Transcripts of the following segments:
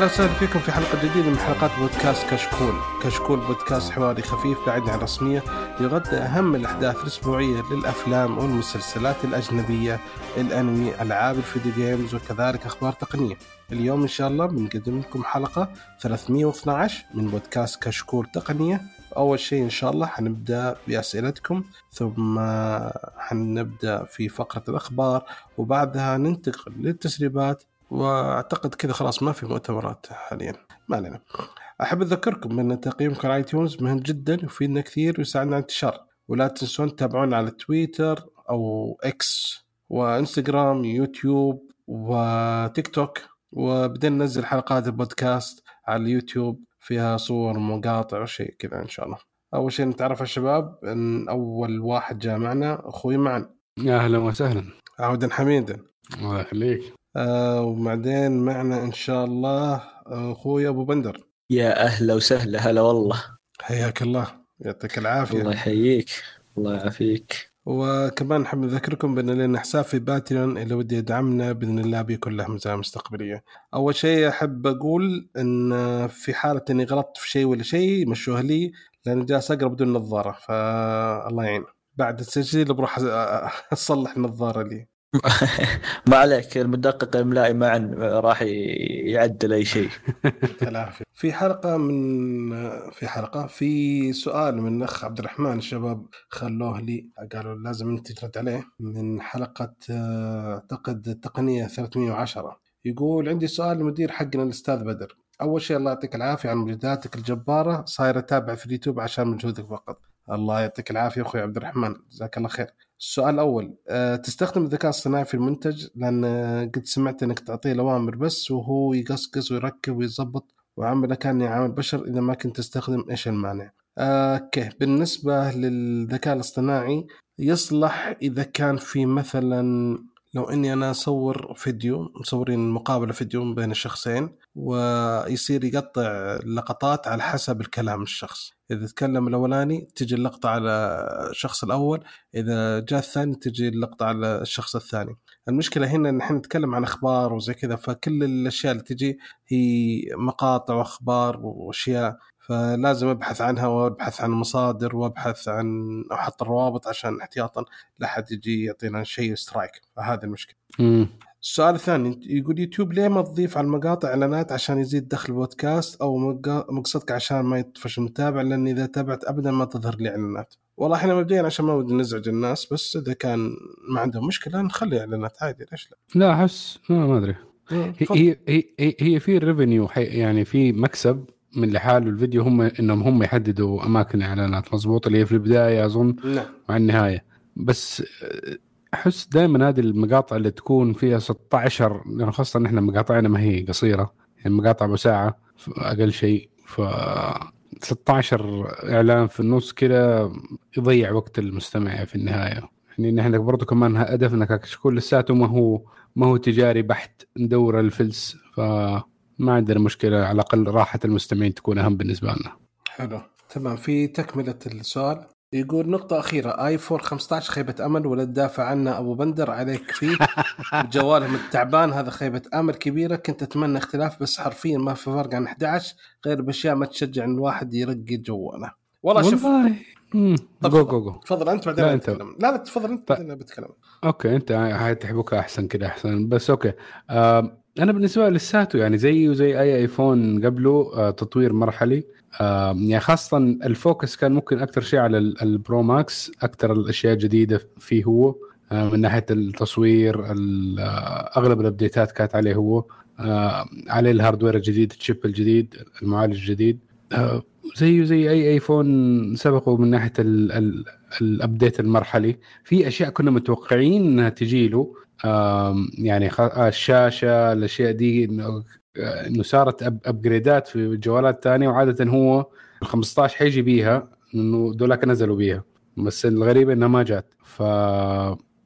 أهلا وسهلا فيكم في حلقة جديدة من حلقات بودكاست كشكول، كشكول بودكاست حواري خفيف بعيد عن الرسمية يغطي أهم الأحداث الأسبوعية للأفلام والمسلسلات الأجنبية، الأنمي، ألعاب الفيديو جيمز وكذلك أخبار تقنية. اليوم إن شاء الله بنقدم لكم حلقة 312 من بودكاست كشكول تقنية. أول شيء إن شاء الله حنبدأ بأسئلتكم ثم حنبدأ في فقرة الأخبار وبعدها ننتقل للتسريبات واعتقد كذا خلاص ما في مؤتمرات حاليا. ما علينا. أحب أذكركم أن تقييمكم على iTunes مهم جدا ويفيدنا كثير ويساعدنا على الانتشار. ولا تنسون تتابعونا على تويتر أو إكس وإنستغرام يوتيوب وتيك توك وبدنا ننزل حلقات البودكاست على اليوتيوب فيها صور ومقاطع وشيء كذا إن شاء الله. أول شيء نتعرف على الشباب. إن أول واحد جاء معنا أخوي معن. يا أهلا وسهلا. عودا حميدا. الله يخليك. آه وبعدين معنا إن شاء الله أخوي أبو بندر يا أهلا وسهلا هلا والله حياك الله يعطيك العافية الله يحييك الله يعافيك وكمان نحب نذكركم بأن لنا حساب في باتريون اللي ودي يدعمنا بإذن الله بيكون له مزايا مستقبلية. أول شيء أحب أقول إن في حالة إني غلطت في شيء ولا شيء مشوه لي لأني جالس أقرأ بدون نظارة فالله يعين. بعد التسجيل بروح أصلح النظارة لي. ما عليك المدقق الاملائي معا راح يعدل أي شيء. في حلقة من في حلقة في سؤال من الأخ عبد الرحمن الشباب خلوه لي. قالوا لازم أنت ترد عليه. من حلقة أعتقد التقنيه 310 يقول عندي سؤال للمدير حقنا الأستاذ بدر. أول شيء الله يعطيك العافية على مجهوداتك الجبارة. صاير اتابع في اليوتيوب عشان مجهودك فقط. الله يعطيك العافية أخوي عبد الرحمن جزاك الله خير. السؤال الأول أه تستخدم الذكاء الصناعي في المنتج؟ لأن قد سمعت إنك تعطيه الاوامر بس وهو يقصقص ويركب ويظبط وعامله كان يعامل بشر إذا ما كنت تستخدم إيش المانع. أوكي. أه بالنسبة للذكاء الاصطناعي يصلح إذا كان في مثلا لو إني أنا أصور فيديو مصورين مقابلة فيديو بين الشخصين ويصير يقطع لقطات على حسب الكلام الشخص. إذا تكلم الأولاني تجي اللقطة على الشخص الأول إذا جاء الثاني تجي اللقطة على الشخص الثاني. المشكلة هنا إن إحنا نتكلم عن أخبار وزي كذا فكل الأشياء اللي تجي هي مقاطع وأخبار وأشياء فلازم أبحث عنها وأبحث عن مصادر وأبحث عن أحط الروابط عشان احتياطا لا حد يجي يعطينا شيء سترايك فهذه المشكلة. السؤال الثاني يقول يوتيوب ليه ما تضيف على المقاطع إعلانات عشان يزيد دخل البودكاست أو مقصدك عشان ما يطفش المتابع؟ لأن إذا تابعت ابدا ما تظهر لي إعلانات. والله إحنا مبدئيا عشان ما ودي نزعج الناس بس إذا كان ما عندهم مشكلة نخلي إعلانات عادي ليش لا؟ لا أحس ما, ما أدري. هي هي هي, هي في ريفينيو يعني في مكسب من لحاله الفيديو هم إنهم هم يحددوا أماكن إعلانات مضبوط اللي هي في البداية أظن نعم. مع النهاية. بس أحس دائما هذه المقاطع اللي تكون فيها 16 يعني خاصة إن إحنا مقاطعنا ما هي قصيرة يعني مقاطع أبو ساعة أقل شيء ف 16 إعلان في النص كذا يضيع وقت المستمع في النهاية. يعني نحن برضو كمان هدفنا كشكول لساته ما هو ما هو تجاري بحت ندور الفلس ف ما عندنا مشكلة على الأقل راحة المستمعين تكون أهم بالنسبة لنا. حلو. تمام. في تكملة السؤال. يقول نقطة أخيرة. آيفون 15 خيبة أمل ولا تدافع عنه أبو بندر عليك فيه. جوالهم التعبان هذا خيبة أمل كبيرة. كنت أتمنى اختلاف بس حرفيا ما في فرق عن 11 غير بأشياء ما تشجع إن الواحد يرقي جواله. والله شوف. طب جو جو جو تفضل أنت بعدين لا،. بتكلم لا لا تفضل أنت طيب. بعدين بتكلم. OK أنت هاي تحبك أحسن كده أحسن. بس OK. آه أنا بالنسبة لي لساته يعني زيه زي أي ايفون قبله آه تطوير مرحلي. يعني خاصة ال focus كان ممكن أكثر شيء على ال- البرو ماكس أكثر الأشياء الجديده فيه هو. آه من ناحية التصوير ال- آه أغلب الأبديتات كانت عليه هو. عليه ال hardware الجديد ال chip الجديد المعالج الجديد. زيه زي أي ايفون سبقه من ناحية ال update المرحلي. في أشياء كنا متوقعين إنها تجي له يعني آه، الشاشة الأشياء دي إنه آه، صارت ابجريدات في جوالات ثانية وعادة هو ال 15 حيجي بيها إنه دولاك نزلوا بيها. بس الغريب إنها ما جات. ف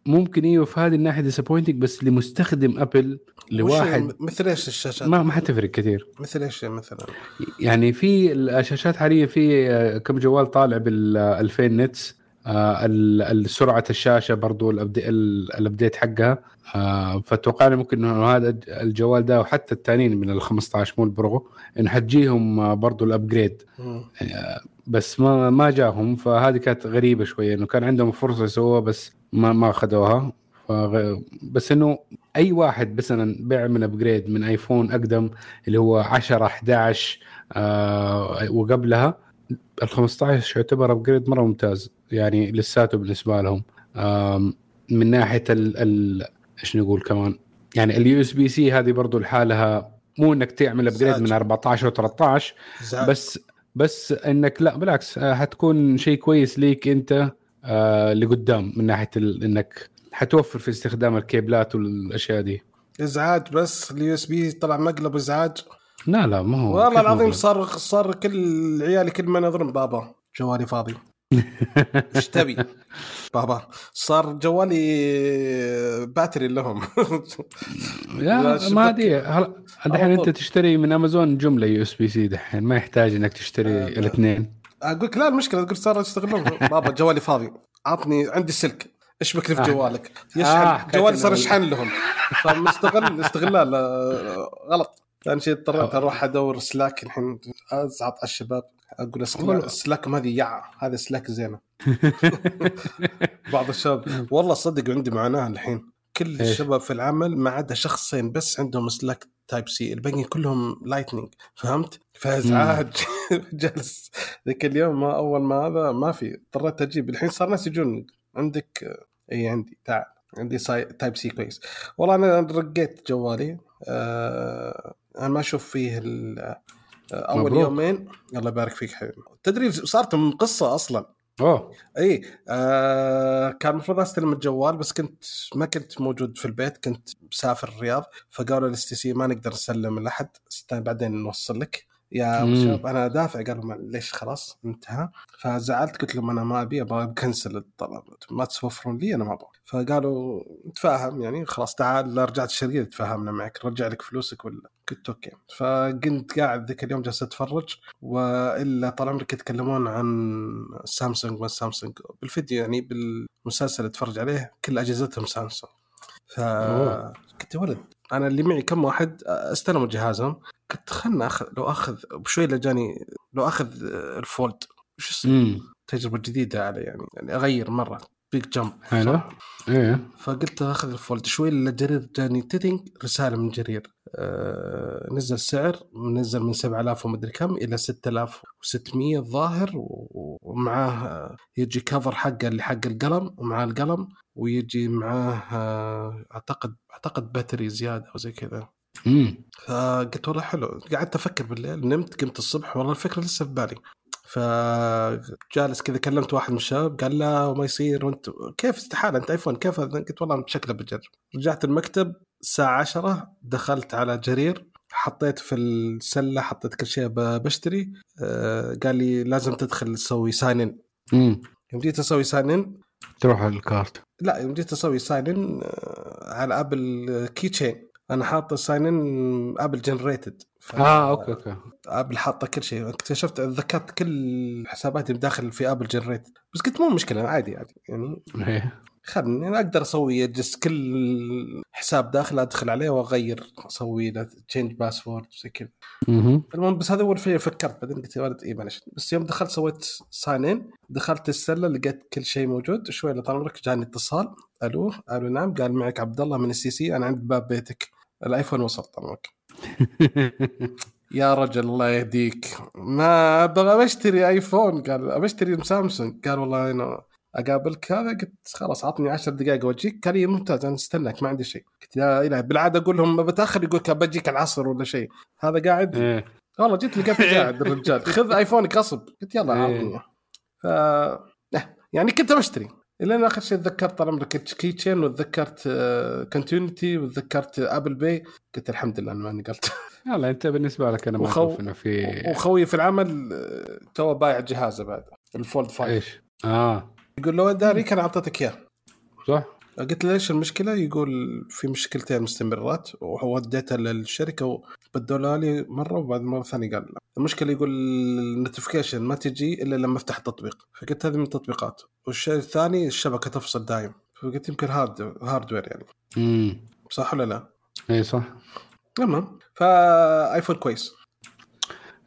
ممكن إيوه في هذه الناحية disappointing بس لمستخدم أبل لواحد مثل إيش الشاشات؟ ما ما حتفرق كثير. مثل إيش مثلا؟ يعني في الشاشات حاليا في آه، كم جوال طالع بال 2000 nits. سرعة الشاشة برضو ال update حقها. آه فأتوقع لي ممكن إنه هذا الج- الجوال ده وحتى الثانيين من ال 15 مو البرو إنه حتجيهم آه، برضو ال upgrade. بس ما ما جاهم. فهذه كانت غريبة شوية إنه كان عندهم فرصة يسووها بس ما ما أخذوها. فغ... بس إنه أي واحد مثلا بيعمل upgrade من ايفون أقدم اللي هو 10 11 آه وقبلها ال 15 يعتبر upgrade مرة ممتاز. يعني لساته بالنسبة لهم من ناحية ال, ال... إيش نقول كمان يعني ال USB-C هذه برضو لحالها مو إنك تعمل upgrade من إزعاج. 14 و13 إزعاج. بس بس إنك لا بالعكس آه، حتكون شيء كويس ليك أنت آه لقدام من ناحية ال- إنك حتوفر في استخدام الكيبلات والأشياء دي ازعاج بس ال USB طلع مقلب ازعاج لا لا ما هو والله العظيم؟ صار صار كل عيالي كل ما ينظرون بابا جوالي فاضي إيش تبي؟ بابا صار جوالي battery لهم. لا، يا ما أدري هل- الحين أنت. تشتري من أمازون جملة USB-C دحين؟ ما يحتاج إنك تشتري آه، لا. الاثنين. أقول لك لا المشكلة أقول صار يستغلون بابا جوالي فاضي. عطني عندي سلك. اشبك لي في آه. جوالك؟ آه، يشحن. حكيت جوالي صار يشحن لهم. فمستغل استغلال. آه، غلط. ثاني شيء اضطريت. أروح أدور سلاك الحين أزعط على الشباب أقول والله. سلاك سلاكم هذه يع هذا سلاك زينة. بعض الشباب والله صدق عندي معاناه الحين. كل؟ الشباب في العمل ما عدا شخصين بس عندهم سلاك Type-C الباقيين كلهم Lightning فهمت؟ فازعاج جالس ذاك اليوم ما أول ما هذا ما في. اضطريت أجيب. الحين صار ناس يجون عندك إي عندي. تعال. عندي ساي... Type-C كويس. والله أنا رقيت جوالي آه... أنا ما أشوف فيه أول مبروك. يومين. الله يبارك فيك حبيبي. تدري صارت من قصة أصلا. أوه. إي آه كان المفروض أستلم الجوال بس كنت ما كنت موجود في البيت. كنت مسافر الرياض فقالوا ال STC ما نقدر نسلم لأحد. بعدين نوصل لك. يا. شباب أنا دافع. قالوا ليش خلاص انتهى. فزعلت قلت لهم أنا ما أبي أبغى أكنسل الطلب. ما توفرون لي أنا ما أبغى. فقالوا نتفاهم يعني خلاص تعال رجعت الشركة تفاهمنا معك رجع لك فلوسك ولا. قلت OK. فكنت قاعد ذاك اليوم جالس أتفرج وإلا طال عمرك يتكلمون عن سامسونج ما سامسونج. بالفيديو يعني بالمسلسل اتفرج عليه كل أجهزتهم سامسونج. ف يا ولد أنا اللي معي كم واحد استلموا جهازهم. قلت خلنا أخذ لو أخذ بشوي اللي جاني لو أخذ ال Fold وش اسمه؟ تجربة جديدة علي يعني يعني أغير مرة. big jump حلو. إيه. فقلت أخذ ال Fold شوي الا جرير جاني تيتنج رسالة من جرير. آه نزل سعر نزل من 7000 ومدري كم إلى 6600 الظاهر ومعاه آه، يجي cover حقه اللي حق القلم ومعاه القلم. ويجي معاه أعتقد أعتقد battery زيادة أو زي كذا. امم فقلت والله حلو. قعدت أفكر بالليل نمت قمت الصبح والله الفكرة لسه في بالي. فجالس كذا كلمت واحد من الشباب قال لا وما يصير وأنت كيف استحالة؟ أنت ايفون كيف؟ قلت والله شكله بجرب رجعت المكتب الساعة 10 دخلت على جرير حطيت في السلة حطيت كل شيء بشتري. آه، قال لي لازم تدخل تسوي sign in امم يوم جيت أسوي sign in تروح على ال cart. لا يوم جيت أسوي sign in على Apple Keychain أنا حاط sign in Apple generated آه okay okay. Apple حاطه كل شيء. اكتشفت ذكرت كل حساباتي داخل في Apple generated بس قلت مو مشكلة عادي عادي يعني. إيه. خلني أنا أقدر أسوي just كل حساب داخل أدخل عليه وأغير أسوي له change password زي كذا. مهم. المهم بس هذا اول شيء فكرت بعدين قلت يا ولد اي معلش بس يوم دخلت سويت sign in دخلت السلة لقيت كل شيء موجود. شوي طال عمرك جاني اتصال. ألو؟ ألو نعم. قال معك عبد الله من ال CC. أنا عند باب بيتك. الآيفون وصل طال عمرك يا رجل الله يهديك. ما أبغى بشتري آيفون. قال ابى أشتري سامسونج قال والله أنا أقابلك. هذا قلت خلاص عطني 10 دقائق وأجيك. قال لي ممتاز أنا استناك ما عندي شيء. قلت يا إلهي بالعادة أقول لهم بتأخر يقول لك بجيك العصر ولا شيء. هذا قاعد. إيه. والله جيت لقيته قاعد الرجال. خذ آيفونك غصب. قلت يلا إيه. عطني. ف إيه، يعني كنت بشتري. الين آخر شيء تذكرت طال عمرك Keychain وتذكرت Continuity وتذكرت Apple Pay قلت الحمد لله أنا ما نقلت. يلا أنت بالنسبة لك أنا ما وخو- أشوف إنه في وخوي في العمل آه، تو بايع جهازه بعد. ال Fold 5 إيش؟ آه. يقول له داري كان أعطيتك إياه. صح؟ قلت له ليش المشكلة؟ يقول في مشكلتين مستمرات. وهو اديتها للشركة وبدلوا لي مرة وبعد مرة ثانية قال لا. المشكلة يقول ال notification ما تجي إلا لما أفتح التطبيق فقلت هذه من التطبيقات. والشيء الثاني الشبكة تفصل دايم. فقلت يمكن hard hardware يعني. امم صح ولا لا؟ اي صح. تمام. فآيفون كويس.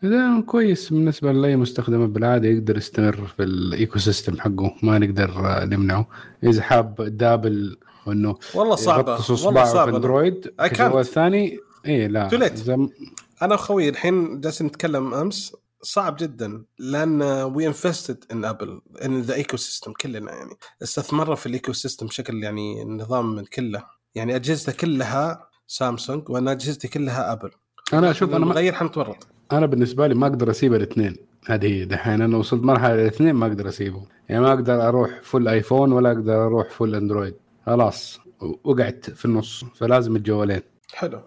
إذا كويس بالنسبة لأي مستخدم بالعادة يقدر يستمر في ال ecosystem حقه ما نقدر نمنعه. إذا حاب ذا ابل وإنه والله صعبة والله اصبعه في صعبة. اندرويد الثاني اي لا. إذا- أنا وخوي الحين جالسين نتكلم أمس صعب جدا لأن we invested in Apple in the ecosystem كلنا يعني. استثمرنا في ال ecosystem بشكل يعني النظام من كله. يعني أجهزته كلها سامسونج وأنا أجهزتي كلها Apple أنا أشوف أنا ما مغير حنتورط. أنا بالنسبة لي ما أقدر أسيب الاثنين. هذه هي دحين أنا وصلت مرحلة الاثنين ما أقدر اسيبه يعني ما أقدر أروح فل آيفون ولا أقدر أروح فل اندرويد خلاص وقعت في النص فلازم الجوالين حلو.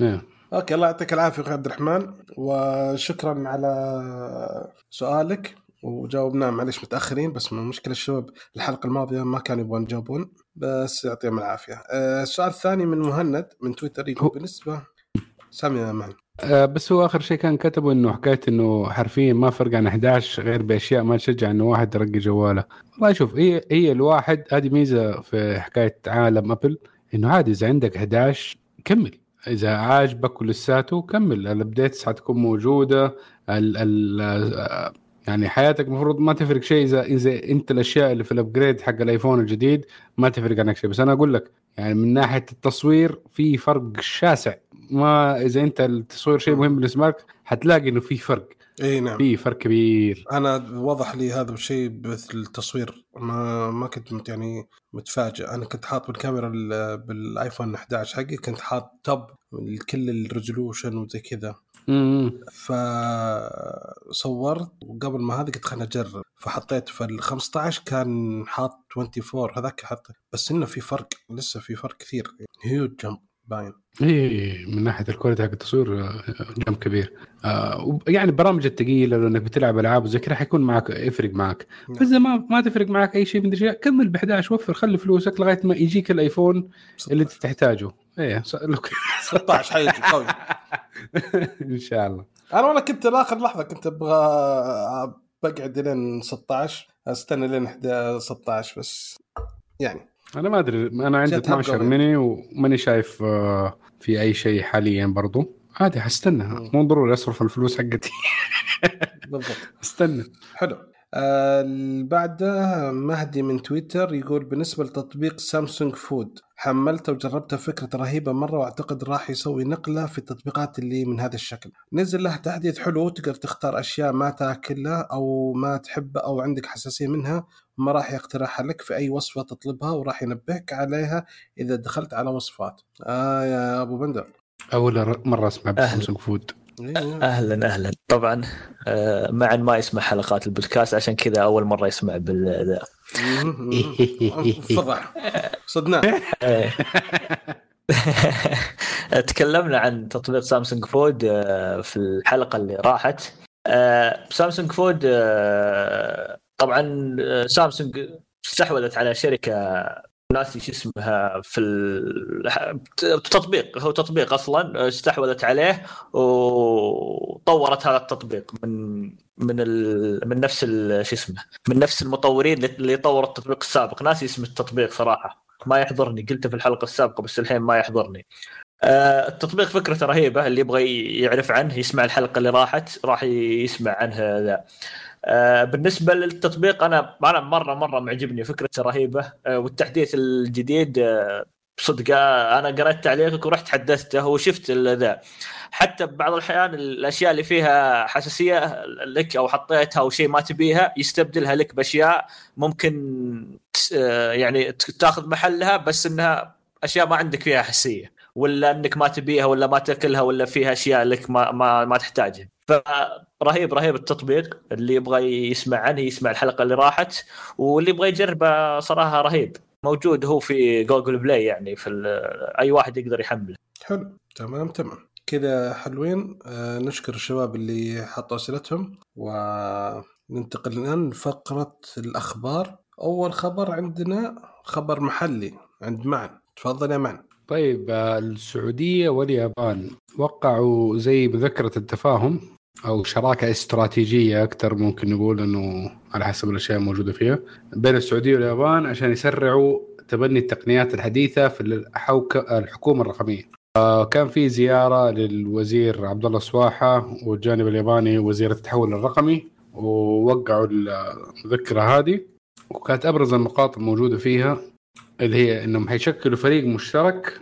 إيه. okay الله يعطيك العافية أخوي عبد الرحمن وشكرا على سؤالك وجاوبناه معلش متأخرين بس من مشكلة الشباب الحلقة الماضية ما كانوا يبغون يجاوبون بس يعطيهم العافية. آه، السؤال الثاني من مهند من تويتر يقول بالنسبة سامي مان آه، بس هو آخر شيء كان كتبه إنه حكاية إنه حرفيا ما فرق عن 11 غير بأشياء ما تشجع إنه واحد يرقي جواله. والله شوف هي هي الواحد هذه ميزة في حكاية عالم Apple إنه عادي إذا عندك 11 كمل. إذا عاجبك ولساته كمل. ال updates حتكون موجودة. ال ال آه، يعني حياتك المفروض ما تفرق شيء. إذا إذا أنت الأشياء اللي في ال upgrade حق الآيفون الجديد ما تفرق عنك شيء. بس أنا أقول لك يعني من ناحية التصوير في فرق شاسع. ما إذا أنت التصوير شيء مهم بالنسبة لك حتلاقي إنه في فرق. إي نعم. في فرق كبير. أنا وضح لي هذا الشيء بالتصوير ما ما كنت يعني متفاجئ. أنا كنت حاط بالكاميرا ال- بالآيفون 11 حقي كنت حاط top كل ال resolution وزي كذا. فصورت وقبل ما هذا قلت خليني أجرب. فحطيت في ال 15 كان حاط 24 هذاك حط بس إنه في فرق لسه في فرق كثير. huge jump باين. اي من ناحية ال quality حق التصوير آه، jump كبير. آه يعني البرامج الثقيله لو إنك بتلعب ألعاب وزي كذا حيكون معك يفرق معك. نعم. بس ما ما تفرق معك أي شيء من الاشياء كمل ب 11 وفر خلي فلوسك لغاية ما يجيك الآيفون اللي انت تحتاجه. إيه ص- لو- 16 حيجي قوي إن شاء الله. أنا والله كنت لآخر لحظة كنت أبغى بقعد لين 16 أستنى لين 11 16 بس. يعني. أنا ما أدري أنا عندي جت هبقة 12 وين؟ ميني وماني شايف آه، في أي شيء حاليا برضو. عادي حستنى. مو ضروري أصرف الفلوس حقتي. بالضبط. استنى حلو. آه بعده مهدي من تويتر يقول بالنسبة لتطبيق Samsung Food حملته وجربته فكرة رهيبة مرة وأعتقد راح يسوي نقلة في التطبيقات اللي من هذا الشكل نزل له تحديث حلو تقدر تختار أشياء ما تاكلها أو ما تحبها أو عندك حساسية منها ما راح يقترحها لك في أي وصفة تطلبها وراح ينبهك عليها إذا دخلت على وصفات آه يا أبو بندر أول مرة أسمع أهلا. ب Samsung Food إيه. أهلا أهلا طبعا آه، معا ما يسمع حلقات البودكاست عشان كذا أول مرة يسمع بال. فضح صدناه إيه. تكلمنا عن تطبيق Samsung Food آه، في الحلقة اللي راحت آه، سامسونج فود آه، طبعا سامسونج استحوذت على شركة ناسي شو اسمها في التطبيق هو تطبيق أصلا استحوذت عليه وطورت هذا التطبيق من من ال... من نفس ال... شو اسمه من نفس المطورين اللي طوروا التطبيق السابق. ناسي اسم التطبيق صراحة ما يحضرني. قلته في الحلقة السابقة بس الحين ما يحضرني. آه، التطبيق فكرته رهيبة اللي يبغى يعرف عنه يسمع الحلقة اللي راحت راح يسمع عنها ذا. آه، بالنسبة للتطبيق أنا أنا مره مرة معجبني. فكرته رهيبة. آه، والتحديث الجديد صدق آه، أنا قرأت تعليقك ورحت حدثته وشفت ذا. حتى بعض الأحيان الأشياء اللي فيها حساسية لك أو حطيتها أو شيء ما تبيها يستبدلها لك بأشياء ممكن آه، يعني تاخذ محلها بس إنها أشياء ما عندك فيها حساسية ولا إنك ما تبيها ولا ما تأكلها ولا فيها أشياء لك ما ما, ما تحتاجها. فرهيب رهيب التطبيق. اللي يبغى يسمع عنه يسمع الحلقة اللي راحت واللي يبغى يجربه صراحة رهيب. موجود هو في Google Play يعني في ال- أي واحد يقدر يحمله. حلو تمام تمام. كذا حلوين. آه نشكر الشباب اللي حطوا أسئلتهم وننتقل الآن لفقرة الأخبار. أول خبر عندنا خبر محلي عند معن. تفضل يا معن. طيب آه، السعودية واليابان وقعوا زي مذكره التفاهم. أو شراكة استراتيجية أكثر ممكن نقول إنه على حسب الأشياء الموجودة فيها بين السعودية واليابان عشان يسرعوا تبني التقنيات الحديثة في الحكومة الرقمية. آه، كان في زيارة للوزير عبد الله سواحه والجانب الياباني وزير التحول الرقمي ووقعوا المذكره هذه وكانت أبرز النقاط الموجودة فيها اللي هي إنهم حيشكلوا فريق مشترك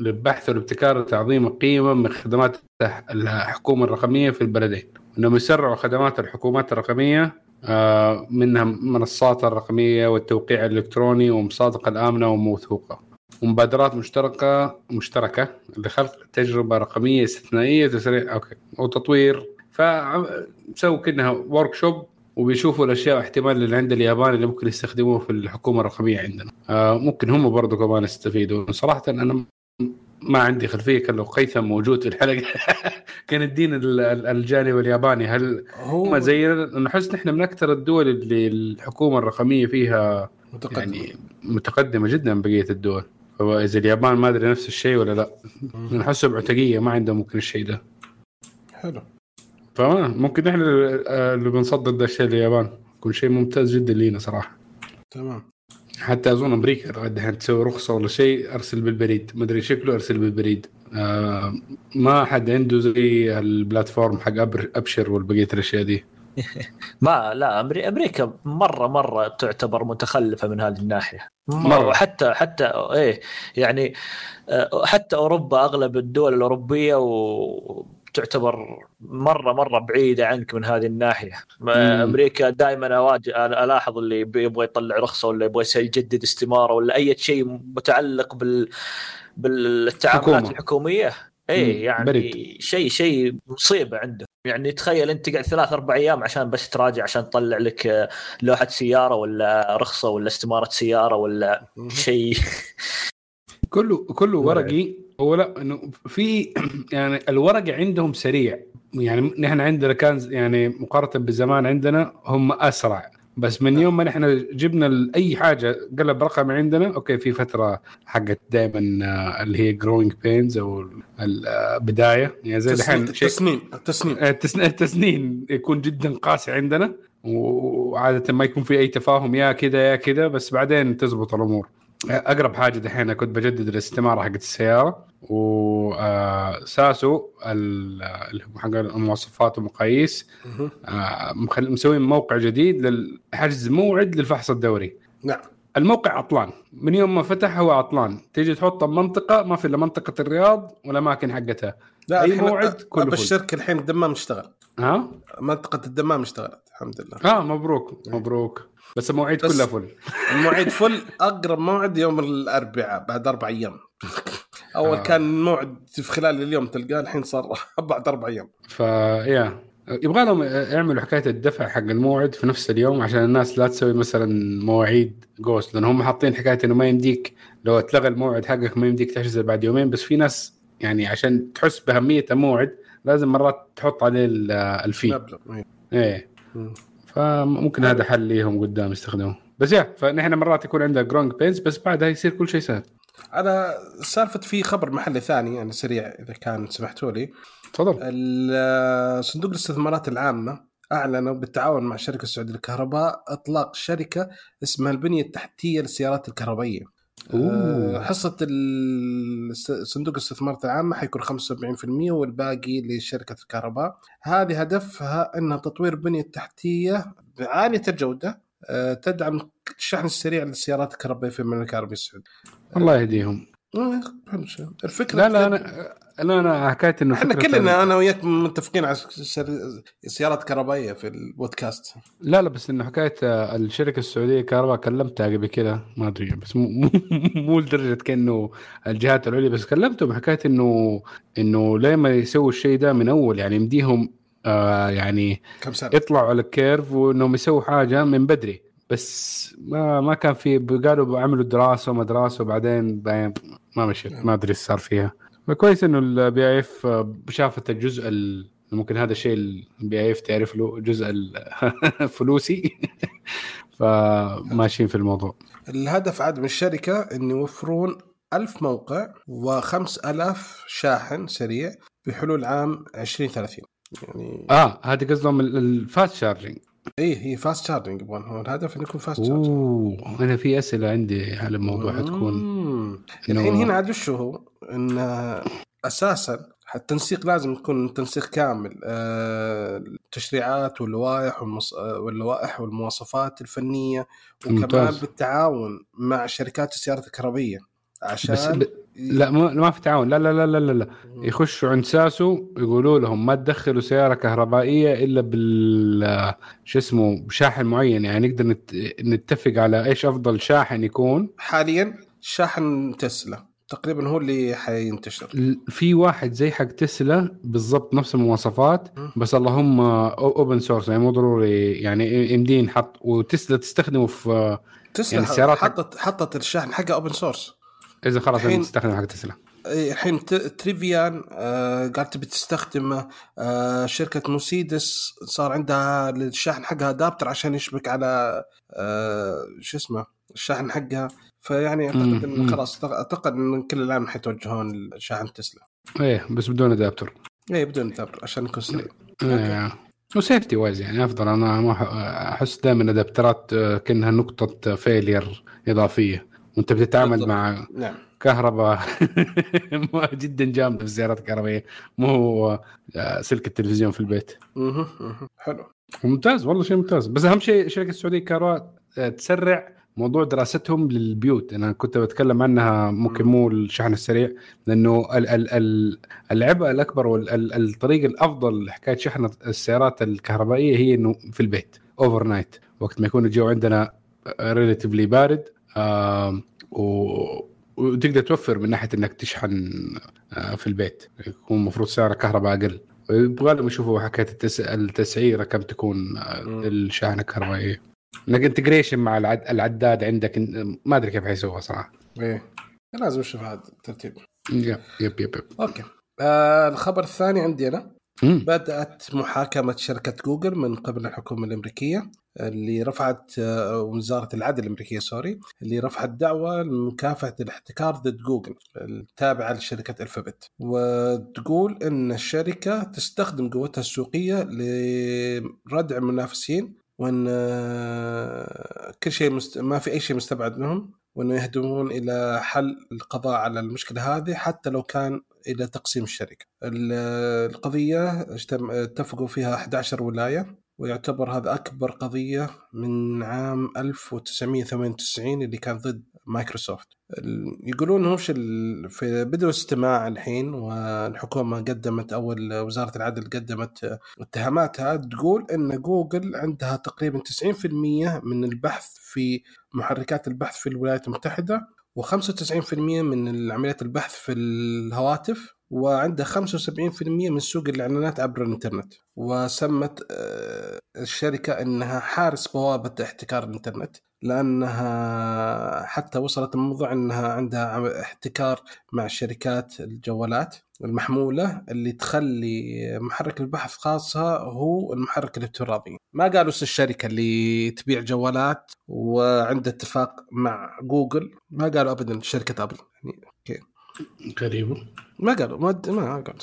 للبحث والابتكار وتعظيم القيمه من خدمات الحكومة الرقمية في البلدين. إنهم يسرعوا خدمات الحكومات الرقمية آه، منها منصات الرقمية والتوقيع الإلكتروني ومصادقة الامنه وموثوقة. ومبادرات مشتركة مشتركة لخلق تجربة رقمية استثنائية تسريع أوكي وتطوير. فسووا كأنها workshop وبيشوفوا الأشياء واحتمال اللي عند اليابان اللي ممكن يستخدموه في الحكومة الرقمية عندنا. آه ممكن هم برضو كمان يستفيدوا صراحة أنا ما عندي خلفية كان لو قيثم موجود في الحلقة. كان الدين ال- ال- الجانب الياباني هل هو هم زينا؟ نحس نحن من أكثر الدول اللي الحكومة الرقمية فيها متقدم يعني متقدمة جدا من بقية الدول. فإذا اليابان ما أدري نفس الشيء ولا لا. نحسه بعتقية ما عندهم ممكن الشيء ده. حلو. فما ممكن نحن اللي بنصدر ده الشيء لليابان يكون شيء ممتاز جدا لينا صراحة. تمام. حتى أظن أمريكا لغاية دحين تسوي رخصة ولا شيء أرسل بالبريد. ما أدري شكله أرسل بالبريد. آه ما حد عنده زي البلاتفورم حق أبر أبشر والبقية الأشياء دي. ما لا أمري- أمريكا مرة مرة تعتبر متخلفة من هذه الناحية. مرة. مرة. حتى حتى إيه يعني آه، حتى أوروبا أغلب الدول الأوروبية وتعتبر مرة مرة بعيدة عنك من هذه الناحية مم. أمريكا دائما اواجه الاحظ اللي يبغى يطلع رخصة ولا يبغى يجدد استمارة ولا أي شيء متعلق بال بالتعاملات حكومة. الحكومية. إيه يعني. شيء شيء مصيبة عنده يعني تخيل أنت تقعد ثلاث أربع أيام عشان بس تراجع عشان تطلع لك آه، لوحة سيارة ولا رخصة ولا استمارة سيارة ولا. شيء كله كله. ورقي هو لا إنه في يعني الورق عندهم سريع. يعني نحن عندنا كان يعني مقارنة بزمان عندنا هم أسرع. بس من يوم ما نحن جبنا أي حاجة قلب رقمي عندنا أوكي في فترة حقت دائما اللي هي growing pains أو البدايه يعني زي الحين تسنين التسن- التسنين يكون جدا قاسي عندنا. وعادة ما يكون في أي تفاهم يا كذا يا كذا بس بعدين تزبط الأمور. أقرب حاجة دحين كنت بجدد الاستمارة حقت السيارة وساسو اللي هو حق المواصفات والمقاييس مهم. آه، موقع جديد للحجز موعد للفحص الدوري. نعم. الموقع عطلان. من يوم ما فتح هو عطلان. تيجي تحطه بمنطقه ما في إلا منطقة الرياض والأماكن حقتها. لا أي الحين موعد كله. أبشرك الحين الدمام اشتغل. ها؟ منطقة الدمام اشتغلت الحمد لله. آه مبروك مبروك. بس المواعيد كلها فل. الموعد فل. أقرب موعد يوم الأربعاء بعد أربع أيام. أول آه. كان موعد في خلال اليوم تلقاه الحين صار بعد أربع أيام. فيا يبغى لهم يعملوا حكاية الدفع حق الموعد في نفس اليوم عشان الناس لا تسوي مثلا مواعيد ghost لأن هم حاطين حكاية إنه ما يمديك لو اتلغى الموعد حقك ما يمديك تحجز بعد يومين. بس في ناس يعني عشان تحس بأهمية الموعد لازم مرات تحط عليه ال- ال fee. مبلغ إيه. إيه. مم. فممكن هذا حل ليهم قدام يستخدموه. بس يا فنحن مرات يكون عندنا جرونج بينز بس بعدها يصير كل شيء سهل. على سالفة في خبر محلي ثاني يعني سريع إذا كان سمحتوا لي. تفضل. صندوق الاستثمارات العامة أعلنوا بالتعاون مع الشركة السعودية للكهرباء إطلاق شركة اسمها البنية التحتية للسيارات الكهربائية. أوه. آه، حصة ال- صندوق الاستثمارات العامه حيكون 75% والباقي لشركة الكهرباء هذه هدفها إنها تطوير بنية تحتية عالية الجودة آه، تدعم الشحن السريع للسيارات الكهربائية في المملكة العربية السعودية الله يهديهم آه،. الفكرة لا لا أنا لا أنا حكايه إنه إحنا كلنا أنا وياك متفقين على سر- سيارات كهربائية في البودكاست. لا لا بس إنه حكايه الشركة السعودية كهرباء كلمتها قبل كده ما أدري بس مو مو, لدرجة كأنه الجهات العليا بس كلمتهم حكايه إنه إنه ليه ما يسووا الشيء ده من أول يعني يمديهم آه يعني كم سنة؟ يطلعوا على ال curve وإنهم يسووا حاجة من بدري بس ما ما كان في قالوا عملوا دراسة وما دراسة وبعدين بعدين ما مشيت ما أدري إيش صار فيها. فكويس إنه ال PIF شافت الجزء ال- ممكن هذا الشيء ال PIF تعرف له جزء الفلوسي فماشيين في الموضوع. الهدف عاد من الشركة إن يوفرون ألف موقع و5000 شاحن سريع بحلول عام 2030 يعني آه هذه قصدهم ال- ال fast charging إيه هي fast charging يبغون هو الهدف إنه يكون فاست شارجنج أوه أنا في أسئلة عندي على الموضوع حتكون الحين هنا عاد وش هو؟ إن أساسا التنسيق لازم يكون تنسيق كامل آه، التشريعات واللوائح والمص... آه، واللوائح والمواصفات الفنية وكمان ممتاز. بالتعاون مع شركات السيارات الكهربائيه عشان بس. لا ما, ما في تعاون. لا لا لا لا لا, لا. يخشوا عند ساسو يقولوا لهم ما تدخلوا سيارة كهربائية إلا بال شو اسمه بشاحن معين. يعني نقدر نت... نتفق على إيش أفضل شاحن يكون. حاليا شاحن تسلا. تقريبا هو اللي حينتشر. في واحد زي حق تسلا بالضبط نفس المواصفات. بس اللهم open source يعني مو ضروري يعني يمديه ينحط وتسلا تستخدمه في تسلا يعني السيارات حطت حطت الشاحن حقها open source إذا خلاص تستخدم حق تسلا. الحين ريفيان آه قالت تبي تستخدمه آه شركة مرسيدس صار عندها الشاحن حقها adapter عشان يشبك على آه شو اسمه الشاحن حقها. فيعني أعتقد مم، إن مم. خلاص أعتقد إن كل العالم حيتوجهون لشاحن تسلا. إيه بس بدون adapter اي بدون adapter عشان يكون سريع إيه. و safety wise يعني أفضل. أنا ما أحس دائما adapterات كأنها نقطة failure إضافية. وانت بتتعامل بالضبط. مع نعم. كهرباء. جدا جامده في السيارات الكهربائية. مو هو آه، سلك التلفزيون في البيت. مه. مه. حلو. ممتاز والله شيء ممتاز. بس أهم شيء الشركة السعودية كهرباء آه، تسرع موضوع دراستهم للبيوت. أنا كنت بتكلم عنها ممكن مو الشحن السريع لأنه ال- ال- ال- العبء الأكبر والطريق الأفضل لحكاية شحن السيارات الكهربائية هي إنه في البيت overnight وقت ما يكون الجو عندنا relatively بارد و- وتقدر توفر من ناحية إنك تشحن آه، في البيت. يكون المفروض سعر كهرباء أقل. يبغى لهم يشوفوا حكاية التس... التسعيره كم تكون آه، مم. للشاحنه الكهربائيه إنك integration مع العد... العداد عندك ما أدري كيف حيسووها صراحة. إيه. لازم نشوف هذا الترتيب. yep yep yep, yep. أوكي. آه الخبر الثاني عندي أنا. بدأت محاكمة شركة جوجل من قبل الحكومة الأمريكية اللي رفعت آه، وزارة العدل الأمريكية sorry اللي رفعت دعوة لمكافحة الاحتكار ضد جوجل التابعة لشركة ألفابت. وتقول أن الشركة تستخدم قوتها السوقية لردع المنافسين وأن آه، كل شيء مست... ما في أي شيء مستبعد منهم. وأنه يهدفون إلى حل القضاء على المشكلة هذه حتى لو كان إلى تقسيم الشركة. ال- القضية اجتم- اتفقوا فيها 11 ولاية ويعتبر هذا أكبر قضية من عام 1998 اللي كان ضد مايكروسوفت. يقولون ال- في بدوا استماع الحين والحكومة قدمت أو ال- وزارة العدل قدمت اتهاماتها تقول أن جوجل عندها تقريبا 90% من البحث في محركات البحث في الولايات المتحدة و95% من عمليات البحث في الهواتف وعنده 75% من سوق الإعلانات عبر الإنترنت. وسمت آه، الشركة إنها حارس بوابة احتكار الإنترنت. لأنها حتى وصلت الموضوع إنها عندها احتكار مع شركات الجوالات المحمولة اللي تخلي محرك البحث خاصها هو المحرك الافتراضي ما قالوا الشركة اللي تبيع جوالات وعنده اتفاق مع جوجل؟ ما قالوا ابدا شركة أبل. يعني غريبه ما قالوا ما ما قالوا.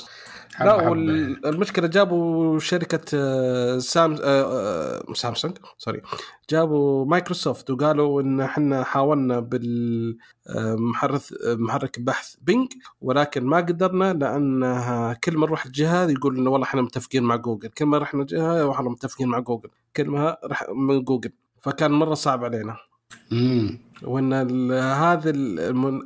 لا. والمشكلة جابوا شركة آه، سام آه، آه، سامسونج sorry. جابوا مايكروسوفت وقالوا إن إحنا حاولنا بالمحرك محرك بحث بينج ولكن ما قدرنا لأنها كل ما نروح الجهة يقول إنه والله إحنا متفقين مع جوجل. كل ما رحنا جهه إحنا متفقين مع جوجل. كل ما رح من جوجل. فكان مرة صعب علينا. وإن هذه المن...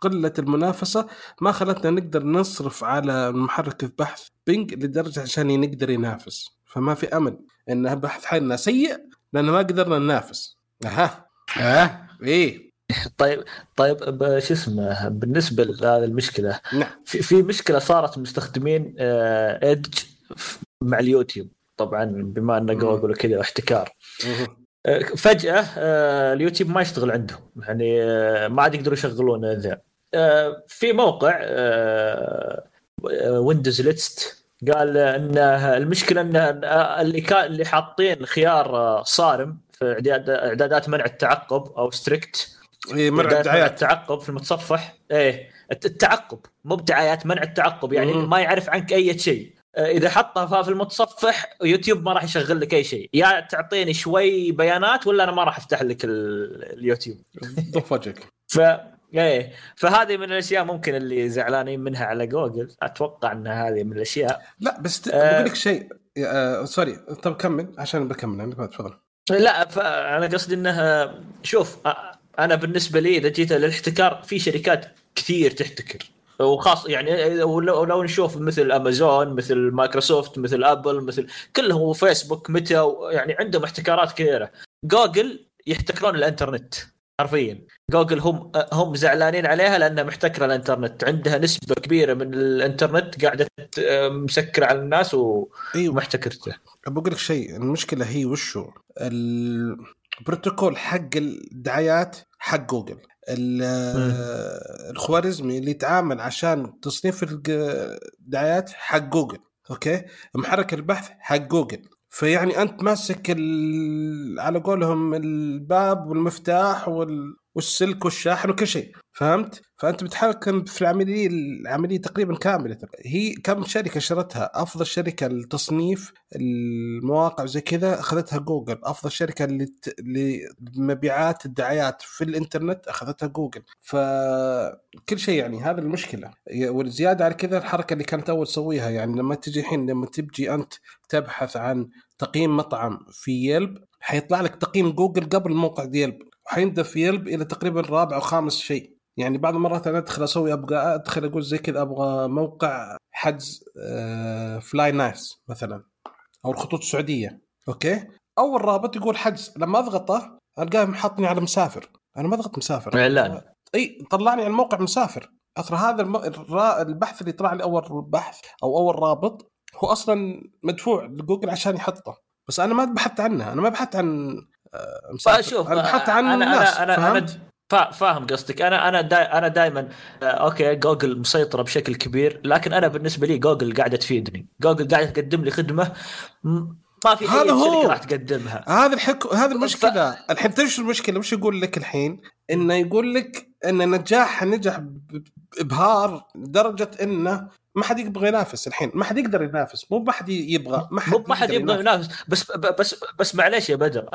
قلة المنافسة ما خلتنا نقدر نصرف على محرك البحث بينج لدرجة عشان نقدر ينافس. فما في أمل إن بحث حالنا سيء لأن ما قدرنا ننافس. أها. أه؟ إيه. طيب طيب ب- شو اسمه بالنسبة لهذه المشكلة نعم. في, في مشكلة صارت مستخدمين ايدج مع اليوتيوب. طبعا بما مم. جوجل وكذا احتكار. مه. آه، فجأة آه، اليوتيوب ما يشتغل عندهم. يعني آه، ما عاد يقدروا يشغلون ذا. آه، في موقع Windows Latest قال إن المشكلة إن اللي كان اللي حاطين خيار صارم في اعداد إعدادات منع التعقب أو strict اي منع الدعايات. التعقب في المتصفح. إيه التعقب مو بدعايات منع التعقب. يعني. ما يعرف عنك أي شيء. إذا حطها في المتصفح يوتيوب ما راح يشغل لك أي شيء. يا تعطيني شوي بيانات ولا أنا ما راح أفتح لك ال- اليوتيوب. ضف وجهك. ف إيه. فهذه من الأشياء ممكن اللي زعلانين منها على جوجل. أتوقع إن هذه من الأشياء. لا بس ت... آه. بقول لك شيء. آه sorry. طب كمل عشان بكمل عندك تفضل. لا فانا قصدي انها شوف أنا بالنسبة لي إذا جيت للاحتكار في شركات كثير تحتكر. وخاص يعني ولو لو نشوف مثل امازون مثل مايكروسوفت مثل ابل مثل كلهم وفيسبوك متى يعني عندهم احتكارات كثيره جوجل يحتكرون الإنترنت حرفيا. جوجل هم هم زعلانين عليها لأنها محتكرة الإنترنت. عندها نسبة كبيرة من الإنترنت قاعدة مسكرة على الناس أيوه. ومحتكرته. بقول لك شيء المشكلة هي وشو؟ البروتوكول حق الدعايات حق جوجل. الخوارزمي اللي يتعامل عشان تصنيف الدعايات حق جوجل أوكي محرك البحث حق جوجل فيعني أنت ماسك. على قولهم الباب والمفتاح وال... والسلك والشاحن وكل شيء فهمت؟ فأنت بتحكم في العملية العملية تقريبا كاملة. هي كم شركة شرتها؟ أفضل شركة لتصنيف المواقع زي كذا أخذتها جوجل. أفضل شركة لت... لمبيعات الدعايات في الإنترنت أخذتها جوجل. فكل شيء يعني هذا المشكلة. والزيادة على كذا الحركة اللي كانت أول تسويها يعني لما تجي الحين لما تبجي أنت تبحث عن تقييم مطعم في يلب حيطلع لك تقييم جوجل قبل موقع يلب. وحيندف في يلب إلى تقريبا رابع أو خامس شيء. يعني بعض المرات أنا أدخل أسوي أبغى أدخل أقول زي كذا أبغى موقع حجز آه flynas مثلا أو الخطوط السعودية. أوكي؟ اول رابط يقول حجز. لما أضغطه ألقاه محطني على مسافر. أنا ما أضغط مسافر. إعلان. إي طلعني على الموقع مسافر. أصلا هذا. البحث اللي طلع لي أول بحث أو أول رابط هو أصلا مدفوع لجوجل عشان يحطه. بس أنا ما بحثت عنه. أنا ما بحثت عن آه، فشوف أنا بحثت عن أنا الناس أنا, أنا فهمت؟ فا- فاهم قصدك. أنا أنا داي أنا دائما أوكي جوجل مسيطرة بشكل كبير لكن أنا بالنسبة لي جوجل قاعدة تفيدني. جوجل قاعدة تقدم لي خدمة ما في هذا اي هو. راح تقدمها. هذا الحكي هذا المشكلة. الحين تدري المشكلة؟ وش يقول لك الحين؟ إنه يقول لك إن نجاح نجح بابهار لدرجة إنه ما حد يبغى ينافس الحين ما حد يقدر ينافس مو ما حد يبغى ما حد مو ما حد يبغى ينافس. بس بس بس معليش يا بدر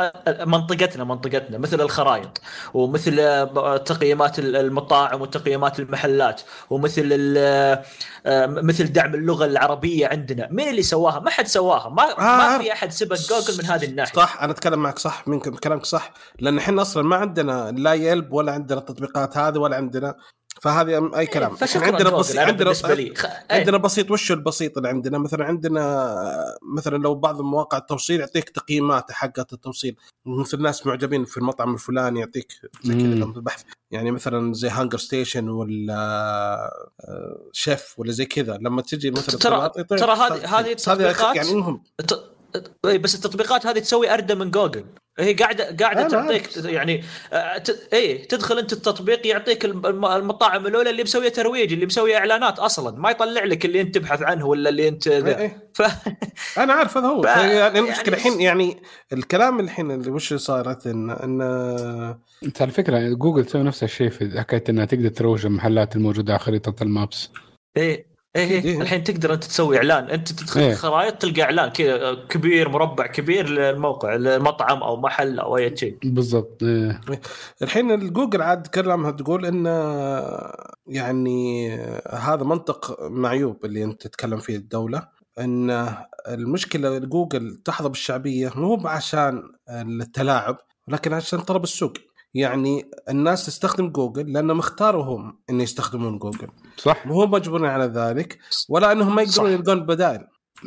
منطقتنا منطقتنا مثل الخرائط ومثل آه، تقييمات ال- المطاعم وتقييمات المحلات ومثل آه، مثل دعم اللغة العربية عندنا. مين اللي سواها؟ ما حد سواها. ما ما آه. في أحد سبق جوجل من هذه الناحية. صح أنا أتكلم معك صح من كلامك صح لأن إحنا أصلا ما عندنا لا يلب ولا عندنا التطبيقات هذه ولا عندنا فهذه أي كلام. إيه، فشكرا عندنا. بسيط عندنا خ... إيه. عندنا بسيط وش البسيط اللي عندنا؟ مثلا عندنا مثلا لو بعض مواقع التوصيل يعطيك تقييمات حقت التوصيل. مثل ناس معجبين في المطعم الفلاني يعطيك زي كذا البحث يعني مثلا زي هانجر ستيشن ولا آه، شيف ولا زي كذا. لما تجي مثلا ترى- ترى هذه- هذه يعني بس التطبيقات هذه تسوي اردى من جوجل. هي قاعدة قاعدة أنا تعطيك يعني آه، ت- اي تدخل أنت التطبيق يعطيك الم- الم- المطاعم الأولى اللي مسوية ترويج اللي مسوية إعلانات أصلا. ما يطلع لك اللي أنت تبحث عنه ولا اللي أنت ذا. إيه. ف... أنا عارف هذا هو. ف- يعني المشكلة يعني- الحين يعني الكلام الحين اللي وش صارت ان ان أنت على فكرة جوجل تسوي نفس الشيء في حكايه إنها تقدر تروج المحلات الموجودة على خريطة ال Maps. إيه. إيه إيه. الحين تقدر أنت تسوي إعلان أنت تدخل إيه. الخرائط تلقى إعلان كذا كبير مربع كبير للموقع للمطعم أو محل أو أي شيء بالضبط إيه. الحين الجوجل عاد كلامها تقول إن يعني هذا منطق معيوب اللي أنت تتكلم فيه الدولة إن المشكلة جوجل تحظى بالشعبية مو عشان التلاعب لكن عشان طلب السوق يعني الناس تستخدم جوجل لأنهم اختاروا هم إن يستخدمون جوجل صح. مو مجبورين على ذلك ولا إنهم ما يقدرون. يلقون بدائل.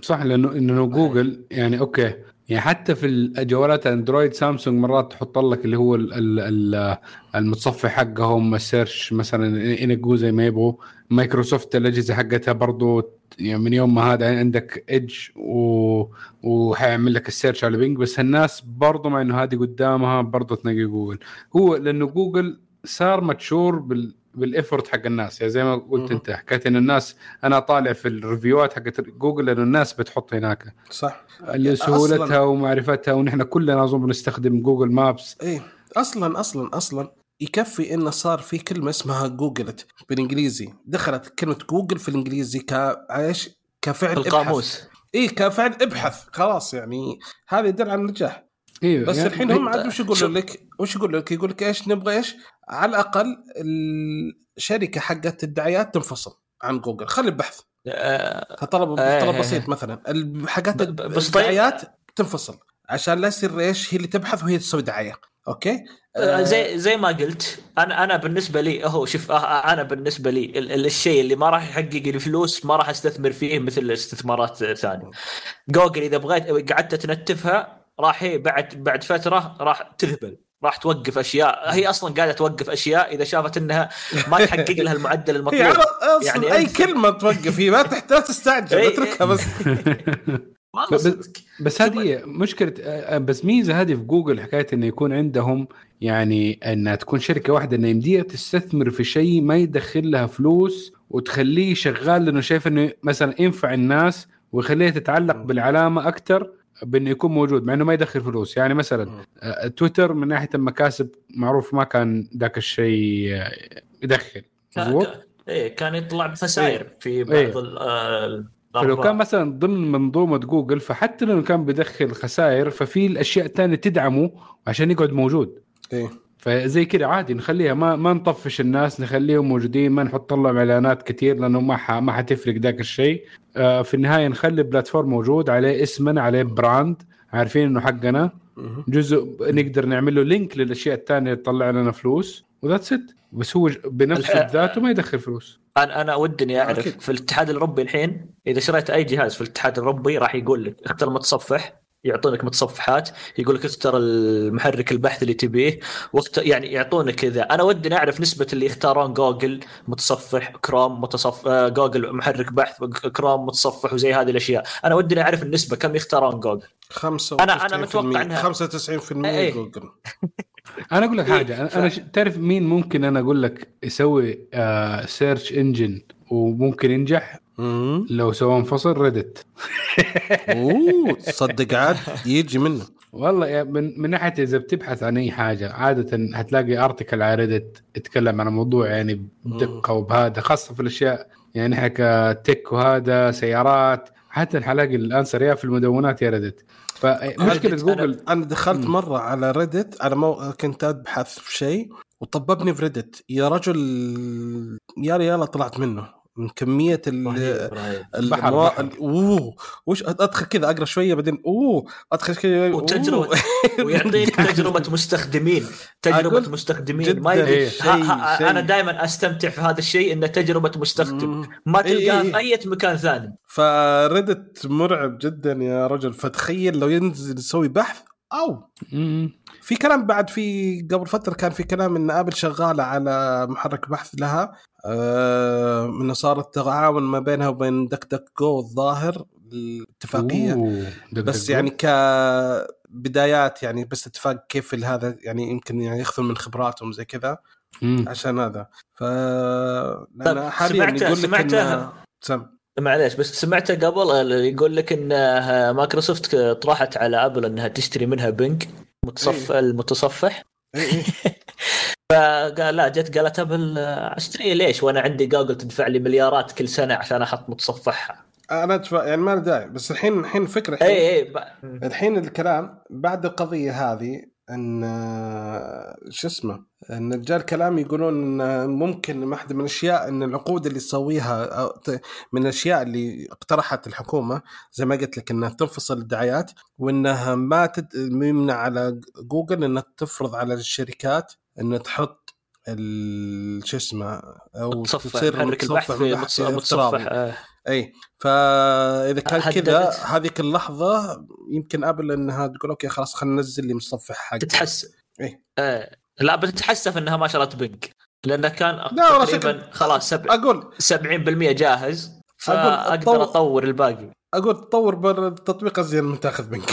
صح لأنه انه جوجل يعني أوكي. يعني حتى في الجوالات اندرويد سامسونج مرات تحط لك اللي هو ال- ال- ال- المتصفح حقهم ال search مثلا ينقوه زي ما يبغوا. مايكروسوفت الأجهزة حقتها برضو يعني من يوم ما هذا عندك ايدج و... وحيعمل لك ال search على بينج بس الناس برضو مع إنه هذه قدامها برضو تنقي جوجل. هو لأنه جوجل صار mature بال... بال effort حق الناس. يعني زي ما قلت. أنت حكيت إن الناس أنا طالع في ال review ات حقت جوجل لأنه الناس بتحط هناك صح. اللي سهولتها ومعرفتها ونحن كلنا اظن بنستخدم جوجل Maps إيه. أصلا أصلا أصلا يكفي انه صار في كلمة اسمها جوجلت بالإنجليزي. دخلت كلمة جوجل في الإنجليزي كإيش كفعل إبحث. القاموس اي كفعل إبحث. خلاص يعني هذا يدل على النجاح. أيوه بس يعني الحين هم عاد وش يقولوا. لك؟ وش يقولوا لك؟ يقول لك إيش؟ نبغى إيش؟ على الأقل الشركة حقت الدعايات تنفصل عن جوجل. خلي البحث آه، طلب آه، طلب آه، بسيط مثلا. بس طيب- الدعايات تنفصل. عشان لا يصير إيش؟ هي اللي تبحث وهي تسوي دعاية. أوكي؟ آه، زي زي ما قلت أنا أنا بالنسبة لي هو شوف أنا بالنسبة لي ال- ال- الشيء اللي ما راح يحقق لي فلوس ما راح أستثمر فيه مثل استثمارات ثانية. جوجل إذا بغيت قعدت تنتفها راح هي بعد بعد فترة راح تذبل راح توقف أشياء. هي أصلا قاعدة توقف أشياء إذا شافت إنها ما تحقق لها المعدل المطلوب. أصلاً يعني أي أنت- كلمة توقف هي ما تحتاج تستعجل إيه، اتركها بس. والله بس- صدق. بس هذه مشكلة بس ميزة هذه في جوجل حكاية إنه يكون عندهم يعني إنها تكون شركة واحدة إنه يمديها تستثمر في شيء ما يدخل لها فلوس وتخليه شغال لأنه شايف إنه مثلا ينفع الناس ويخليها تتعلق. بالعلامة أكثر بانه يكون موجود مع إنه ما يدخل فلوس يعني مثلا. آه، تويتر من ناحية المكاسب معروف ما كان ذاك الشيء آه، يدخل مضبوط كان- إيه كان يطلع بخسائر في بعض إيه. ال- آه، فلو. كان مثلا ضمن منظومة جوجل فحتى لو كان بيدخل خسائر ففي الأشياء الثانية تدعمه عشان يقعد موجود إيه فزي كذا عادي نخليها ما ما نطفش الناس نخليهم موجودين ما نحط لهم إعلانات كثير لأنه ما ح... ما حتفرق ذاك الشيء. آه في النهاية نخلي platform موجود عليه اسمنا عليه brand. عارفين إنه حقنا. جزء نقدر نعمل له link للأشياء الثانية اللي تطلع لنا فلوس و that's it بس هو بنفسه بذاته ما يدخل فلوس. أنا أنا ودي أعرف أكيد. في الاتحاد الأوروبي الحين إذا شريت أي جهاز في الاتحاد الأوروبي راح يقول لك اختر متصفح يعطونك متصفحات يقول لك اختر المحرك البحث اللي تبيه وقت يعني يعطونك كذا أنا ودي أعرف نسبة اللي يختارون جوجل متصفح كروم متصف آه، جوجل محرك بحث كروم متصفح وزي هذه الأشياء. أنا ودي أعرف النسبة كم يختارون جوجل؟ 95% أنا- أنا متوقع إنها- 95% إيه. جوجل. أنا أقول لك إيه، حاجة أنا, ف-. تعرف مين ممكن أنا أقول لك يسوي آه search engine وممكن ينجح؟ مم. لو سوى انفصل ريدت أوه تصدق عاد يجي منه. والله يا من من ناحية إذا بتبحث عن أي حاجة عادة هتلاقي article على ريدت يتكلم عن الموضوع يعني بدقة وبهذا خاصة في الأشياء يعني إحنا كتك وهذا سيارات حتى حلاقي ال answer يا في المدونات يا ريدت فمشكلة أنا- جوجل أنا دخلت مم. مرة على ريدت على مو... كنت أبحث في شيء وطببني في ريدت يا رجل يا ريال طلعت منه. من كمية ال... رهيب رهيب ال- بحر- الموا- بحر. ال- أوه وش ادخل كذا أقرأ شوية بعدين أوه ادخل كذا وتجربة. ويعطيك تجربة مستخدمين تجربة أقول مستخدمين ما يدري إيه. أنا دائما أستمتع في هذا الشيء إنه تجربة مستخدم مم. ما إيه تلقاها إيه. في أي مكان ثاني فريدت مرعب جدا يا رجل فتخيل لو ينزل يسوي بحث أو مم. في كلام بعد في قبل فترة كان في كلام إن آبل شغالة على محرك بحث لها إنه صارت تعاون ما بينها وبين دك دك جو الظاهر الاتفاقية دق بس دق يعني كبدايات يعني بس اتفاق كيف هذا يعني يمكن يعني ياخذون من خبراتهم زي كذا مم. عشان هذا ف طيب، لأن حاليا سمعت- يقول لك سمعتها؟ إنه- سم معليش بس سمعته قبل آه، يقول لك إن آه، مايكروسوفت طرحت على أبل إنها تشتري منها بينج متصف المتصفح إيه إيه. فقال لا جت قالت ابل اشتريه ليش؟ وأنا عندي جوجل تدفع لي مليارات كل سنة عشان أحط متصفحها. أنا أتفق يعني ما داعي بس الحين الحين الحين اي اي ب- الحين الكلام بعد القضية هذه إن شو اسمه إن جاء الكلام يقولون إن ممكن واحدة من الأشياء إن العقود اللي تسويها من الأشياء اللي اقترحت الحكومة زي ما قلت لك إنها تنفصل الدعايات وإنها ما تد... يمنع على جوجل إنها تفرض على الشركات انها تحط ال- شو اسمه أو متصفح تصير محرك البحث في بحث متص- افتراضي. متصفح آه. إي فإذا كان. كذا هذيك اللحظة يمكن أبل إنها تقول أوكي خلاص خلينا ننزل لي متصفح حق تتحسن إيه. آه. لا بتتحسف إنها ما شرت بينج لأنه كان لا، تقريبا خلاص سبع- أقول 70% جاهز فأقدر أطور- أطور الباقي أقول تطور بر التطبيق ازين من تاخذ بينج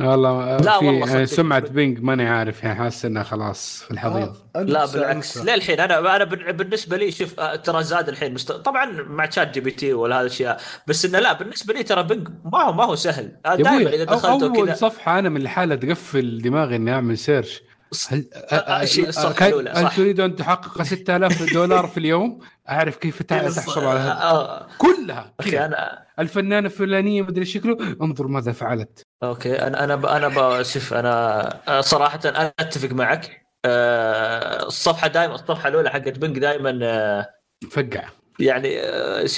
والله لا في والله صدق. سمعة بينج ماني عارف يعني حاسس إنها خلاص في الحضيض. آه، لا بالعكس. للحين أنا أنا بالنسبة لي شوف آه، ترى زاد الحين مست... طبعا مع شات جي بي تي ولا هذه الأشياء بس إنه لا بالنسبة لي ترى بنج ما هو ما هو سهل. يا دائما إذا أو- دخلت أول وكذا. صفحة أنا من الحالة تقفل دماغي إني أعمل search هل شيء الصفحة هل-. تريد أن تحقق 6000 دولار في اليوم؟ أعرف كيف تحصل على هذا. آه، كلها كذا. أنا الفنانة الفلانية مدري شكله انظر ماذا فعلت. أوكي أنا أنا ب... أنا ب... شوف أنا صراحة أنا أتفق معك. الصفحة دائما الصفحة الأولى حقت بينج دائما فقع. يعني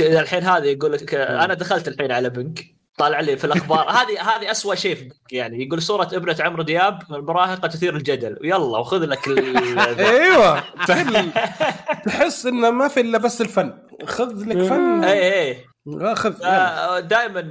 الحين هذا يقول لك أنا دخلت الحين على بينج. طالع لي في الأخبار. هذه هذه اسوء شيء يعني. يقول صورة ابنة عمرو دياب المراهقه تثير الجدل. ويلا وخذ لك ال... أيوه. تحل تحس إنه ما في إلا بس الفن. خذ لك فن. اي اي خذ يلا. دائما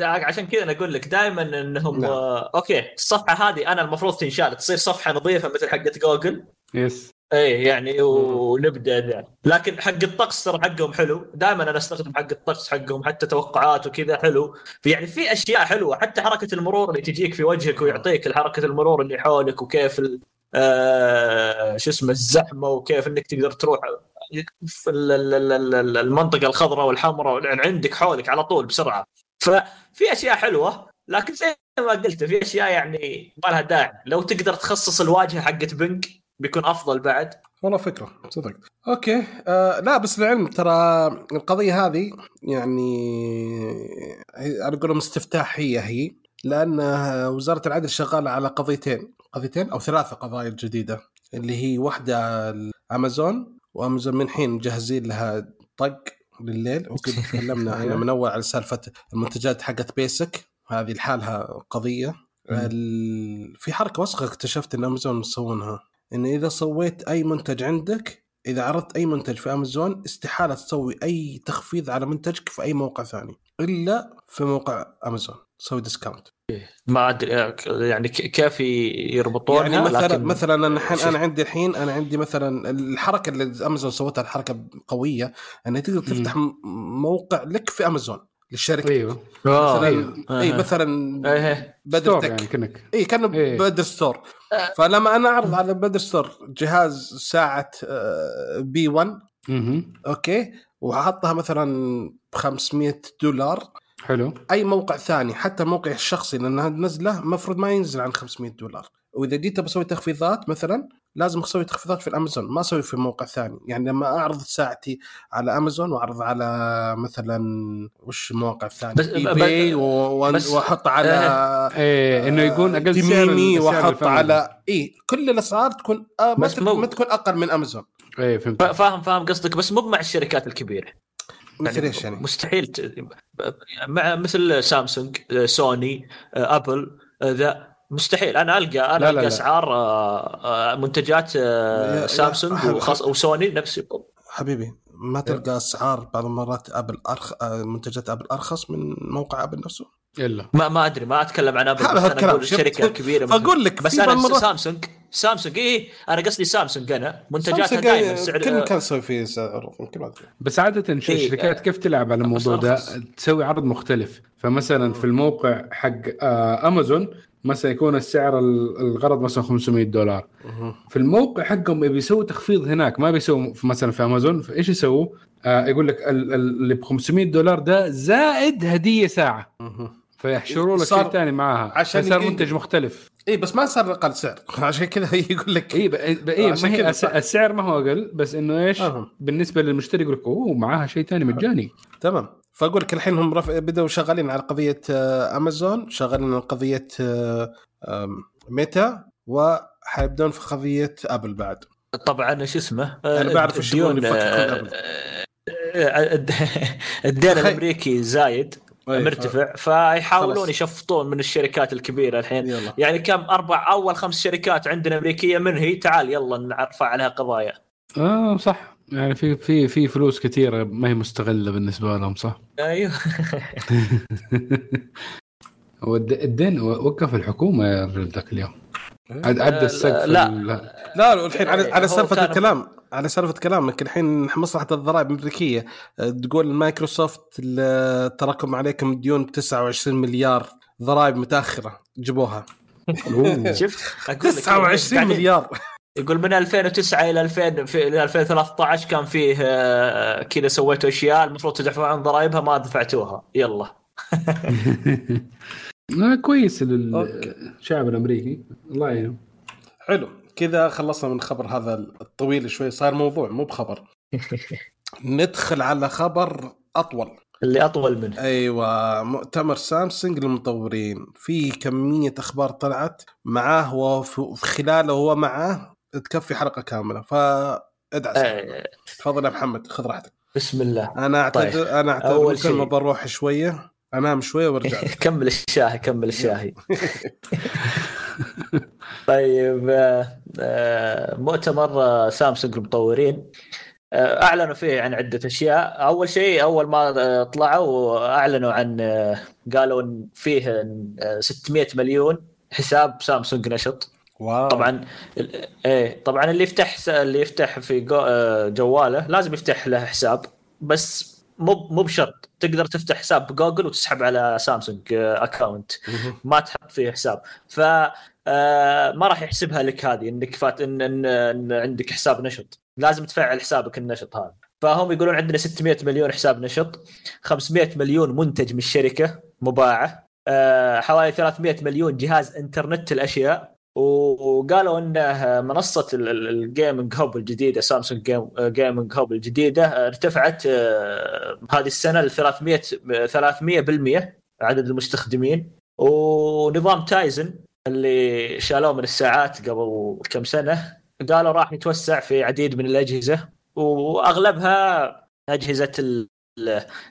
عشان كذا أنا أقول لك دائما إنهم نعم. آه، أوكي الصفحة هذه أنا المفروض تنشال. تصير صفحة نظيفة مثل حقت جوجل. يس اي يعني ونبدأ يعني لكن حق الطقس ترى حقهم حلو. دائما أنا أستخدم حق الطقس حقهم حتى توقعات وكذا حلو. في يعني في أشياء حلوة حتى حركة المرور اللي تجيك في وجهك ويعطيك حركه المرور اللي حولك وكيف ال- آه شو اسمه الزحمة وكيف إنك تقدر تروح في ال- ال- ال- ال- المنطقة الخضراء والحمراء يعني عندك حولك على طول بسرعة. ففي أشياء حلوة لكن زي ما قلت في أشياء يعني ما لها داعي. لو تقدر تخصص الواجهة حقت بنك بيكون أفضل بعد. والله فكرة صدق أوكي آه لا بس العلم ترى القضية هذه يعني أنا أقول لهم استفتاحية هي لأن وزارة العدل شغالة على قضيتين قضيتين أو ثلاثة قضايا جديدة اللي هي واحدة امازون وأمازون من حين مجهزين لها طق لليل. وقد تكلمنا هنا من أول على سالفة المنتجات حقت basic هذه لحالها قضية. ال- في حركة وسخة اكتشفت إن أمازون مسوونها. إن إذا سويت أي منتج عندك إذا عرضت أي منتج في امازون استحالة تسوي أي تخفيض على منتجك في أي موقع ثاني إلا في موقع امازون تسوي discount ما أدري يعني ك- كيف يربطونها يعني مثلا لكن مثلا أنا الحين. أنا عندي الحين أنا عندي مثلا الحركة اللي امازون سوتها الحركة قوية انك تقدر تفتح م- موقع لك في امازون للشركة أيوه. مثلا آه. إي مثلا إيه. بدر ستور تك يعني كأنك إي كان إيه. بدر ستور فلما أنا أعرض على بدر ستور جهاز ساعة آه، بي 1 مهم. أوكي. وحطها مثلا ب 500 دولار. حلو. أي موقع ثاني حتى موقعي الشخصي لانها نزلة المفروض ما ينزل عن 500 دولار. وإذا جيت بسوي تخفيضات مثلا لازم أسوي تخفيضات في الأمازون ما أسوي في موقع ثاني. يعني لما أعرض ساعتي على أمازون وأعرض على مثلا وش المواقع الثانية بس- اي وأحط على إيه. إنه يكون أقل سعر وأحط. على إي كل الأسعار تكون آه ما, تكون ما تكون أقل من أمازون. إيه فهمت. فا- فاهم فاهم قصدك بس مو مع الشركات الكبيرة. مثل إيش يعني؟ مستحيل ت... مع مثل سامسونج آه، سوني آه، أبل ذا. مستحيل أنا القى أنا لا، ألقى لا. أسعار آه، آه، منتجات آه، سامسونج وخاص وسوني نفس حبيبي ما تلقى أسعار بعض المرات أبل أرخ... آه، منتجات أبل أرخص من موقع أبل نفسه إلا ما ما أدري ما أتكلم عن أبل بس أنا. أقول شفت؟ الشركة الكبيره مثل- أقول لك بس أنا المرات سامسونج سامسونج اي أنا قصدي سامسونج أنا منتجاتها دائما سعر كل مكان يسوي فيه سعر يمكن ما. بس إيه، الشركات آه، كيف تلعب على الموضوع ده. تسوي عرض مختلف فمثلا في الموقع حق أمازون مثلا يكون السعر ال- الغرض مثلا 500 دولار. في الموقع حقهم بيسوي تخفيض هناك ما بيسوي في مثلا في أمازون فايش يسووا؟ آه يقول لك ال- ال- اللي ب 500 دولار ده زائد هدية ساعة. فيحشروا لك شيء ثاني معاها؟ عشان صار منتج مختلف. إي بس ما صار أقل سعر. عشان كذا يقول لك إي ب- ب- إيه عشان ما هي. السعر ما هو أقل بس إنه إيش؟ أهم. بالنسبة للمشتري يقول لك أوه معاها شيء ثاني مجاني. تمام. فأقول لك الحين هم رف... بدأوا شغالين على قضية آه، امازون شغالين على قضية آه، ميتا وحيبدون في قضية ابل بعد. طبعا شو اسمه؟ بعرف الديون يفككون آه، قبل. آه، الد- الدين. الأمريكي زايد. أي، مرتفع فيحاولون خلاص. يشفطون من الشركات الكبيرة الحين. يلا. يعني كم؟ أربع أول خمس شركات عندنا أمريكية من هي؟ تعال يلا نرفع عليها قضايا. آه صح. يعني في في في فلوس كثيرة ما هي مستغلة بالنسبة لهم صح؟ أيوه. الدين وقف الحكومة يا رجل ذاك اليوم. عد عدى السقف لا. ال- لا. الحين على على سالفة الكلام على سالفة كلامك الحين مصلحة الضرائب الأمريكية. أه، تقول مايكروسوفت تراكم عليكم ديون 29 مليار ضرائب متأخرة جيبوها. شفت؟ أقول لك 29 قاعدين- مليار. يقول من 2009 إلى 2000 في إلى 2013 كان فيه آه، كذا سويتوا أشياء المفروض تدفعون ضرائبها ما دفعتوها. يلا. آه، كويس. للشعب الأمريكي. الله يعينه حلو. كذا خلصنا من الخبر هذا الطويل شوي. صار موضوع مو بخبر. ندخل على خبر أطول. اللي أطول منه. أيوه مؤتمر سامسونج للمطورين. في كمية أخبار طلعت معاه وفي خلاله هو معاه تكفي حلقة كاملة. فادعس. آه، تفضل يا محمد خذ راحتك. بسم الله. أنا اعتذر طيب. أنا أعتذر أول ممكن ما. بروح شوية. أنام شوية وأرجع. كمل الشاهي كمل الشاهي. طيب آه، آه، مؤتمر سامسونج المطورين آه، أعلنوا فيه عن عدة أشياء. أول شيء أول ما طلعوا أعلنوا عن قالوا إن فيه آه، 600 مليون حساب سامسونج نشط. واو. طبعا إيه طبعا اللي يفتح اللي يفتح في جو- جواله لازم يفتح له حساب بس مو مو بشرط. تقدر تفتح حساب بجوجل وتسحب على سامسونج آه، account ما تحط فيه حساب. ف آه، ما راح يحسبها لك هذه إنك فات إن, إن, إن عندك حساب نشط. لازم تفعل حسابك النشط هذا. فهم يقولون عندنا 600 مليون حساب نشط 500 مليون منتج من الشركة مباعة آه، حوالي 300 مليون جهاز إنترنت الاشياء وقالوا انه منصة ال- ال- ال gaming hub الجديدة سامسونج game gaming hub الجديدة ارتفعت آه، هذه السنة ل 300 300% عدد المستخدمين. ونظام تايزن اللي شالوه من الساعات قبل كم سنة قالوا راح يتوسع في عديد من الأجهزة. وأغلبها أجهزة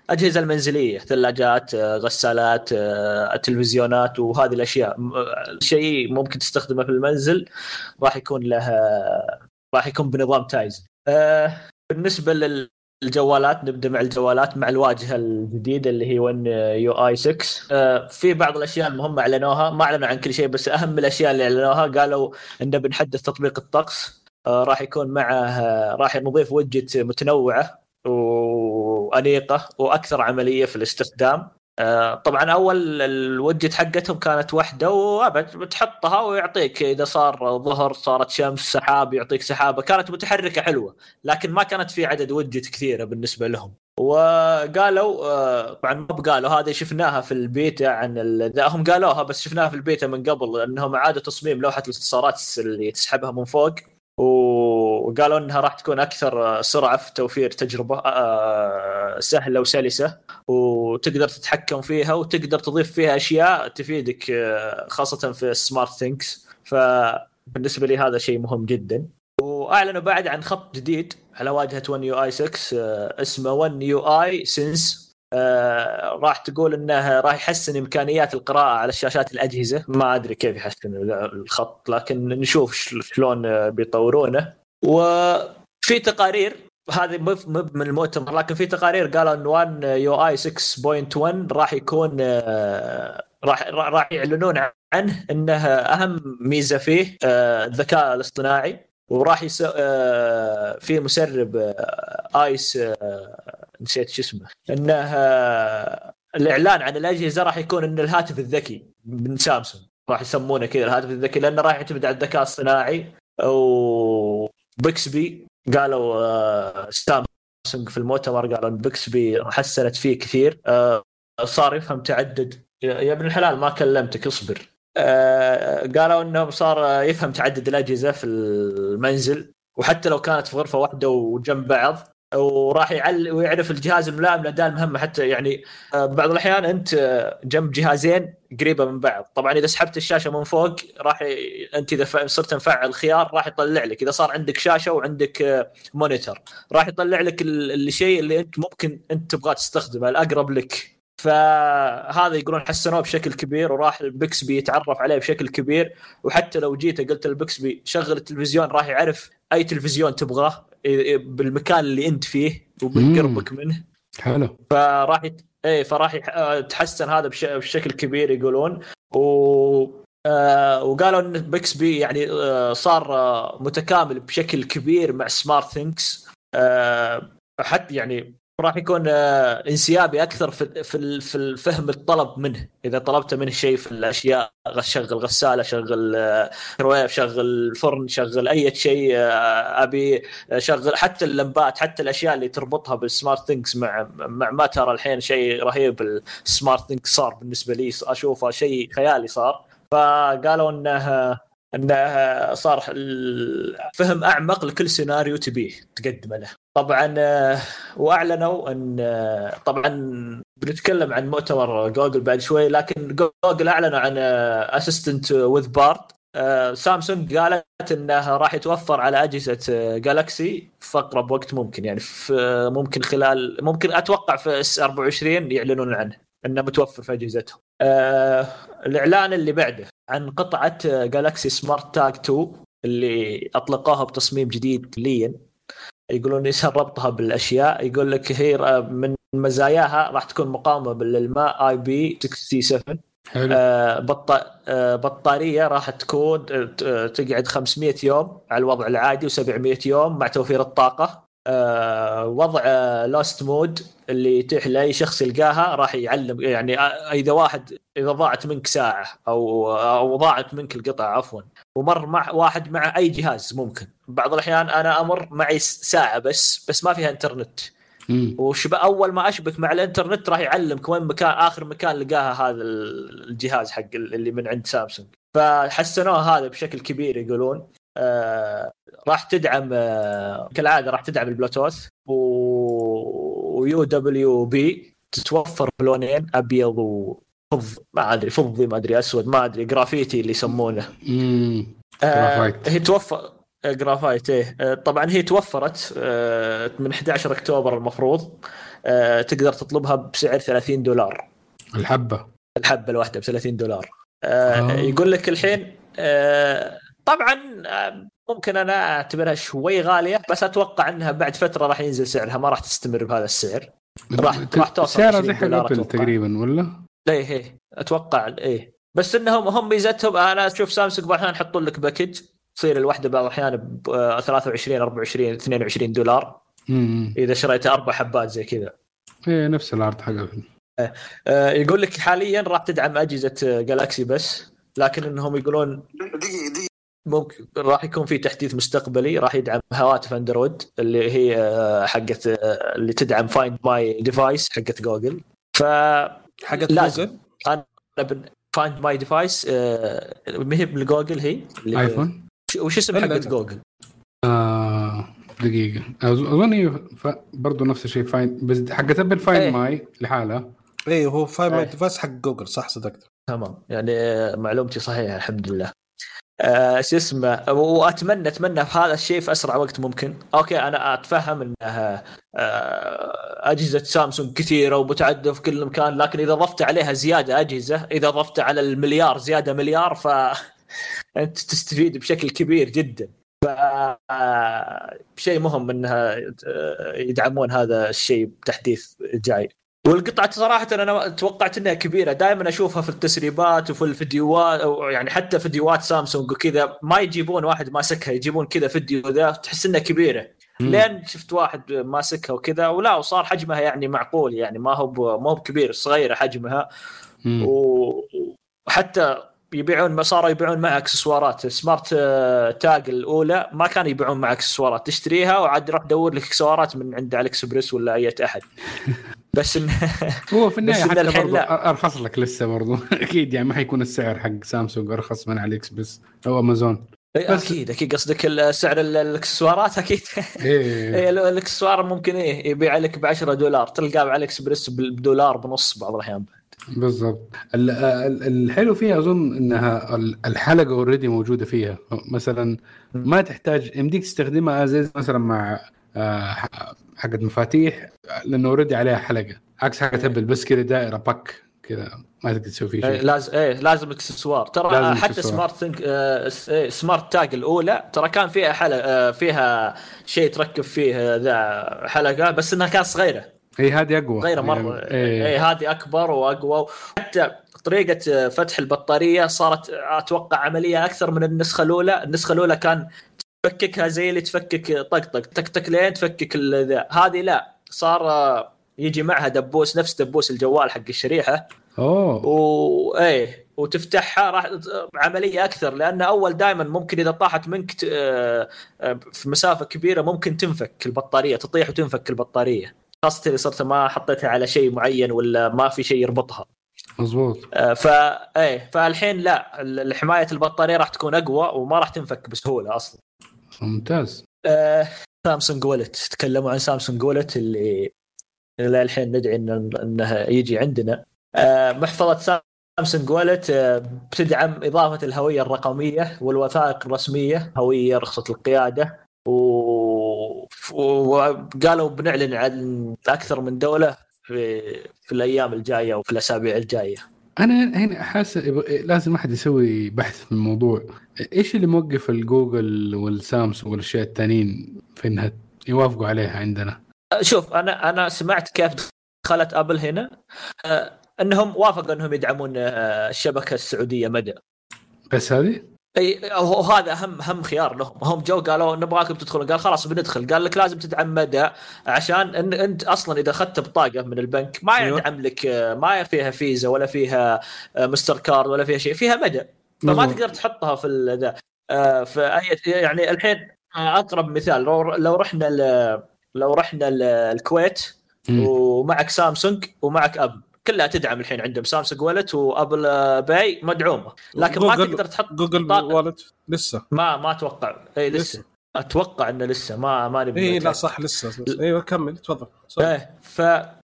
الأجهزة المنزلية ثلاجات آه، غسالات آه، تلفزيونات وهذه الأشياء. آه، شيء ممكن تستخدمه في المنزل راح يكون له راح يكون بنظام تايزن آه، بالنسبة للجوالات نبدأ مع الجوالات مع الواجهة الجديدة اللي هي ون يو اي 6 آه، في بعض الأشياء المهمه أعلنوها ما أعلنوا عن كل شيء بس أهم الأشياء اللي أعلنوها قالوا انه بنحدث تطبيق الطقس. راح يكون معه راح نضيف وجت متنوعة وأنيقة وأكثر عملية في الاستخدام. آه، طبعا أول الوجت حقتهم كانت واحدة وأبد بتحطها ويعطيك إذا صار ظهر صارت شمس سحاب يعطيك سحابة. كانت متحركة حلوة لكن ما كانت في عدد وجت كثيرة بالنسبة لهم. وقالوا آه، طبعا ما قالوا هذه شفناها في البيتا عن ال... هم قالوها بس شفناها في البيتا من قبل إنهم اعادوا تصميم لوحة الاتصالات اللي تسحبها من فوق. وقالوا إنها راح تكون أكثر سرعة في توفير تجربة آه، سهلة وسلسة وتقدر تتحكم فيها وتقدر تضيف فيها أشياء تفيدك آه، خاصة في ال SmartThings فبالنسبة لي هذا شيء مهم جدا. وأعلنوا بعد عن خط جديد على واجهة 1 يو اي 6 آه، اسمه One UI Sans آه، راح تقول إنه راح يحسن إمكانيات القراءة على شاشات الأجهزة. ما أدري كيف يحسن الخط لكن نشوف شلون بيطورونه. وفي تقارير هذه مو من المؤتمر لكن في تقارير قالوا إن 1 يو اي 6.1 راح يكون آه، راح راح يعلنون عنه إنه أهم ميزة فيه آه، الذكاء الاصطناعي. وراح يس... في مسرب آيس نسيت شو اسمه. إنه الإعلان عن الأجهزة راح يكون إن الهاتف الذكي من سامسونج. راح يسمونه كذا الهاتف الذكي لأنه راح يعتمد على الذكاء الصناعي. وبيكسبي قالوا آه، سامسونج في المؤتمر قالوا بيكسبي حسنت فيه كثير. آه، صار يفهم تعدد. يا يا ابن الحلال ما كلمتك اصبر. آه، قالوا إنه صار يفهم تعدد الأجهزة في المنزل. وحتى لو كانت في غرفة واحدة وجنب بعض وراح يعل ويعرف الجهاز الملائم لاداء المهمه حتى يعني آه، بعض الأحيان أنت آه، جنب جهازين قريبة من بعض. طبعا إذا سحبت الشاشة من فوق راح ي... أنت إذا صرت مفعل خيار راح يطلع لك. إذا صار عندك شاشة وعندك آه، مونيتور راح يطلع لك ال- الشيء اللي أنت ممكن أنت تبغاه تستخدمه الأقرب لك. فهذا يقولون حسنوه بشكل كبير وراح ال Bixby يتعرف عليه بشكل كبير. وحتى لو جيت قلت ال Bixby شغل التلفزيون راح يعرف أي تلفزيون تبغاه. بالمكان اللي أنت فيه وبقربك منه. حلو. فراح يت... إيه فراح يح... آه، يتحسن هذا بش... بشكل كبير يقولون. و آه وقالوا إن Bixby يعني آه صار آه متكامل بشكل كبير مع SmartThings آه حتى يعني راح يكون آه، انسيابي أكثر في في في الفهم الطلب منه. إذا طلبت منه شيء في الأشياء شغل غسالة شغل مكيف شغل فرن شغل أي شيء آه، أبي شغل حتى اللمبات حتى الأشياء اللي تربطها بال SmartThings مع مع ما ترى الحين شيء رهيب ال SmartThings صار بالنسبة لي أشوفه شيء خيالي صار. فقالوا إنه إنه صار فهم أعمق لكل سيناريو تبيه تقدم له. طبعا وأعلنوا إن طبعا بنتكلم عن مؤتمر جوجل بعد شوي لكن جوجل أعلنوا عن Assistant with Bard سامسونج قالت انه راح يتوفر على أجهزة جالكسي في اقرب وقت ممكن يعني في ممكن خلال ممكن أتوقع في S 24 يعلنون عنه إنه متوفر في أجهزتهم. آه الإعلان اللي بعده عن قطعة جالكسي سمارت تاج 2 اللي أطلقوها بتصميم جديد ليا يقولون يسهل ربطها بالأشياء؟ يقول لك هي من مزاياها راح تكون مقاومة بالماء IP 67 حلو. آه بط... آه بطارية راح تكون آه، تقعد 500 يوم على الوضع العادي و700 يوم مع توفير الطاقة. وضع lost mode اللي يتيح لأي شخص يلقاها راح يعلم. يعني آه، إذا واحد إذا ضاعت منك ساعة أو أو ضاعت منك القطعة عفوا ومر مع واحد مع أي جهاز ممكن. بعض الأحيان أنا أمر معي ساعة بس بس ما فيها انترنت وأشبك أول ما أشبك مع الانترنت راح يعلمك وين مكان آخر مكان لقاها هذا الجهاز حق اللي من عند سامسونج فحسنوه هذا بشكل كبير يقولون. آه راح تدعم آه كالعادة راح تدعم البلوتوث و UWB تتوفر بلونين أبيض وفض ما أدري فضي ما أدري أسود ما أدري جرافيتي اللي يسمونه. آه هي توفر جرافايت إيه. آه، طبعا هي توفرت آه، من 11 أكتوبر المفروض آه، تقدر تطلبها بسعر 30 دولار. الحبة. الحبة الواحدة ب 30 دولار. آه. يقول لك الحين طبعا ممكن أنا أعتبرها شوي غالية بس أتوقع إنها بعد فترة راح ينزل سعرها ما راح تستمر بهذا السعر. راح راح توصل سعرها زي حق تقريبا ولا؟ إيه إيه أتوقع إيه. بس إنهم هم ميزتهم أنا أشوف سامسونج بعض الاحيان يحطون لك package تصير الواحده بعض الاحيان ب 23 24 22 دولار. مم. إذا شريت أربع حبات زي كذا. إيه نفس العرض حقها آه،, آه يقول لك حاليا راح تدعم أجهزة جالكسي بس. لكن إنهم يقولون دقيقة دقيقة ممكن راح يكون في تحديث مستقبلي راح يدعم هواتف اندرويد اللي هي آه، حقت آه، اللي تدعم Find My Device حقت جوجل ف حقت جوجل أنا Find My Device ما هي بالجوجل هي ايفون وش اسم حقت جوجل؟ آه دقيقة. اظن هي ف... برضه نفس الشيء Find بس حقت ابل Find إيه. My لحالها. اي هو Find My Device حق جوجل صح؟ صدقت. تمام. يعني معلومتي صحيحة الحمد لله. آه شو اسمه واتمنى أتمنى في هذا الشيء في أسرع وقت ممكن. okay أنا أتفهم إنها آه أجهزة سامسونج كثيرة ومتعددة في كل مكان لكن إذا ضفت عليها زيادة أجهزة إذا ضفت على المليار زيادة مليار ف أنت تستفيد بشكل كبير جدا. ف شيء مهم إنها يدعمون هذا الشيء بتحديث جاي. والقطعة صراحة أنا توقعت أنها كبيرة. دائما أشوفها في التسريبات وفي الفيديوهات أو يعني حتى فيديوهات سامسونج وكذا. ما يجيبون واحد ماسكها يجيبون كذا فيديو ذا تحس أنها كبيرة. مم. لين شفت واحد ماسكها وكذا. ولا وصار حجمها يعني معقول يعني ما هو ما هو كبير صغيرة حجمها. وحتى يبيعون ما صاروا يبيعون معها أكسسوارات. smart آه، tag الأولى ما كانوا يبيعون معها أكسسوارات. تشتريها وعاد تروح تدور لك أكسسوارات من عند AliExpress ولا أي أحد. بس إن هو في النهاية حتى برضو أرخص لك لسه برضو. أكيد يعني ما حيكون السعر حق سامسونج أرخص من AliExpress أو أمازون. بس أكيد أكيد قصدك سعر الإكسسوارات أكيد. إيه، الإكسسوار ممكن إيه يبيع لك ب 10 دولار تلقاه AliExpress بدولار بنص بعض الأحيان. بالضبط. الحلو فيها أظن إنها الحلقة already موجودة فيها. مثلا ما تحتاج يمديك تستخدمها زي مثلا مع آه، حقت مفاتيح لأنه already عليها حلقة. عكس حقت ابل بس كذا دائرة back كذا ما تقدر تسوي فيه شيء. لازم إيه لازم اكسسوار. ترى لازم حتى SmartThings آه smart tag الأولى ترى كان فيها حلقة آه فيها شيء تركب فيه ذا حلقة بس إنها كانت صغيرة. هي هذه أقوى. غير مرة. يعني اي إيه هذه أكبر وأقوى. حتى طريقة فتح البطارية صارت أتوقع عملية أكثر من النسخة الأولى، النسخة الأولى كان تفككها زي اللي تفكك طقطق تك تك لين تفكك ذا، هذه لا صار آه، يجي معها دبوس نفس دبوس الجوال حق الشريحة. أوه. وايه وتفتحها راح عملية أكثر لأن أول دائما ممكن إذا طاحت منك ت- آه، آه، في مسافة كبيرة ممكن تنفك البطارية تطيح وتنفك البطارية. خاصة إذا صرت ما حطيتها على شيء معين ولا ما في شيء يربطها. مضبوط آه، فا إيه فالحين لا حمايه البطارية راح تكون أقوى وما راح تنفك بسهولة أصلا. ممتاز. آه، سامسونج ولت تكلموا عن سامسونج ولت اللي إلى الحين ندعي انه إنه يجي عندنا. آه، محفظة سامسونج ولت آه، بتدعم إضافة الهوية الرقمية والوثائق الرسمية هوية رخصة القيادة و... وقالوا بنعلن عن أكثر من دولة في في الأيام الجاية وفي الأسابيع الجاية. أنا هنا يبغى- لازم أحد يسوي بحث في الموضوع. إيش اللي موقف الجوجل والسامسونج والأشياء الثانيين في إنها يوافقوا عليها عندنا؟ شوف أنا أنا سمعت كيف دخلت أبل هنا. آه، إنهم وافقوا إنهم يدعمون آه، الشبكة السعودية مدى بس هذه؟ أي وهذا أهم أهم خيار لهم. هم جو قالوا نبغاكم تدخلون. قال خلاص بندخل. قال لك لازم تدعم مدى عشان إن أنت أصلا إذا اخذت بطاقة من البنك ما أيوة. يدعم لك ما فيها فيزا ولا فيها آه، ماستر كارد ولا فيها شيء. فيها مدى. فما. تقدر تحطها في ذا. آه، فأي يعني الحين آه، أقرب مثال. لو لو رحنا لو رحنا الكويت. ومعك سامسونج ومعك ابل كلها تدعم الحين عندهم سامسونج wallet وابل باي مدعومة لكن ما تقدر تحط جوجل wallet لسه ما ما أتوقع إي لسه أتوقع إنه لسه ما ما نبي إي لا. صح لسه إيوه كمل تفضل. إيه ف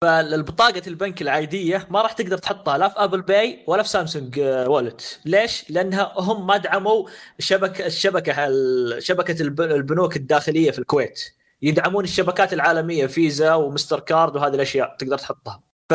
فالبطاقة البنك العادية ما راح تقدر تحطها لا في ابل باي ولا في سامسونج آه، wallet، ليش؟ لأنها هم ما دعموا شبكة الشبكة ال- شبكة الب- البنوك الداخلية في الكويت. يدعمون الشبكات العالمية فيزا وماستر كارد وهذه الأشياء تقدر تحطها. ف...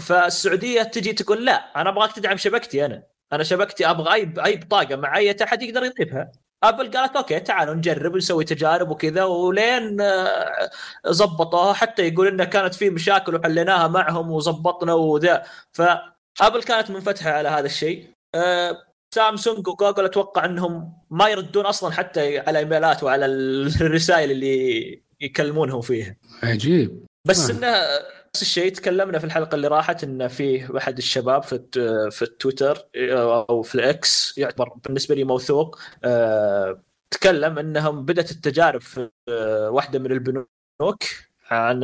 فالسعودية تجي تقول لا أنا أبغاك تدعم شبكتي أنا. أنا شبكتي أبغى اي أي بطاقة مع أي أحد يقدر يضيفها. أبل قالت okay تعالوا نجرب ونسوي تجارب وكذا ولين آه، زبطوها حتى يقول إنه كانت في مشاكل وحليناها معهم وزبطنا وذا فأبل كانت منفتحة على هذا الشيء أه سامسونج وجوجل أتوقع إنهم ما يردون أصلا حتى على إيميلات وعلى الرسائل اللي يكلمونهم فيها عجيب بس آه. إنه نفس الشيء تكلمنا في الحلقة اللي راحت انه في أحد الشباب في في التويتر أو في الإكس يعتبر بالنسبة لي موثوق أه تكلم إنهم بدأت التجارب في آه، واحدة من البنوك عن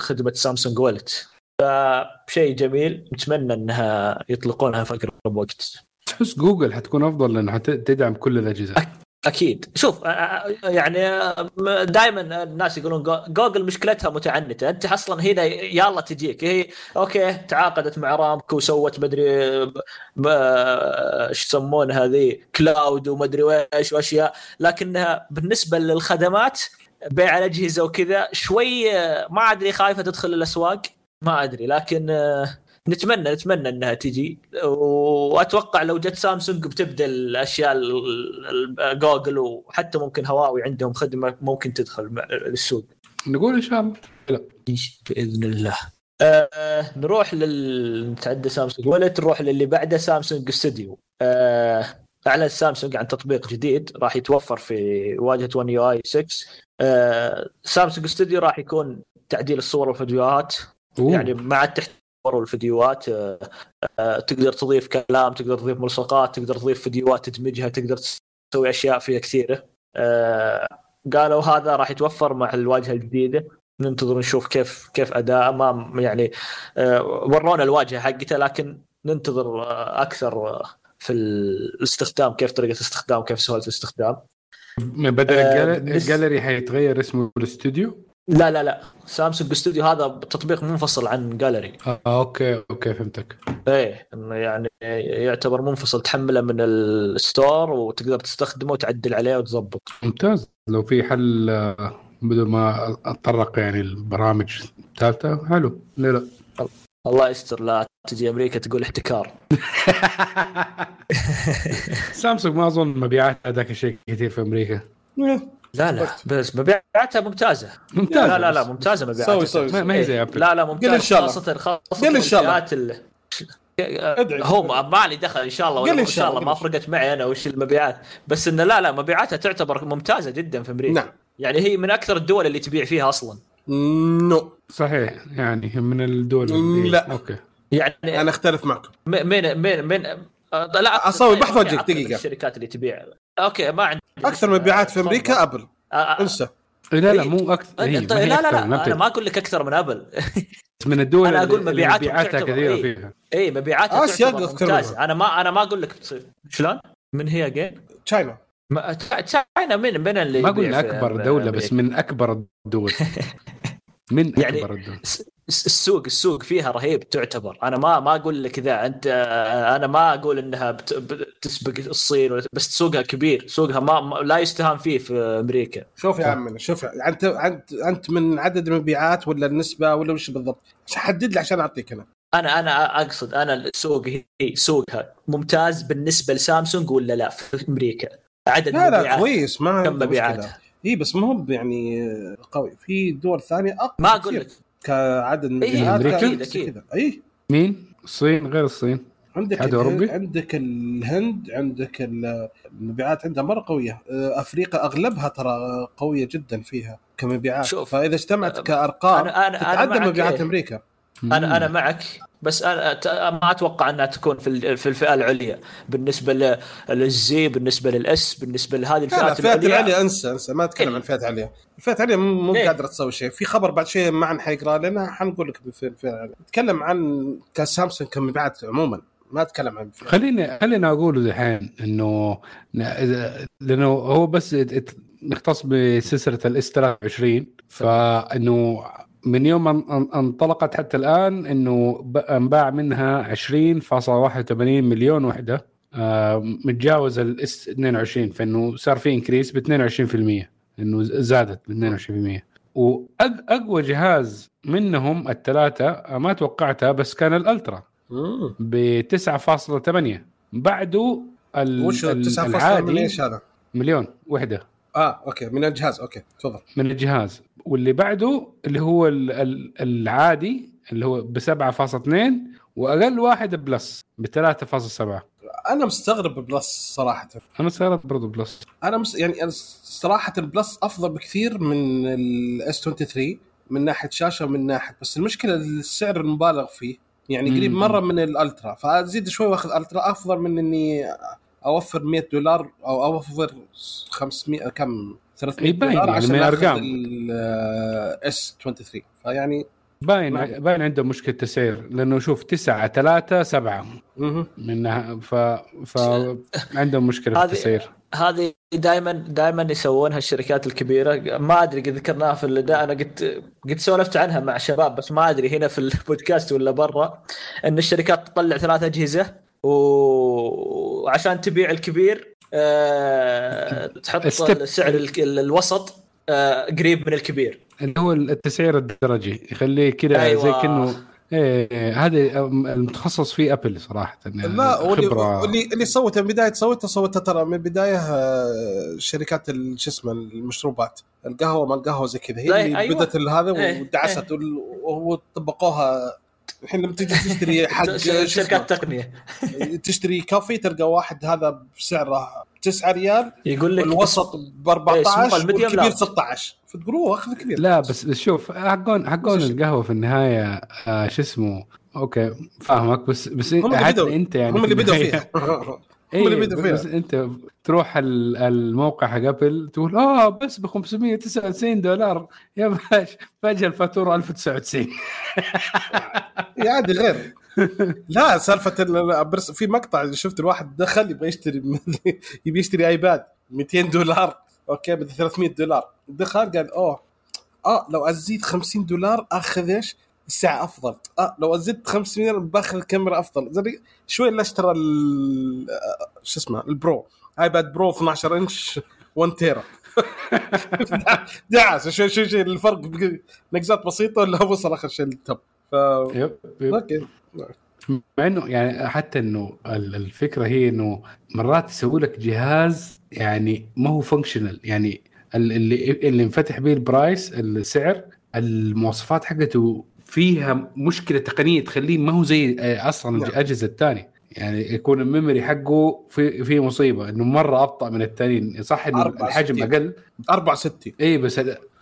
خدمه سامسونج wallet فشيء جميل نتمنى إنها يطلقونها في أقرب وقت. تحس جوجل حتكون أفضل لأنها تدعم كل الأجهزة. أكيد. شوف يعني دائما الناس يقولون جو- جوجل مشكلتها متعنتة. أنت أصلا هنا يلا تجيك. هي okay تعاقدت مع أرامكو وسوت مدري إيش يسمونها هذه كلاود ومدري إيش وأشياء. لكنها بالنسبة للخدمات بيع الأجهزة وكذا شوي ما أدري خايفة تدخل الأسواق. ما أدري لكن نتمنى نتمنى إنها تجي. وأتوقع لو جت سامسونج بتبدأ الأشياء ال- ال- جوجل وحتى ممكن هواوي عندهم خدمة ممكن تدخل للسوق نقول إن شاء الله. بإذن الله. آه نروح لل نتعدى سامسونج. ولا نروح للي بعده سامسونج استوديو آه أعلن سامسونج عن تطبيق جديد راح يتوفر في واجهة ون يو اي 6 آه سامسونج استوديو راح يكون تعديل الصور والفيديوهات. أوه. يعني مع التحديث والفيديوهات آه، آه، تقدر تضيف كلام تقدر تضيف ملصقات تقدر تضيف فيديوهات تدمجها تقدر تسوي أشياء فيها كثيرة. آه، قالوا هذا راح يتوفر مع الواجهة الجديدة. ننتظر نشوف كيف كيف أداء. ما يعني ورونا الواجهة حقته لكن ننتظر أكثر في الاستخدام كيف طريقة الاستخدام كيف سهولة الاستخدام. بدل الجاليري حيتغير اسمه الاستوديو لا لا لا. سامسونج استوديو هذا تطبيق منفصل عن جاليري آه okay okay فهمتك. إيه إنه يعني يعتبر منفصل تحمله من ال store وتقدر تستخدمه وتعدل عليه وتظبط. ممتاز. لو في حل آه، بدون ما أتطرق يعني البرامج الثالثة حلو. ليه لا. الله يستر لا تجي أمريكا تقول احتكار. سامسونج ما أظن مبيعاتها ذاك الشيء كثير في أمريكا. لا لا بس مبيعاتها ممتازة. ممتاز لا لا لا ممتازة مبيعاتها. سوي- سوي. ما, هي زي. أبل. لا لا ممتاز قل إن شاء الله. خاصة خاصة قل إن شاء الله. ال-. هو ما لي دخل إن شاء الله قل ولا إن إن شاء الله، ما فرقت معي أنا وش المبيعات. بس انه لا لا مبيعاتها تعتبر ممتازة جدا في أمريكا. نعم. يعني هي من أكثر الدول اللي تبيع فيها أصلا. نو. صحيح. يعني من الدول لا. أوكي. يعني أنا أختلف معكم. من من من لا أسوي بحث وجهك دقيقة. الشركات اللي تبيع. أوكي ما عندي أكثر مبيعات في أمريكا أبل. آه، آه، انسى. لا لا إيه. مو أكثر. هي لا لا أكثر، لا ما أنا ما أقول لك أكثر من أبل. من الدول مبيعاتهم اللي مبيعاتها كثيرة إيه. فيها. اي مبيعاتها أكثر ممتازة. أنا ما أنا ما أقول لك بتصير. شلون؟ من هي جين؟ تشاينا. تشاينا من من اللي ما قلنا في أكبر دولة بس؟ من أكبر الدول. من يعني- أكبر الدول الس- السوق السوق فيها رهيب تعتبر. أنا ما ما أقول لك إذا انت أنا ما أقول إنها بت- بتسبق الصين ولا- بس سوقها كبير. سوقها ما ما- لا يستهان فيه في أمريكا. شوف يا عمنا شوف انت انت أنت من عدد المبيعات ولا النسبة ولا وش بالضبط؟ حدد لي عشان أعطيك أنا. أنا أنا أقصد أنا السوق هي سوقها ممتاز بالنسبة لسامسونج ولا لا في أمريكا؟ عدد لا لا كويس ما كم عنده مبيعات مشكله إي بس ما هو يعني قوي في دول ثانية أقوى ما أقول لك كعدد إيه،؟ كذا- أكيد، أكيد. كذا. إي مين؟ الصين غير الصين عندك أوروبي؟ الهند عندك الهند عندك ال- المبيعات عندها مرة قوية أفريقيا أغلبها ترى قوية جدا فيها كمبيعات شوف، فإذا اجتمعت أه، كأرقام أنا أنا تتعدى معك مبيعات إيه. أمريكا أنا أنا معك بس أنا ت- ما أتوقع أنها تكون في ال- في الفئة العليا. بالنسبة للزي بالنسبة للأس بالنسبة لهذه لا لا الفئات الفئات العليا العاليه أنسى أنسى ما أتكلم إيه. عن الفئات العاليه الفئات العاليه مو إيه. قادرة تسوي شيء. في خبر بعد شيء معا حيقرا لنا حنقول لك في الفئة العاليه نتكلم عن كسامسونج كمبيعات عموما. ما أتكلم عن الفئة. خليني خليني أقول دحين إنه لأنه هو بس ات- ات- مختص بسلسلة الإس 23 فإنه من يوم ان أن- انطلقت حتى الآن إنه أنباع منها 20.81 مليون وحدة آه، متجاوز ال S 22 فإنه صار في increase ب 22% إنه زادت ب 22% واقوى جهاز منهم الثلاثة آه، ما توقعتها بس كان ال Ultra. ب 9.8 بعده ال- وش ال- 9.8 من العادي؟ مليون وحدة آه okay من الجهاز okay تفضل. من الجهاز. واللي بعده اللي هو ال- ال- العادي اللي هو ب 7.2 وأقل واحد Plus ب 3.7 أنا مستغرب Plus صراحة. أنا استغربت برضه Plus. أنا مس... يعني أنا صراحة ال Plus أفضل بكثير من ال S 23 من ناحية شاشة ومن ناحية بس المشكلة السعر المبالغ فيه. يعني قريب. مرة من ال Ultra فأزيد شوي وأخذ Ultra أفضل من إني أوفر 100 دولار أو أوفر 500 كم 300 يبين دولار يعني عشان أرقام. الاس 23 فيعني باين. باين عنده مشكلة تسعير لأنه شوف 9 3 7 مهم. منها ف ف عندهم مشكلة في هذه- التسعير هذه دائما دائما يسوونها الشركات الكبيرة ما أدري قد ذكرناها في الإداء أنا قد قد سولفت عنها مع شباب بس ما أدري هنا في البودكاست ولا برا إن الشركات تطلع ثلاث أجهزة وعشان تبيع الكبير آه، تحط step. السعر الوسط آه، قريب من الكبير اللي هو التسعير الدرجي يخليه كذا أيوة. زي كانه إيه إيه، هذا المتخصص فيه ابل صراحة يعني لا واللي خبرة اللي اللي سوته من بداية سوته سوته ترى من البدايه آه، شركات ال- شو اسمه المشروبات القهوة ما القهوه زي كذا هي اللي أيوة. بدات هذا إيه، ودعست وطبقوها الحين لما تجي تشتري حق شركات تقنية. تشتري كوفي تلقى واحد هذا بسعره 9 ريال يقول لك والوسط ب إيه، اسمه 14 ال medium والكبير لا. 16 فتقول أوه أخذ كبير. لا بس شوف حقون حقون القهوة في النهاية آه شو اسمه؟ okay فاهمك بس بس هم اللي حتى بدوا أنت يعني هم اللي بدوا فيها. إيه هم اللي بدوا فيها أنت تروح ال- الموقع حق أبل تقول آه بس ب 599 دولار. يا باش فجاه الفاتورة 1099 يا عادي غير. لا سالفة في مقطع شفت الواحد دخل يبغى يشتري يبي يشتري آيباد 200 دولار. okay بدي 300 دولار. دخل قال أوه آه لو أزيد 50 دولار آخذ إيش؟ الساعة أفضل. آه لو أزيد 50 دولار باخذ الكاميرا أفضل. زي شوي اللي اشترى آه، شو اسمه البرو. ايباد برو 12 إنش 1 تيرا دعس شوي شوي شوي الفرق نقزات بسيطة ولا وصل آخر شيء لل top. ف yep yep. okay. مع إنه يعني حتى إنه ال- الفكرة هي إنه مرات يسوي لك جهاز يعني ما هو functional يعني ال- اللي اللي انفتح به ال price السعر المواصفات حقته فيها مشكلة تقنية تخليه ما هو زي آه، أصلا نعم. الأجهزة الثانية. يعني يكون ال memory حقه في في مصيبة إنه مرة أبطأ من الثانيين صح انه 64. الحجم أقل؟ 64 اي بس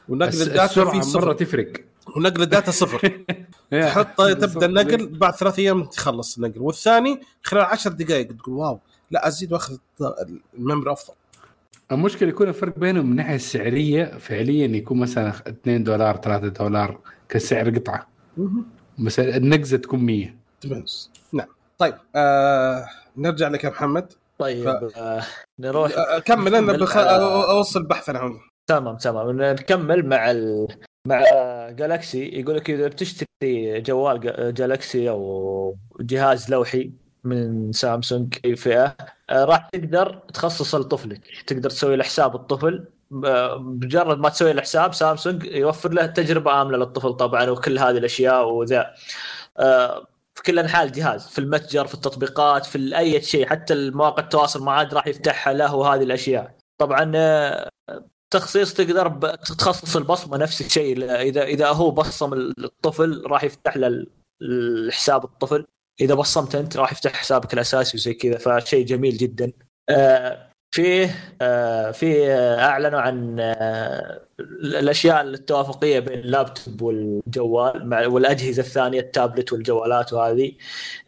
ونقل الداتا فيه مرة صفر تفرق. ونقل الداتا صفر. تحط تبدأ النقل بعد ثلاث أيام تخلص النقل. والثاني خلال عشر دقائق تقول wow لا أزيد وأخذ ال memory أفضل. المشكلة يكون الفرق بينهم من الناحيه السعريه فعليا يكون مثلا 2 دولار 3 دولار كسعر قطعة. بس النقزة تكون 100 depends نعم. طيب آه نرجع لك يا محمد. طيب ف- آه نروح. آه كمل أنا بخ... على- أوصل بحث عن تمام تمام. نكمل مع ال... مع جالكسي يقول لك إذا بتشتري جوال جا- جالكسي أو جهاز لوحي من سامسونج أي فئة آه، راح تقدر تخصص لطفلك. تقدر تسوي له حساب الطفل. بمجرد ما تسوي له حساب سامسونج يوفر له تجربة آمنة للطفل طبعا وكل هذه الأشياء وذا. آه، في كل أنحاء الجهاز في المتجر في التطبيقات في أي شيء حتى المواقع التواصل مع عاد راح يفتحها له وهذه الأشياء. طبعا آه، تخصيص تقدر تخصص البصمة نفس الشيء. إذا إذا هو بصم الطفل راح يفتح له ال- الحساب الطفل. إذا بصمت أنت راح يفتح حسابك الأساسي وزي كذا فشيء جميل جدا. آه، فيه آه، في أعلنوا عن آه، الأشياء التوافقيه بين اللابتوب والجوال والأجهزة الثانية التابلت والجوالات وهذه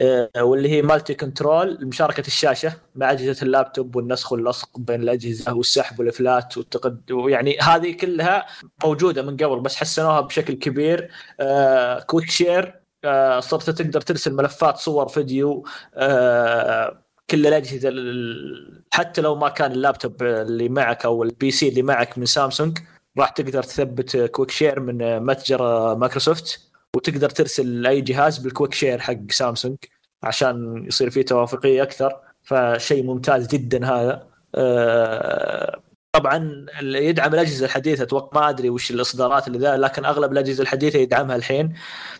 آه، واللي هي multi control مشاركة الشاشة مع أجهزة اللابتوب والنسخ واللصق بين الأجهزة والسحب والإفلات والتقد ويعني هذه كلها موجودة من قبل بس حسنوها بشكل كبير. Quick Share صرت تقدر ترسل ملفات صور فيديو آه، كل الأجهزة ال- حتى لو ما كان اللابتوب اللي معك أو ال PC اللي معك من سامسونج راح تقدر تثبت Quick Share من متجر مايكروسوفت وتقدر ترسل لاي جهاز بال Quick Share حق سامسونج عشان يصير فيه توافقية أكثر. فشيء ممتاز جدا هذا. آه، طبعا اللي يدعم الأجهزة الحديثة أتوقع ما أدري وش الإصدارات اللي ذا لكن أغلب الأجهزة الحديثة يدعمها الحين.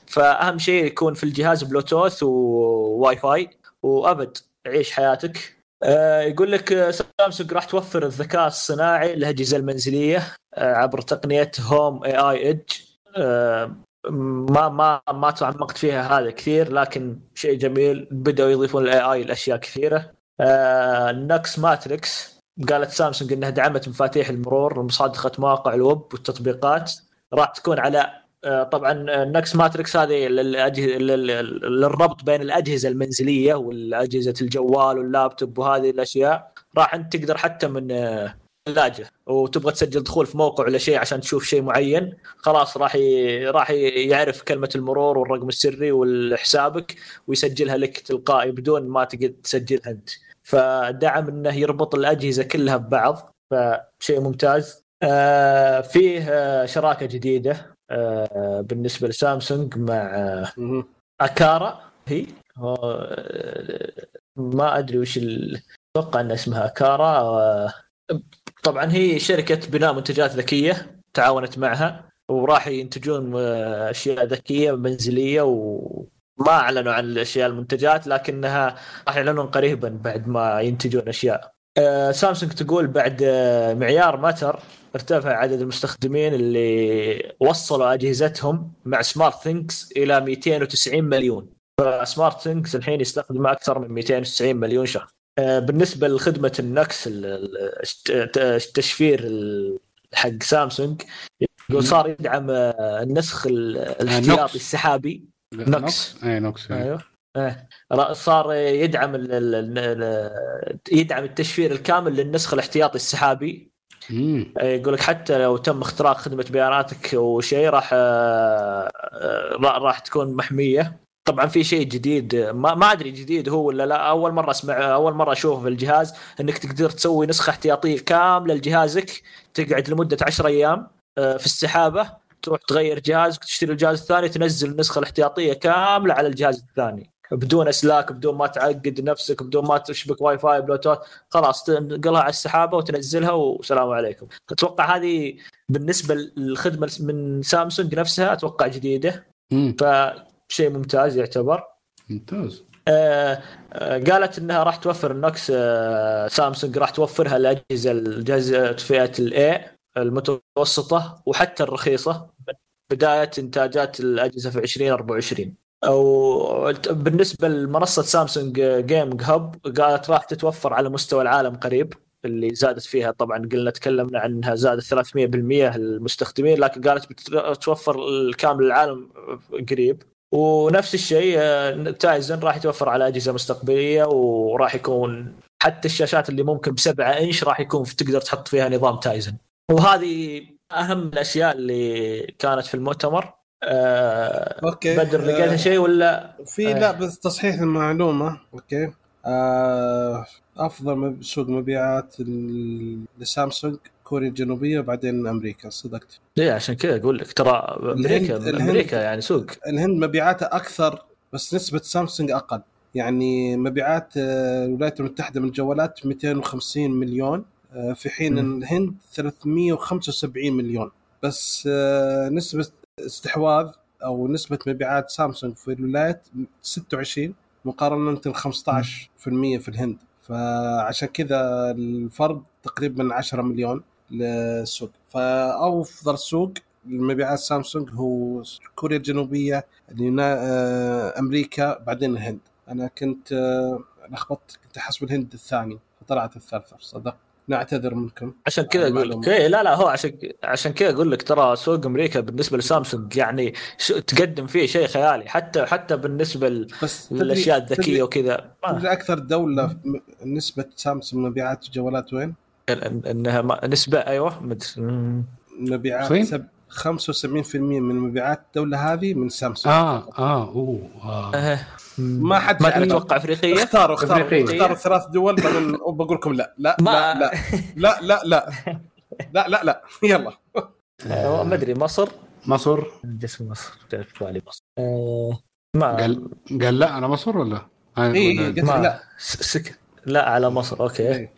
فأهم شيء يكون في الجهاز بلوتوث وواي فاي وأبد. عيش حياتك. آه، يقول لك آه، سامسونج راح توفر الذكاء الصناعي للاجهزه المنزلية آه، عبر تقنية Home AI Edge ما ما ما تعمقت فيها هذا كثير لكن شيء جميل بدأوا يضيفون ال AI لأشياء كثيرة. Knox Matrix قالت سامسونج إنها دعمت مفاتيح المرور ومصادقه مواقع الويب والتطبيقات. راح تكون على طبعا Knox Matrix هذه للأجهزة لل- للربط بين الأجهزة المنزلية والأجهزة الجوال واللابتوب وهذه الأشياء راح أنت تقدر حتى من آه، ثلاجه وتبغى تسجل دخول في موقع ولا شيء عشان تشوف شيء معين خلاص راح ي... راح يعرف كلمة المرور والرقم السري والحسابك ويسجلها لك تلقائي بدون ما تقدر تسجلها أنت. فدعم إنه يربط الأجهزة كلها ببعض فشيء ممتاز. آه فيه آه شراكة جديدة. آه بالنسبة لسامسونج مع آه. أكارا هي آه، ما أدري وش أتوقع إن اسمها أكارا آه، طبعا هي شركة بناء منتجات ذكية تعاونت معها وراح ينتجون آه، أشياء ذكية منزلية وما أعلنوا عن الأشياء المنتجات لكنها راح يعلنون قريبا بعد ما ينتجون أشياء آه، سامسونج تقول بعد آه، معيار Matter ارتفع عدد المستخدمين اللي وصلوا أجهزتهم مع SmartThings إلى 290 مليون ف SmartThings الحين يستخدمها أكثر من 290 مليون شخص آه، بالنسبة لخدمة النكس ال- ال- الت- التشفير ال- حق سامسونج يقول صار يدعم النسخ ال- الاحتياطي. السحابي نوكس. اي نوكس. أيوه صار يدعم ال- ال- ال- يدعم التشفير الكامل للنسخ الاحتياطي السحابي. مم. يقول لك حتى لو تم اختراق خدمة بياناتك وشيء راح آه، آه، را- راح تكون محمية. طبعا في شيء جديد ما, ما أدري جديد هو ولا لا. أول مرة أسمع أول مرة أشوفه في الجهاز إنك تقدر تسوي نسخة احتياطية كاملة لجهازك تقعد لمدة 10 أيام آه، في السحابة تروح تغير جهازك تشتري الجهاز الثاني تنزل النسخة الاحتياطية كاملة على الجهاز الثاني. بدون اسلاك بدون ما تعقد نفسك بدون ما تشبك واي فاي بلوتوث خلاص تنقلها على السحابة وتنزلها والسلام عليكم. أتوقع هذه بالنسبة للخدمة من سامسونج نفسها أتوقع جديدة. فشيء ممتاز يعتبر. ممتاز. آه، آه، قالت إنها راح توفر النوكس آه، سامسونج راح توفرها الاجهزه الجهاز فئه ال A المتوسطة وحتى الرخيصة. بداية إنتاجات الأجهزة في 2024 أو بالنسبة لمنصة سامسونج Game Hub قالت راح تتوفر على مستوى العالم قريب اللي زادت فيها طبعا قلنا تكلمنا عنها زادت 300% المستخدمين لكن قالت بتوفر الكامل العالم قريب. ونفس الشيء آه، Tizen راح يتوفر على أجهزة مستقبلية وراح يكون حتى الشاشات اللي ممكن بسبعة إنش راح يكون تقدر تحط فيها نظام Tizen وهذه أهم الأشياء اللي كانت في المؤتمر. آه okay بدر لقيت آه، شيء ولا؟ في آه. لا بس تصحيح المعلومة. Okay. آه أفضل سوق مبيعات لسامسونج كوريا الجنوبية وبعدين أمريكا. صدقت. ليه عشان كذا أقول لك ترى أمريكا الهند- أمريكا يعني سوق. الهند مبيعاتها أكثر بس نسبة سامسونج أقل. يعني مبيعات آه، الولايات المتحدة من الجوالات 250 مليون. آه، في حين. الهند 375 مليون. بس نسبة استحواذ أو نسبة مبيعات سامسونج في الولايات 26 مقارنة 15% في الهند. فعشان كذا الفرق تقريبا 10 مليون للسوق. فأفضل سوق لمبيعات سامسونج هو كوريا الجنوبية. آه، أمريكا بعدين الهند. أنا كنت آه، لخبطت كنت أحسب الهند الثاني فطلعت الثالثة صدق. نعتذر منكم عشان كذا أقول لك. إيه لا لا هو عشان عشان كذا أقول لك ترى سوق أمريكا بالنسبة لسامسونج يعني تقدم فيه شيء خيالي حتى حتى بالنسبة ل- بس للأشياء الذكية وكذا تدري أكثر دولة نسبة سامسونج مبيعات الجوالات وين؟ إنها ما- نسبة أيوه. مبيعات فين؟ سب... 75% من مبيعات الدولة هذه من سامسونج آه آه أوه آه. آه. ما حد ما. تتوقع إفريقية؟ اختاروا اختاروا. أفريقية. اختاروا ثلاث دول بعدين بقول لكم لا. لا ما- لا. لا لا لا. لا لا لا. لا يلا. آه، ما أدري مصر؟ مصر. جسم مصر. تعرف في بالي مصر. آه، ما قال قال لا أنا مصر ولا؟ إيه، ولا- قلت ما لا. سك لا على مصر okay. إيه.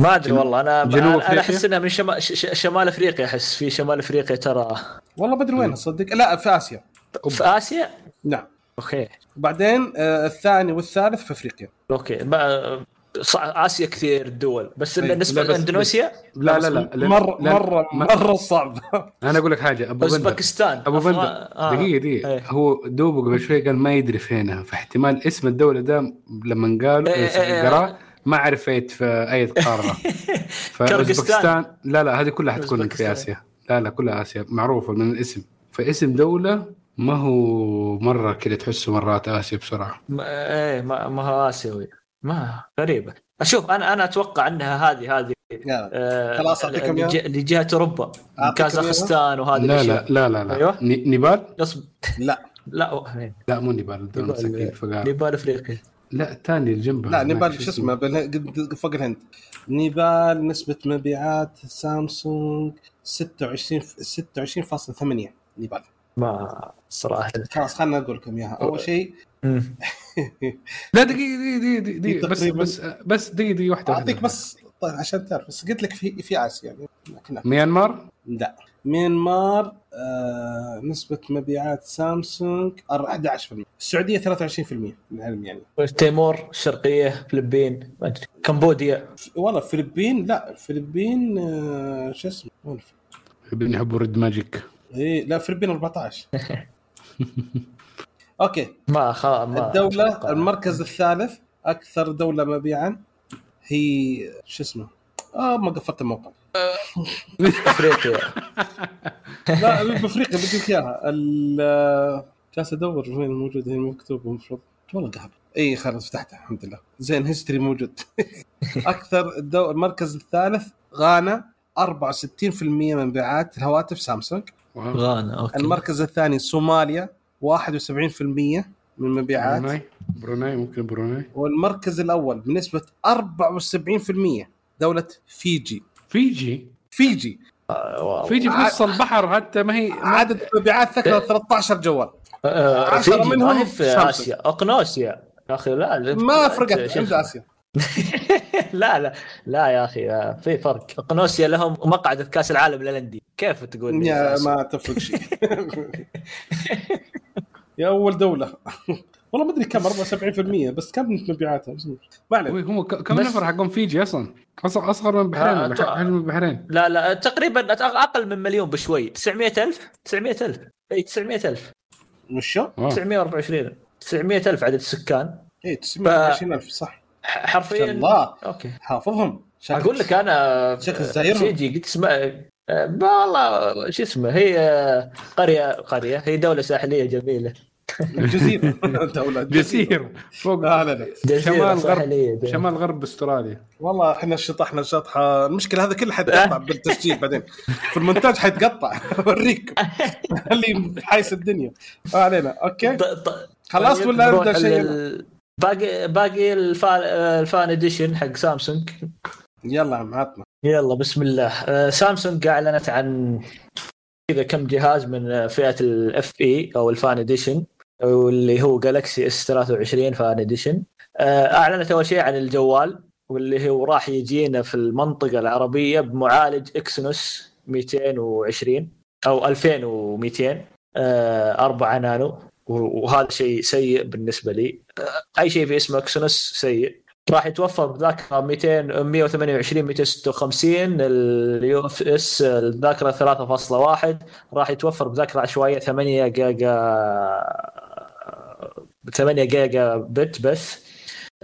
ما أدري والله أنا جنوب أنا؟ أحس إنها من شمال شمال إفريقيا أحس في شمال إفريقيا ترى. والله ما أدري وين صدق. لا في آسيا. في آسيا؟ نعم. Okay. وبعدين آه الثاني والثالث في أفريقيا. أوكي. صع- آسيا كثير دول. بس إيه. بالنسبة لإندونيسيا؟ لا لا لا. لا- مره لا- مره مرة صعب. أنا أقول لك حاجة أبو بندر اوزبكستان أبو بندر آه. دقيقة دقيقة. إيه. هو دوبه قبل شوي قال ما يدري فينها. فاحتمال اسم الدولة ده لما قالوا إيه، إيه، إيه. قراه ما عرف ايت في أي قارة. فأوزبكستان لا لا هذه كلها حتكون في. آسيا. لا لا كلها آسيا. معروفة من الاسم. فاسم دولة ما هو مرة كذا تحسه مرات آسيا بسرعة؟ ما إيه ما, ما هو آسيوي. ما غريبة. أشوف أنا أنا أتوقع إنها هذه هذه. آه، خلاص أعطيكم إياها؟ لج- لجهة أوروبا. كازاخستان وهذه لا الأشياء. لا لا لا, لا. أيوة. ني- نيبال؟ اصبر لا. لا وين؟ لا مو نيبال نيبال. فقار نيبال أفريقيا. لا الثاني اللي جنبها. لا نيبال شو اسمه فوق الهند. نيبال نسبة مبيعات سامسونج 26 26.8 نيبال. ما صراحة خلاص خلنا أقول لكم إياها أول شيء. لا دقيقة دقيقة دقيقة دقيقة بس. بس بس دقيقة دقيقة واحدة أعطيك. بس طيب عشان تعرف بس قلت لك في في آسيا يعني. ميانمار لا ميانمار آه نسبة مبيعات سامسونج 11% السعودية 23% للعلم يعني تيمور الشرقية فلبين ما أدري كمبوديا والله الفلبين لا الفلبين آه شو اسمه الفلبين؟ يحبوا Red Magic إيه لا الفلبين 14 okay. ما خ... ما الدولة أتوقع. المركز الثالث أكثر دولة مبيعا هي شو اسمه؟ آه ما قفلت الموقع. أفريقيا. لا بافريقيا بدي لك إياها. ال- جالس أدور وين موجود هنا مكتوب المفروض والله قهر. إي خلاص فتحتها الحمد لله. زين history موجود. أكثر الدو... المركز الثالث غانا 64% من مبيعات الهواتف سامسونج. غانا okay. المركز الثاني صوماليا 71% من مبيعات. بروناي بروناي ممكن بروناي. والمركز الأول بنسبة 74% دولة فيجي. فيجي؟ فيجي. آه،. فيجي في نص البحر حتى ما هي ما- عدد مبيعات ثكلة 13 جوال. آه، عشرة فيجي منهم في. آسيا. اقنوسيا يا أخي لا ما فرقت عند؟ آسيا. لا لا لا يا أخي آه، في فرق. اقنوسيا لهم مقعد في كأس العالم للأندية. كيف تقول لي؟ يا؟ ما تفرق شيء. يا أول دولة. والله ما أدري كم 74% بس كم مبيعاتها؟ ما علينا. وي، هم كم نفر حقهم؟ فيجي أصلا. اصغر أصغر من البحرين آه،. حجم البحرين لا لا تقريبا أقل من مليون بشوي. 900000 900000 إي 900000 وشو؟ Wow. 924 900000 عدد السكان. إي 920000 صح. حرفيا. الله. Okay. حافظهم. أقول لك أنا شكل زايرهم. فيجي قلت اسمع آه، ما والله شو اسمه هي قرية قرية هي دولة ساحلية جميلة. جزيرة. دولة جزيرة. فوق لا لا لا. جزيرة شمال غرب شمال غرب أستراليا. والله إحنا شطحنا شطحه المشكلة هذا كله حيتقطع بالتسجيل بعدين. في المونتاج حيتقطع. أوريك. اللي حايس الدنيا. ما علينا. Okay. خلاص طيب، ولا نبدا شيء؟ لل- باقي باقي ال Fan ال Fan Edition حق سامسونج. يلا عم عطنا. يلا بسم الله. آه، سامسونج أعلنت عن كذا كم جهاز من فئة ال FE أو ال Fan Edition واللي هو Galaxy S 23 Fan Edition أعلنت أول شيء عن الجوال واللي هو راح يجينا في المنطقة العربية بمعالج Exynos 220 أو 2200 آه، 4 نانو. وهذا شيء سيء بالنسبة لي. أي شيء في اسمه Exynos سيء. راح يتوفر بذاكره 200 128 256 ال UFS الذاكرة 3.1 راح يتوفر بذاكرة عشوائيه 8 جيجا 8 جيجا بت بس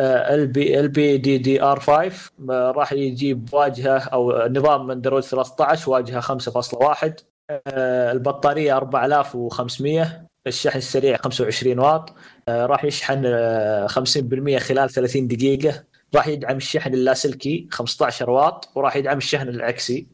ال بي ال بي دي دي آر 5 راح يجيب واجهة أو نظام من اندرويد 13 واجهة 5.1 آه، البطارية 4500 الشحن السريع 25 واط آه، راح يشحن آه، 50% خلال 30 دقيقة. راح يدعم الشحن اللاسلكي 15 واط وراح يدعم الشحن العكسي.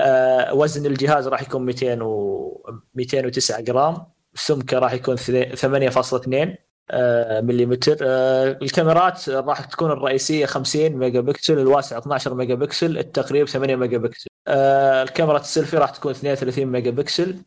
آه، وزن الجهاز راح يكون 200 و 209 جرام. سمكه راح يكون 8.2 آه، مليمتر. آه، الكاميرات راح تكون الرئيسية 50 ميجا بكسل الواسع 12 ميجا بكسل التقريب 8 ميجا بكسل آه، الكاميرا السيلفي راح تكون 32 ميجا بكسل آه،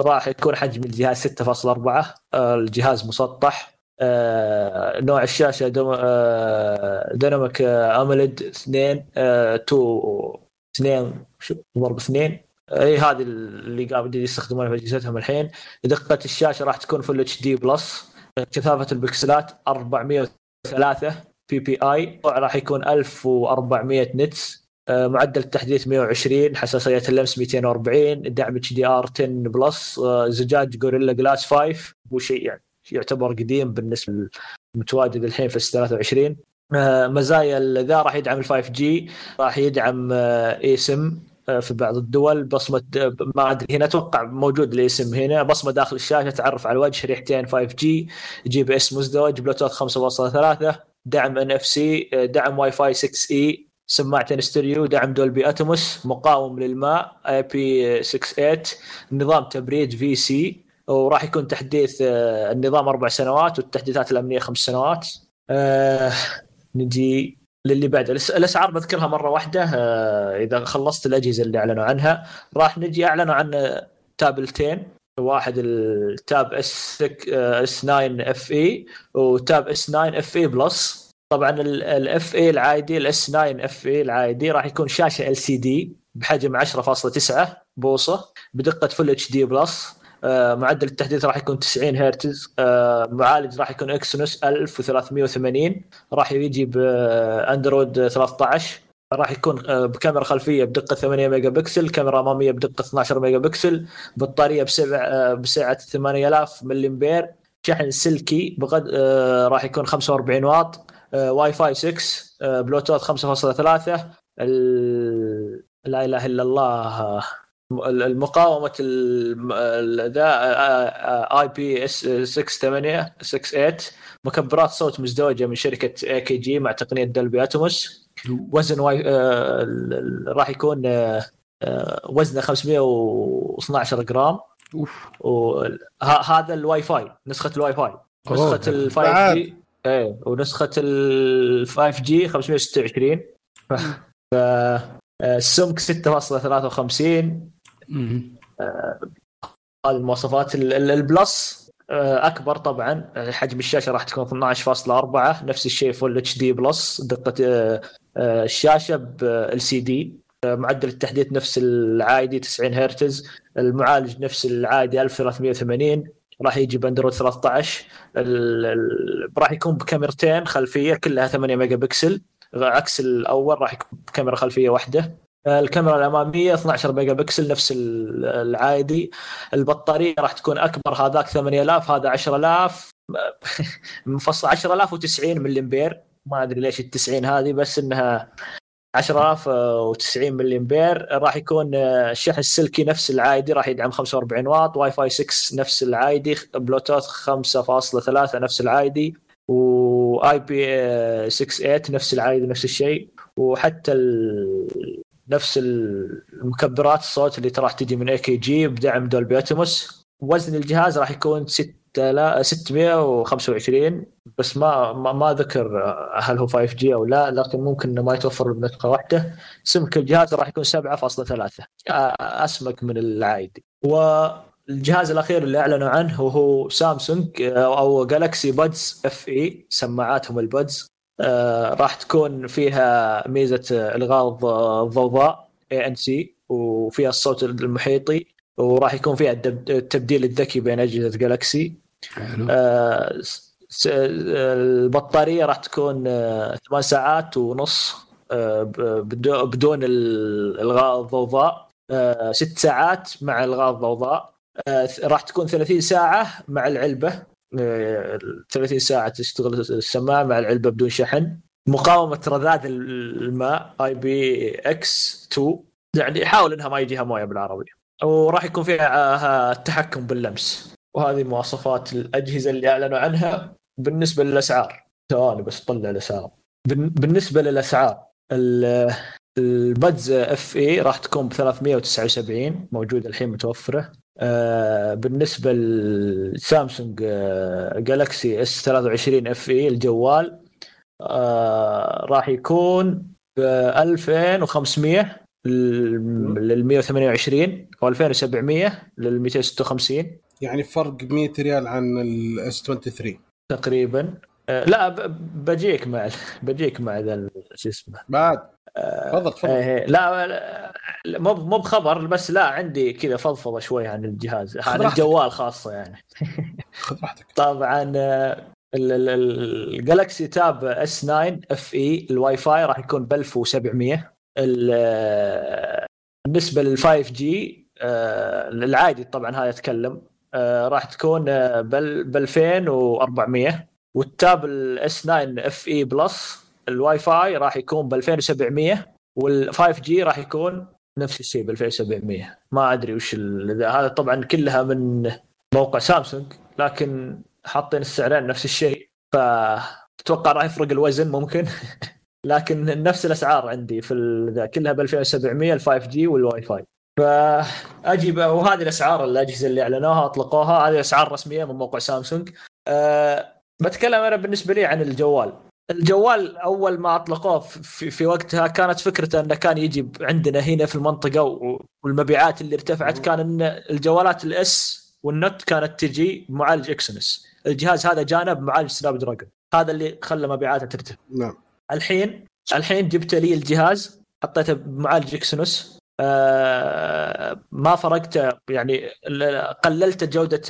راح يكون حجم الجهاز 6.4 آه، الجهاز مسطح آه، نوع الشاشة آه، Dynamic AMOLED 2 2 2 شو ضرب 2 إي هذه اللي قاعدين يستخدمونها في أجهزتهم الحين. دقة الشاشة راح تكون full HD plus كثافة البكسلات 403 PPI راح يكون 1400 nits آه، معدل التحديث 120 حساسية اللمس 240 دعم HDR 10 plus آه، زجاج Gorilla Glass 5 هو شيء يعني يعتبر قديم بالنسبة المتواجد الحين في S 23 آه، مزايا ذا راح يدعم ال 5 G راح يدعم اي سم في بعض الدول. بصمة آه، ما أدري هنا أتوقع موجود الاسم هنا. بصمة داخل الشاشة تعرف على الوجه شريحتين 5 G GPS مزدوج بلوتوث 5.3 دعم NFC دعم واي فاي 6 E سماعتين ستيريو دعم Dolby Atmos مقاوم للماء IP 68 نظام تبريد VC وراح يكون تحديث آه، النظام أربع سنوات والتحديثات الأمنية خمس سنوات. آه نجي للي بعد. الأس- الأسعار بذكرها مرة واحدة آه إذا خلصت الأجهزة اللي أعلنوا عنها. راح نجي أعلنوا عن تابلتين. واحد ال Tab S S 9 FE و Tab S 9 FE Plus طبعا ال FE العادي ال S 9 FE العادي راح يكون شاشة LCD بحجم 10.9 بوصة بدقة full HD plus معدل التحديث راح يكون 90 هرتز. آه، معالج راح يكون Exynos 1380 راح يجي باندرويد 13 راح يكون آه، بكاميرا خلفية بدقة 8 ميجا بكسل كاميرا اماميه بدقة 12 ميجا بكسل بطاريه بسبع بسعة 8000 ملي امبير شحن سلكي بقد آه، راح يكون 45 واط. واي فاي 6 آه، بلوتوث 5.3 ال- لا إله إلا الله آه، المقاومة الم- ال- ذا آي بي إس 68 68 مكبرات صوت مزدوجة من شركة اي كي جي مع تقنية دولبي اتموس وزن واي آه، راح يكون آه، آه، وزنه 512 جرام. أوف. وهذا الواي فاي نسخة الواي فاي. نسخة أوه. ال 5 بعد. جي إيه ونسخة ال 5 جي 526 ف ف- آه، السمك 6.53 مم. هذه المواصفات ال- ال- ال Plus آه، أكبر طبعا. آه، حجم الشاشة راح تكون 12.4 نفس الشيء full HD plus دقة آه، آه، الشاشة ب LCD معدل التحديث نفس العادي 90 هرتز المعالج نفس العادي 1380 راح يجي باندرويد 13 ال- ال- راح يكون بكاميرتين خلفية كلها 8 ميجا بكسل. عكس الأول راح يكون بكاميرا خلفية واحدة. الكاميرا الأمامية 12 ميجا بكسل نفس ال- العادي. البطارية راح تكون أكبر هذاك 8000 هذا 10000 مفصل 10090 ملي امبير ما أدري ليش ال 90 هذه بس إنها 10090 ملي امبير راح يكون آه، الشحن السلكي نفس العادي راح يدعم 45 واط. واي فاي 6 نفس العادي بلوتوث 5.3 نفس العادي و IP 68 نفس العادي نفس الشيء. وحتى ال... نفس المكبرات الصوت اللي راح تجي من AKG بدعم Dolby Atmos وزن الجهاز راح يكون 625 بس ما ما, ما ذكر هل هو 5 G أو لا لكن ممكن إنه ما يتوفر بنسخة واحدة. سمك الجهاز راح يكون 7.3 أسمك من العادي. والجهاز الأخير اللي أعلنوا عنه هو سامسونج أو Galaxy Buds FE سماعاتهم ال Buds آه، راح تكون فيها ميزة الغاء الضوضاء اي ان سي وفيها الصوت المحيطي. وراح يكون فيها التبديل الذكي بين أجهزة جالكسي آه البطارية راح تكون آه 8 ساعات ونص آه بدون الغاء الضوضاء. آه ست ساعات مع الغاء الضوضاء. آه راح تكون 30 ساعة مع العلبة. 30 آه، ساعة تشتغل السماعة مع العلبة بدون شحن. مقاومة رذاذ الماء IPX 2 يعني حاول إنها ما يجيها موية بالعربي وراح يكون فيها التحكم باللمس. وهذه مواصفات الأجهزة اللي أعلنوا عنها بالنسبة للأسعار. ثواني بس طلع الأسعار. بالنسبة للأسعار ال Buds FE راح تكون ب 379 موجوده الحين متوفرة. آه، بالنسبة لسامسونج Galaxy S 23 FE الجوال آه، راح يكون ب 2500 لل 128 أو 2700 لل 256 يعني فرق 100 ريال عن ال S 23 تقريبا. آه، لا بجيك مع بجيك مع ذا شو اسمه. بعد. تفضل تفضل. آه لا مو مو بخبر بس لا عندي كذا فضفضة شوي عن الجهاز عن الجوال خاصة يعني. خذ راحتك. طبعا آه، ال Galaxy Tab S 9 FE الواي فاي راح يكون ب 1700 آه، بالنسبة لل 5 G العادي طبعا هذا يتكلم آه، راح تكون ب 2400 وال Tab ال S 9 FE Plus الواي فاي راح يكون ب 2700 وال 5 G راح يكون نفس الشيء ب 2700 ما أدري وش هذا طبعا كلها من موقع سامسونج لكن حاطين السعرين نفس الشيء. فتوقع راح يفرق الوزن ممكن. لكن نفس الأسعار عندي في ذا كلها ب 2700 ال 5 G والواي فاي. فاجي وهذه الأسعار الأجهزة اللي أعلنوها أطلقوها. هذه أسعار رسمية من موقع سامسونج. أه بتكلم أنا بالنسبة لي عن الجوال. الجوال أول ما أطلقوه في, في وقتها كانت فكرته إنه كان يجي عندنا هنا في المنطقة والمبيعات اللي ارتفعت كان إن الجوالات ال S وال Note كانت تجي بمعالج Exynos الجهاز هذا جانا بمعالج Snapdragon هذا اللي خلى مبيعاته ترتفع. نعم. الحين الحين جبت لي الجهاز حطيته بمعالج Exynos آه ما فرقت يعني قللت جودة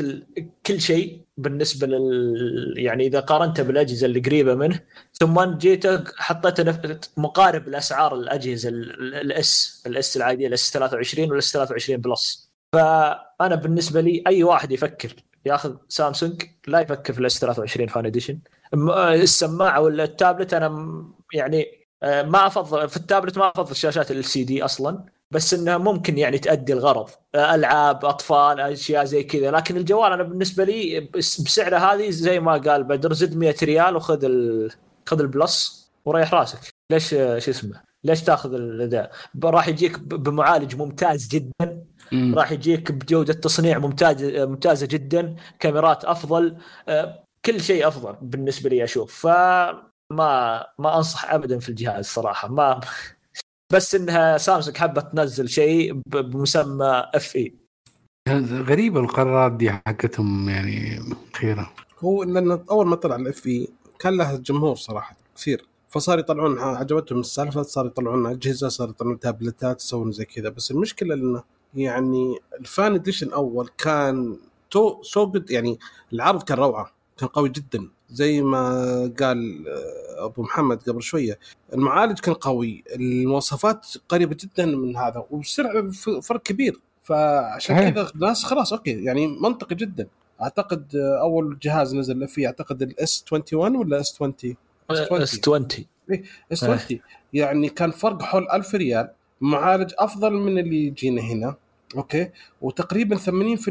كل شيء بالنسبة لل يعني إذا قارنته بالأجهزة اللي قريبة منه. ثم جيت حطيته مقارب لاسعار الأجهزة الاس الاس العادية الاس 23 والاس 23 بلس. فأنا بالنسبة لي أي واحد يفكر ياخذ سامسونج لا يفكر في ال S 23 Fan Edition السماعة ولا التابلت أنا يعني آه، ما أفضل في التابلت ما أفضل شاشات LCD أصلا بس إنها ممكن يعني تؤدي الغرض ألعاب أطفال أشياء زي كذا. لكن الجوال أنا بالنسبة لي بسعره هذه زي ما قال بدر زد 100 ريال وخذ ال... خذ ال Plus وريح راسك. ليش شو اسمه ليش تاخذ ذا راح يجيك بمعالج ممتاز جدا راح يجيك بجودة تصنيع ممتاز ممتازة جدا كاميرات أفضل آه، كل شيء أفضل بالنسبة لي أشوف فما ما أنصح ابدا في الجهاز صراحة. ما بس إنها سامسونج حبت تنزل شيء بمسمى FE غريبه القرارات دي حقتهم يعني أخيرا هو لأن أول ما طلع ال FE كان له جمهور صراحة كثير. فصار يطلعون عجبتهم السالفة صار يطلعون أجهزة صار يطلعون تابلتات يسوون زي كذا. بس المشكلة إنه يعني ال Fan Edition أول كان too so good يعني العرض كان روعة. كان قوي جدا زي ما قال آه، أبو محمد قبل شوية. المعالج كان قوي المواصفات قريبة جدا من هذا وبسرعة فرق كبير. فعشان كذا الناس خلاص okay يعني منطقي جدا. أعتقد آه، أول جهاز نزل فيه أعتقد ال S 21 ولا S 20 S 20 استوتي يعني كان فرق حول 1000 ريال. معالج أفضل من اللي يجينا هنا. okay. وتقريبا 80%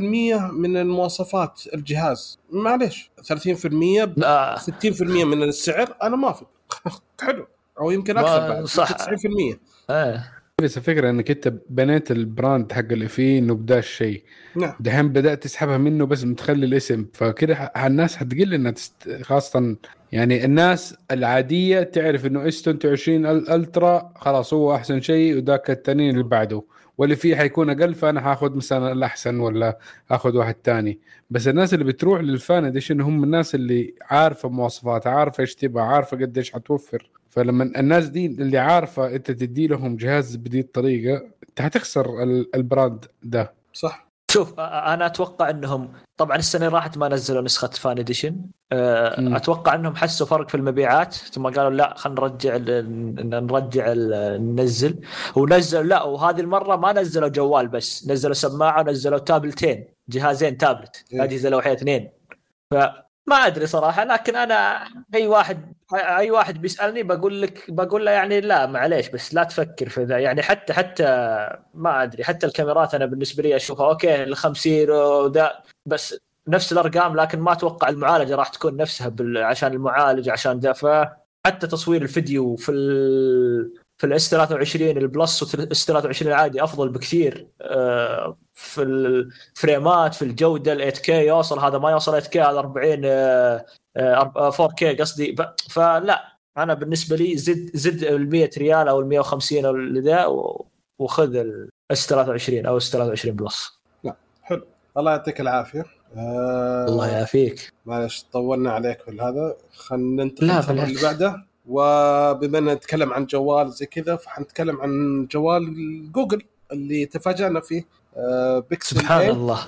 من المواصفات الجهاز. معليش 30% ب لا. 60% من السعر أنا موافق حلو. أو يمكن أكثر ما- بعد صح. 90% إيه. بس الفكرة إنك أنت بنيت ال brand حق ال FE إنه بدأ الشيء نعم. دحين بدأت تسحبها منه بس متخلي الاسم. فكده الناس حتقل إنها تست... خاصه يعني الناس العادية تعرف إنه S 22 أل- Ultra خلاص هو أحسن شيء وذاك التانيين اللي بعده. وال FE حيكون أقل فأنا حاخذ مثلا الأحسن ولا اخذ واحد تاني. بس الناس اللي بتروح لل Fan Edition هم الناس اللي عارفة مواصفاتها عارفة إيش تبغى عارفة قديش حتوفر. فلما الناس دي اللي عارفة أنت تدي لهم جهاز بدي الطريقة أنت حتخسر ال- brand ده. صح. شوف أنا أتوقع إنهم طبعا السنة راحت ما نزلوا نسخة Fan Edition. أتوقع إنهم حسوا فرق في المبيعات. ثم قالوا لا خلينا نرجع نرجع ننزل. ونزلوا لا وهذه المرة ما نزلوا جوال بس نزلوا سماعة ونزلوا تابلتين جهازين تابلت. اجهزه لوحيه اثنين فما أدري صراحة لكن أنا أي واحد أي واحد بيسألني بقول لك بقول له يعني لا معليش بس لا تفكر في ذا يعني حتى حتى ما أدري حتى الكاميرات أنا بالنسبة لي أشوفها okay ال 50 وذا بس نفس الأرقام لكن ما أتوقع المعالجة راح تكون نفسها. عشان المعالج عشان ذا فحتى تصوير الفيديو في ال... في ال S 23 ال Plus وال S 23 العادي أفضل بكثير آه، في ال frame ات في الجودة ال 8 K يوصل هذا ما يوصل 8 K هذا 40 آه، آه، 4 K قصدي. ب- فلا أنا بالنسبة لي زد زد ال 100 ريال أو ال 150 أو اللي ذا وخذ ال S 23 أو S 23 Plus حلو. الله يعطيك العافية. آه الله يعافيك. معلش طولنا عليك في هذا. خلينا ننتقل لا، اللي. بعده. وبما إن نتكلم عن جوال زي كذا فحنتكلم عن جوال جوجل اللي تفاجأنا فيه آه بيكسل سبحان 8 الله.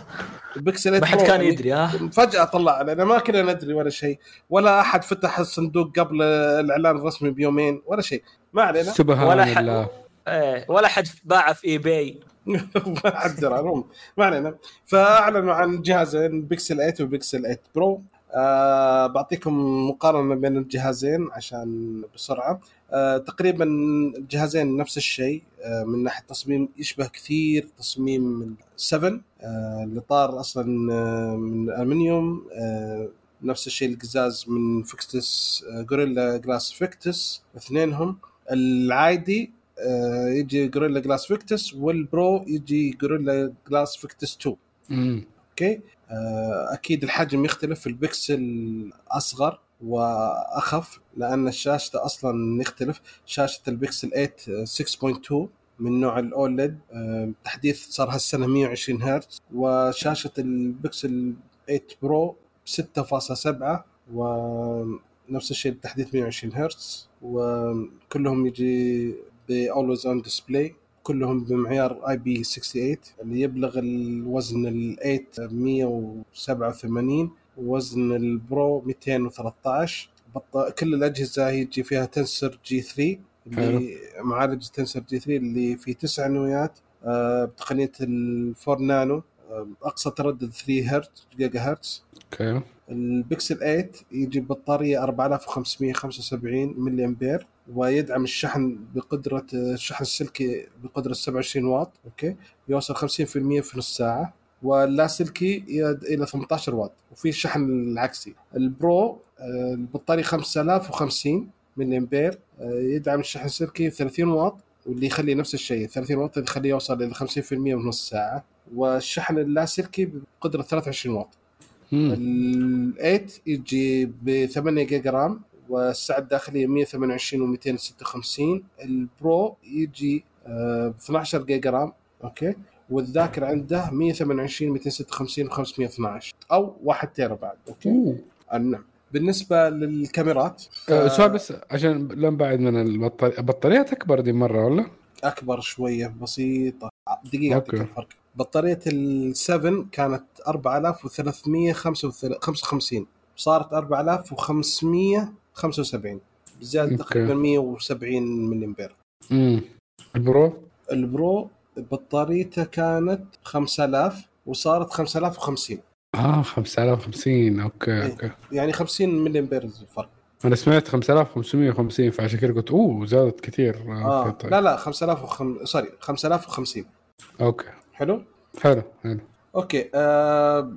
بيكسل 8 ما حد كان يعني يدري ها؟ فجأة طلع علينا ما كنا ندري ولا شيء ولا أحد فتح الصندوق قبل الإعلان الرسمي بيومين ولا شيء. ما علينا. سبحان ولا حد- الله. إيه ولا حد باعه في eBay ما حد درى المهم ما علينا. فأعلنوا عن جهازين بيكسل 8 وبيكسل 8 Pro. آه بعطيكم مقارنة بين الجهازين عشان بسرعة. آه تقريبا الجهازين نفس الشيء آه من ناحية تصميم يشبه كثير تصميم من 7 آه الإطار أصلا آه من ألمنيوم آه نفس الشيء القزاز من Victus آه Gorilla Glass Victus اثنينهم. العادي آه، يجي Gorilla Glass Victus وال Pro يجي Gorilla Glass Victus 2 مم. okay؟ أكيد الحجم يختلف البكسل أصغر وأخف لأن الشاشه أصلا يختلف. شاشة البكسل 8 آه، 6.2 من نوع ال OLED تحديث صار هالسنة 120 هرتز. وشاشة البكسل 8 Pro 6.7 ونفس الشيء التحديث 120 هرتز. وكلهم يجي ب Always On Display كلهم بمعيار IP 68 اللي يبلغ الوزن ال 8 187 ووزن ال Pro 213 بط... كل الأجهزة يجي فيها Tensor G3 اللي معالج Tensor G3 اللي فيه تسع نويات آه، بتقنية ال 4 نانو آه، أقصى تردد 3 هرتز جيجا هرتز okay. ال Pixel 8 يجي بطارية 4575 ملي امبير ويدعم الشحن بقدرة الشحن السلكي بقدرة 27 واط okay؟ يوصل 50% في نص ساعة واللاسلكي إلى 18 واط وفي الشحن العكسي. ال Pro البطارية 5050 ملي امبير يدعم الشحن السلكي 30 واط واللي يخليه نفس الشيء 30 واط يخليه يوصل إلى 50% في نص ساعة والشحن اللاسلكي بقدرة 23 واط. مم. ال 8 يجي ب 8 جيجا RAM والسعه الداخليه 128 و256 ال Pro يجي آه، ب 12 جيجا RAM okay والذاكرة عنده 128 256 و512 أو 1 تيرا بعد okay. آه، نعم بالنسبة للكاميرات آه، سؤال بس عشان لا نبعد من البطارية البطاريات أكبر دي مرة ولا؟ أكبر شوية بسيطة دقيقة okay. الفرق بطارية ال 7 كانت 4355 صارت 4575 بزيادة okay. تقريبا 170 ملي امبير امم ال Pro؟ ال Pro بطاريته كانت 5000 وصارت 5050 آه 5050 okay إيه. okay. يعني 50 ملي امبير الفرق. أنا سمعت 5550 فعشان كذا قلت أوه زادت كثير. آه. طيب. لا لا 5000 وخم... sorry 5050 okay. حلو؟ حلو حلو. okay آه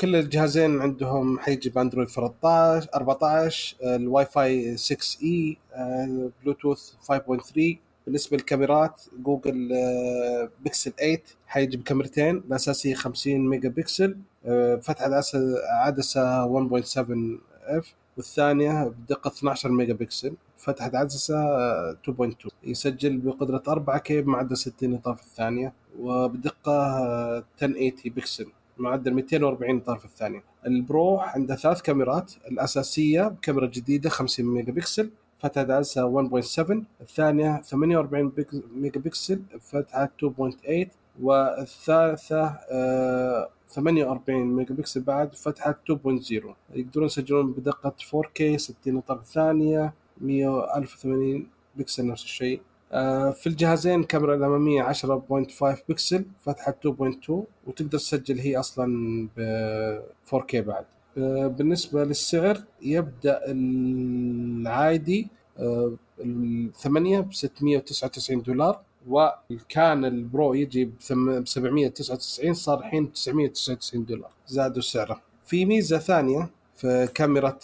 كل الجهازين عندهم حيجي ب Android 13 14 آه، الواي فاي 6 E آه، بلوتوث 5.3 بالنسبة للكاميرات جوجل آه، بيكسل 8 حيجي بكاميرتين الأساسية 50 ميجا بكسل آه، فتحة عدسة عدسه 1.7 F والثانية بدقة 12 ميجا بكسل فتحة عدسة آه، 2.2 يسجل بقدرة 4K بمعدل 60 نقاط في الثانية وبدقة آه، 1080 بكسل معدل 240 إطار ف الثانية. ال Pro عنده ثلاث كاميرات الأساسية كاميرا جديدة 50 ميجا بكسل فتحة عدسة 1.7 الثانية 48 بيك- ميجا بكسل فتحة 2.8 والثالثة آه، 48 ميجا بكسل بعد فتحة 2.0 يقدرون يسجلون بدقة 4K 60 إطار ف الثانية. 100 1080 بكسل نفس الشيء. آه، في الجهازين الكاميرا الأمامية 10.5 بكسل فتحة 2.2 وتقدر تسجل هي أصلا ب 4K بعد. آه، بالنسبة للسعر يبدأ العادي آه، الثمانية ب 699 دولار وكان ال Pro يجي ب 799 صار الحين 999 دولار. زادوا سعره. في ميزة ثانية في كاميرا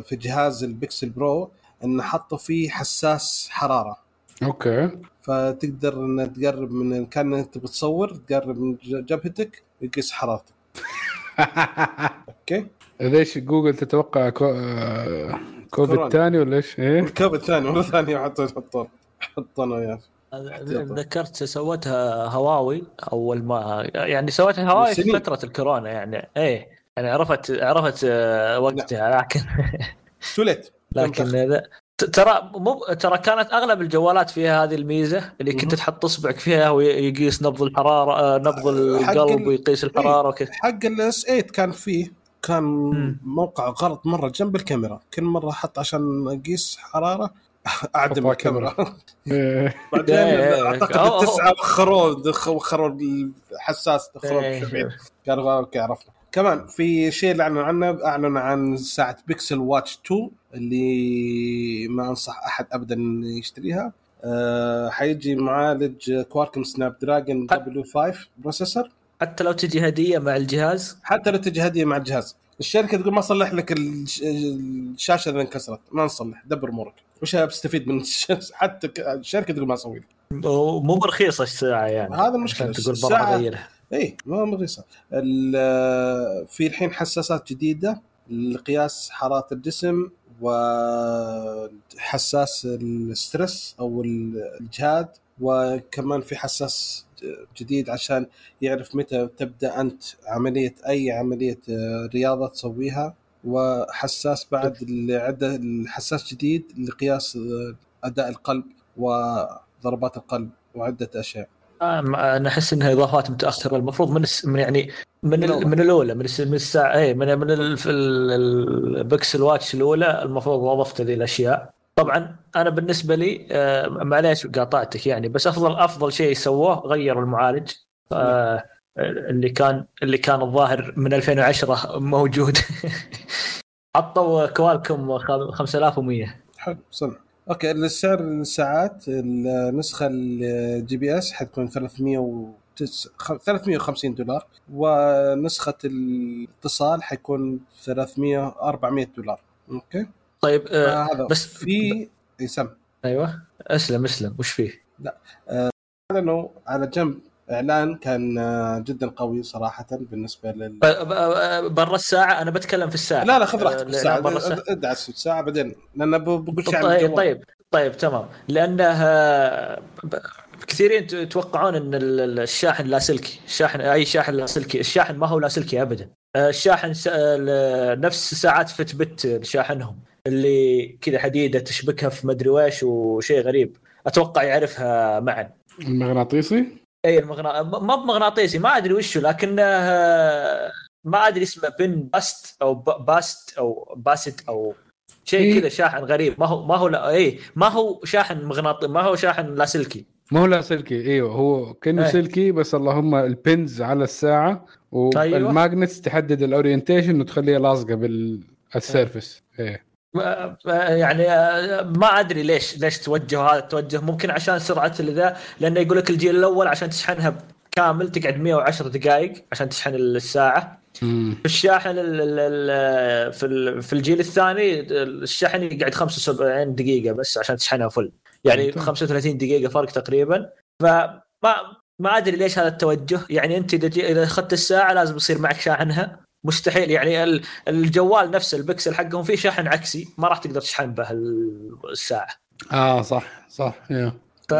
في جهاز ال Pixel Pro انه حطوا فيه حساس حرارة. okay. فتقدر إن تقرب من كان إنت بتصور تقرب من ج- جبهتك ويقيس حرارتك. okay؟ ليش جوجل تتوقع كو... آه، كوفيد. ثاني ولا إيش؟ إيه؟ الكاب الثاني مرة ثانية حطوا يحطون حطونا وياه ذكرت سوتها هواوي أول ما يعني سوتها هواوي في. فترة الكورونا يعني. إيه يعني عرفت عرفت آه، وقتها لكن توليت لكن ترى مو ترى كانت أغلب الجوالات فيها هذه الميزة اللي كنت. تحط أصبعك فيها ويقيس نبض الحرارة آه، نبض القلب ال- ويقيس الحرارة وكذا حق الاس 8 كان فيه كان. موقع غلط مرة جنب الكاميرا كل مرة أحط عشان أقيس حرارة أعدم الكاميرا إيه. بعدين إيه، إيه. أعتقد التسعة وخروه وخروا الحساس دخلوه إيه. بشبعين قالوا okay عرفنا كمان في شيء اللي اعلنوا عنه اعلنوا عن ساعة Pixel Watch 2 اللي ما أنصح أحد ابدا إنه يشتريها. أه حيجي معالج Qualcomm Snapdragon W 5 processor. حتى لو تجي هدية مع الجهاز. حتى لو تجي هدية مع الجهاز. الشركة تقول ما صلح لك الش- الشاشة اللي انكسرت. ما نصلح. دبر أمورك. وش بستفيد من حتى الشركة تقول ما أسوي لك. مو برخيصة الساعة يعني. هذا المشكلة. تقول برا اغيرها اي ما رخيصه ال- في الحين حساسات جديدة. لقياس حراره الجسم. وحساس ال stress أو الإجهاد وكمان في حساس جديد عشان يعرف متى تبدأ أنت عملية أي عملية رياضة تسويها. وحساس بعد اللي عنده الحساس جديد لقياس أداء القلب وضربات القلب وعدة أشياء. آه، أنا أحس إنها إضافات متأخرة. المفروض من الس... من يعني من. ال... من الأولى من, الس... من الساعة اي من من ال... ال Pixel Watch الأولى المفروض اضفت هذه الأشياء. طبعا أنا بالنسبة لي آه، معليش قاطعتك يعني بس افضل أفضل شيء سووه غيروا المعالج. آه، اللي كان اللي كان الظاهر من 2010 موجود. حطوا Qualcomm خ- 5100 حلو صنع okay السعر الساعات النسخة ال GPS حتكون 300 و 350 دولار ونسخة الاتصال حيكون 300 400 دولار. أوكي؟ طيب آه، آه هذا بس- في يسم أيوه. أسلم أسلم. وش فيه؟ أعلنوا على جنب إعلان كان آه، جدا قوي صراحة بالنسبة لل ب- ب- برا الساعة أنا بتكلم في الساعة. لا لا خذ آه، راحتك لا، الساعة. ادعس في الساعة بعدين لأن ب- بقول شيء عن طيب. طيب طيب تمام. لأنه آه، كثيرين يتوقعون إن ال- ال- الشاحن لاسلكي الشاحن أي شاحن لاسلكي الشاحن ما هو لاسلكي ابدا. آه، الشاحن نفس ساعات Fitbit شاحنهم اللي كذا حديدة تشبكها في مدري ويش وشيء غريب. أتوقع يعرفها معن. المغناطيسي؟ اي المغنا... ما بمغناطيسي ما أدري وشه لكنه آه، ما أدري اسمه pin based أو based أو based أو شيء إيه. كذا شاحن غريب. ما هو ما هو لا اي ما هو شاحن مغناطيسي ما هو شاحن لاسلكي ما هو لاسلكي أيوه هو كأنه إيه. سلكي بس اللهم ال pins على الساعة وال magnets تحدد ال orientation وتخليها لاصقة بال surface. إيه. يعني آه، ما أدري ليش ليش توجه هذا التوجه. ممكن عشان سرعة ذا لأنه يقول لك الجيل الأول عشان تشحنها كامل تقعد 110 دقائق عشان تشحن الساعة. في الشاحن في في الجيل الثاني الشحن يقعد 75 دقيقة بس عشان تشحنها full يعني 35 دقيقة فرق تقريبا. فما ما أدري ليش هذا التوجه. يعني أنت إذا أخذت الساعة لازم يصير معك شاحنها. مستحيل. يعني الجوال نفسه البكسل حقهم فيه شاحن عكسي ما راح تقدر تشحن به الساعة. آه صح صح يا. ف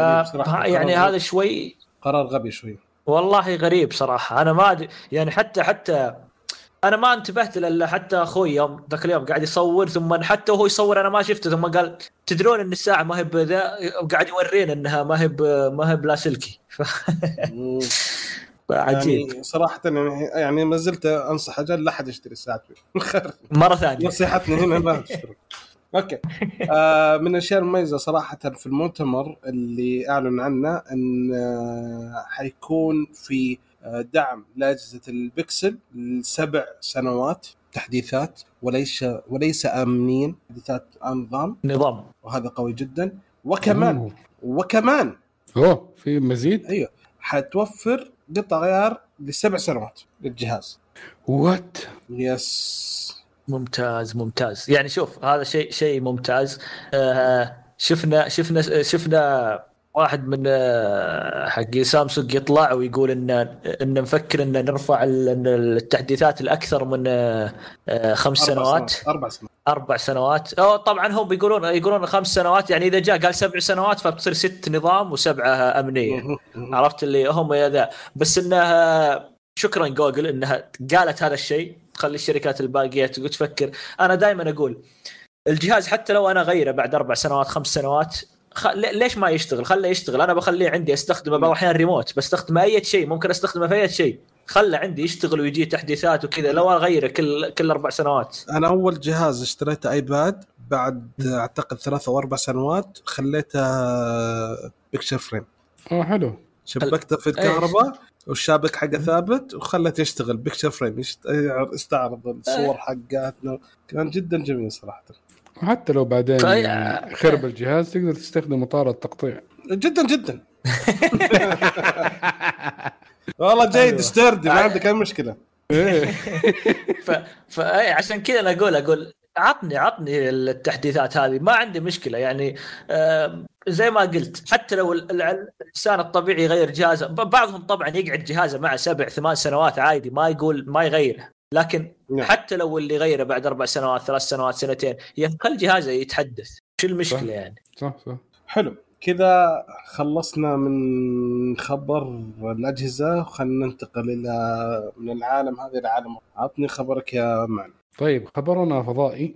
يعني هذا شوي قرار غبي شوي. والله غريب صراحة. أنا ما أدري يعني حتى حتى أنا ما انتبهت إلا حتى أخوي يوم ذاك اليوم قاعد يصور ثم حتى وهو يصور أنا ما شفته ثم قال تدرون إن الساعة ما هي بذا قاعد يورينا إنها ما هي ما هي بلاسلكي ف... عجيب. يعني صراحة يعني, يعني ما زلت أنصح أجل لا أحد يشتري الساعة مرة ثانية. نصيحتنا هنا لا تشتري. okay. آه من الأشياء المميزة صراحة في المؤتمر اللي أعلن عنه أن آه حيكون في آه دعم لأجهزة البكسل لسبع سنوات تحديثات وليس وليس آمنين. تحديثات نظام نظام. وهذا قوي جدا. وكمان أوه. وكمان أوه في مزيد؟ أيوه. حتوفر قطع غيار لسبع سنوات للجهاز. وات يس ممتاز ممتاز. يعني شوف هذا شيء شيء ممتاز. آه شفنا شفنا شفنا واحد من آه، حق سامسونج يطلع ويقول إن إن نفكر إن نرفع التحديثات الأكثر من آه، آه، خمس سنوات أربع سنوات. أربع سنوات. أو طبعا هم بيقولون يقولون خمس سنوات. يعني إذا جاء قال سبع سنوات فبتصير ست نظام وسبعة أمنية. عرفت اللي هم ذا بس إنها شكرا جوجل إنها قالت هذا الشيء. تخلي الشركات الباقية تفكر. أنا دائما أقول الجهاز حتى لو أنا غيره بعد أربع سنوات خمس سنوات خ... ليش ما يشتغل؟ خله يشتغل. أنا بخليه عندي أستخدمه بعض الاحيان ريموت بستخدمه أي شيء. ممكن أستخدمه في أي شيء. خله عندي يشتغل ويجي تحديثات وكذا لو أغيره كل كل أربع سنوات. أنا أول جهاز اشتريته iPad بعد أعتقد ثلاث أو أربع سنوات خليته picture frame آه حلو. شبكته في الكهرباء والشابك حقه ثابت وخلته يشتغل picture frame يستعرض الصور حقاتنا. كان جدا جميل صراحة. وحتى لو بعدين يعني خرب الجهاز تقدر تستخدم مطار التقطيع. جدا جدا. والله جيد أيوة. استردي ما عندك أي مشكلة إيه. ف... ف... عشان كذا أنا أقول أقول عطني عطني التحديثات هذه ما عندي مشكلة يعني زي ما قلت حتى لو الإنسان الطبيعي يغير جهازه بعضهم طبعا يقعد جهازه مع سبع ثمان سنوات عادي ما يقول ما يغيره لكن نعم. حتى لو اللي غيره بعد أربع سنوات ثلاث سنوات سنتين يا خل جهازه يتحدث شو المشكلة صح. يعني صح صح حلو كذا خلصنا من خبر الأجهزة وخلينا ننتقل إلى من العالم هذا إلى عالم عطني خبرك يا معن طيب خبرنا فضائي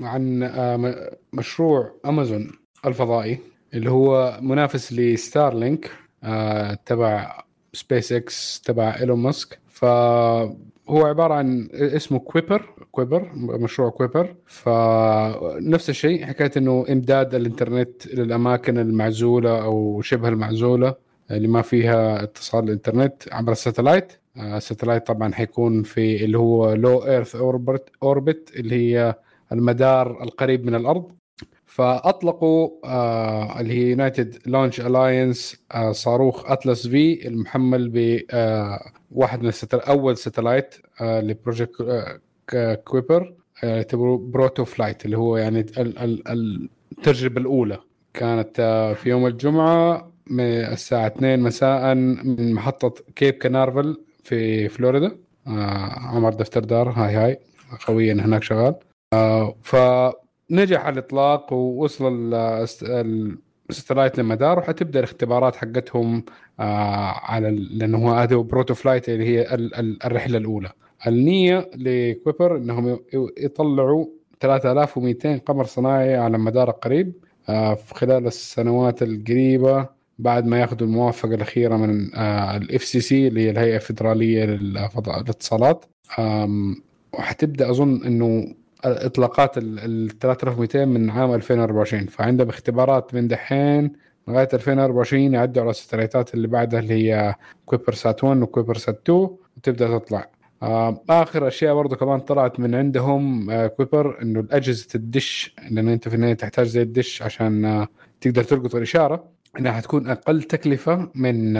عن آه، مشروع أمازون الفضائي اللي هو منافس ل Starlink آه، تبع سبيس إكس تبع إيلون ماسك. فهو عبارة عن اسمه Kuiper Kuiper مشروع Kuiper. فنفس الشيء حكاية إنه إمداد الإنترنت للأماكن المعزولة أو شبه المعزولة اللي ما فيها اتصال الإنترنت عبر ال satellite. ال satellite طبعا حيكون في اللي هو low earth orbit orbit اللي هي المدار القريب من الأرض. فأطلقوا آه اللي هي United Launch Alliance صاروخ اتلس في المحمل ب آه واحد من ال satel... أول satellite آه ل project آه Kuiper يعتبروه proto flight اللي هو يعني ال... ال... التجربة الأولى. كانت آه في يوم الجمعة من الساعة 2 مساء من محطة كيب كانافيرال في فلوريدا. آه عمر دفتر دار هاي هاي خويا هناك شغال. ف نجح الإطلاق ووصل ال satellite للمدار وحتبدأ الاختبارات حقتهم آه على لأنه هو هذا proto flight اللي هي الرحلة الأولى. النية ل Kuiper إنهم يطلعوا 3200 قمر صناعي على المدار القريب آه في خلال السنوات القريبة بعد ما ياخذوا الموافقة الأخيرة من ال FCC اللي هي الهيئة الفدراليه للاتصالات. وحتبدأ أظن إنه إطلاقات ال 3200 من عام 2024 فعندهم اختبارات من دحين لغاية 2024 يعدوا على ال satellite ات اللي بعدها اللي هي Kuiper Sat 1 و Kuiper Sat 2 وتبدأ تطلع. آه آخر أشياء برضو كمان طلعت من عندهم آه Kuiper إنه اجهزه الدش لأنه أنت في النهاية تحتاج زي الدش عشان آه تقدر تلقط الإشارة. إنها حتكون أقل تكلفة من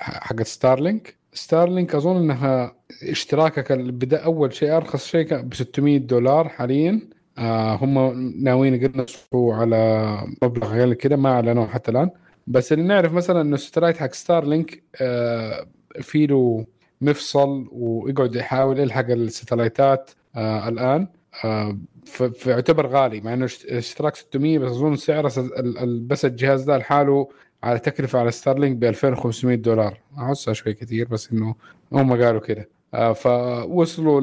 حقت Starlink. Starlink أظن إنها اشتراكك البداية أول شيء أرخص شيء ب 600 دولار حاليا. آه هم ناويين يقنصوا على مبلغ غير كده ما أعلنوه حتى الآن. بس اللي نعرف مثلا إنه ال satellite حق Starlink آه في له مفصل ويقعد يحاول يلحق ال satellite ات آه الآن. آه فيعتبر غالي مع إنه اشت- اشتراك 600 بس أظن سعره بس الجهاز ده لحاله على تكلفة على Starlink ب 2500 دولار. احسها شوي كثير بس إنه هم قالوا كده. آه فوصلوا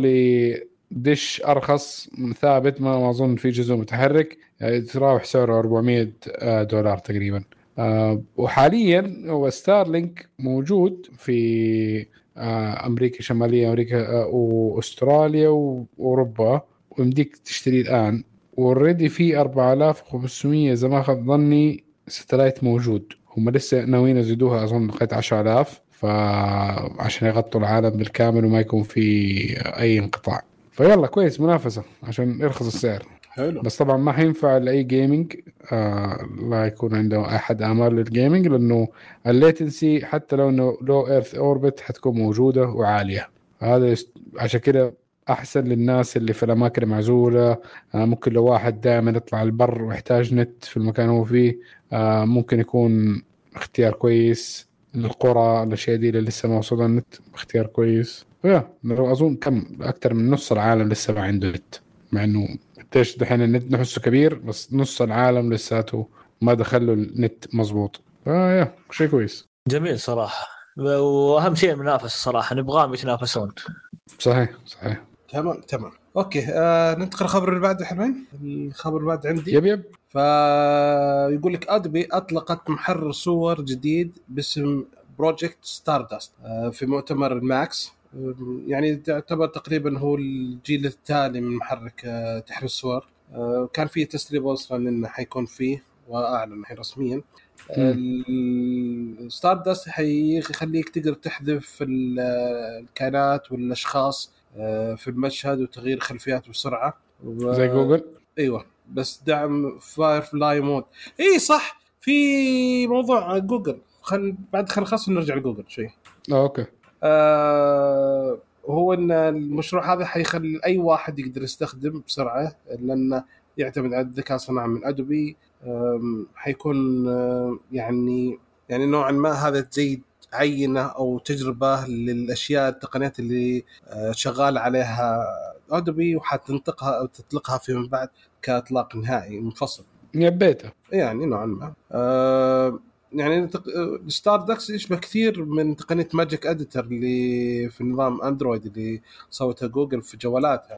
لدش أرخص ثابت ما أظن في جزء متحرك. آه، يتراوح سعره 400 آه، دولار تقريبا. وحاليا هو Starlink موجود في أمريكا الشماليه أمريكا وأستراليا وأوروبا. ويمديك تشتريه الآن. already في 4500 إذا ما خاب ظني satellite موجود. هم لسه ناويين يزيدوها أظن لغاية 10000 فعشان يغطوا العالم بالكامل وما يكون في أي انقطاع. فيلا كويس منافسة عشان يرخص السعر. حلو. بس طبعا ما حينفع لأي gaming آه لا يكون عنده أحد آمال لل gaming لأنه ال latency حتى لو إنه لو earth orbit حتكون موجودة وعالية. هذا. عشان كده أحسن للناس اللي في الأماكن المعزولة. آه ممكن لو واحد دائما يطلع البر ويحتاج نت في المكان هو فيه آه ممكن يكون اختيار كويس للقرى الاشياء دي اللي لسه ما وصلها النت اختيار كويس. أظن كم أكثر من نص العالم لسه ما عنده نت. مع إنه قديش دحين النت نحسه كبير بس نص العالم لساته ما دخله النت مزبوط آه يا شيء كويس. جميل صراحة. وأهم شيء المنافسة صراحة نبغاهم يتنافسون. صحيح صحيح. تمام تمام. okay آه ننتقل الخبر اللي بعده حلوين الخبر اللي بعد عندي. yep yep. فيقول لك أدبي أطلقت محرر صور جديد باسم Project Stardust في مؤتمر الماكس آه، يعني تعتبر تقريبا هو الجيل التالي من محرك آه، تحرير الصور. آه، كان في تسريب أصلا إنه حيكون فيه وأعلن الحين رسميا. الستاردست حيخليك تقدر تحذف ال- الكائنات والأشخاص في المشهد وتغيير خلفيات بسرعة. و- زي جوجل؟ أيوه بس دعم فاير فلاي mode إي صح في موضوع جوجل. خل بعد خل نخلص نرجع لجوجل شوي. آه أوكي. آه هو إن المشروع هذا حيخلي أي واحد يقدر يستخدم بسرعة لأنه يعتمد على الذكاء الصناعي من ادوبي حيكون آه، يعني يعني نوعا ما هذا زي عينة أو تجربة للأشياء التقنيات اللي آه، شغال عليها ادوبي وحتنطقها أو تطلقها فيما بعد كإطلاق نهائي منفصل. يبيته يعني نوعا ما. آه يعني ستار دست يشبه كثير من تقنية Magic Editor اللي في نظام اندرويد اللي سوتها جوجل في جوالاتها.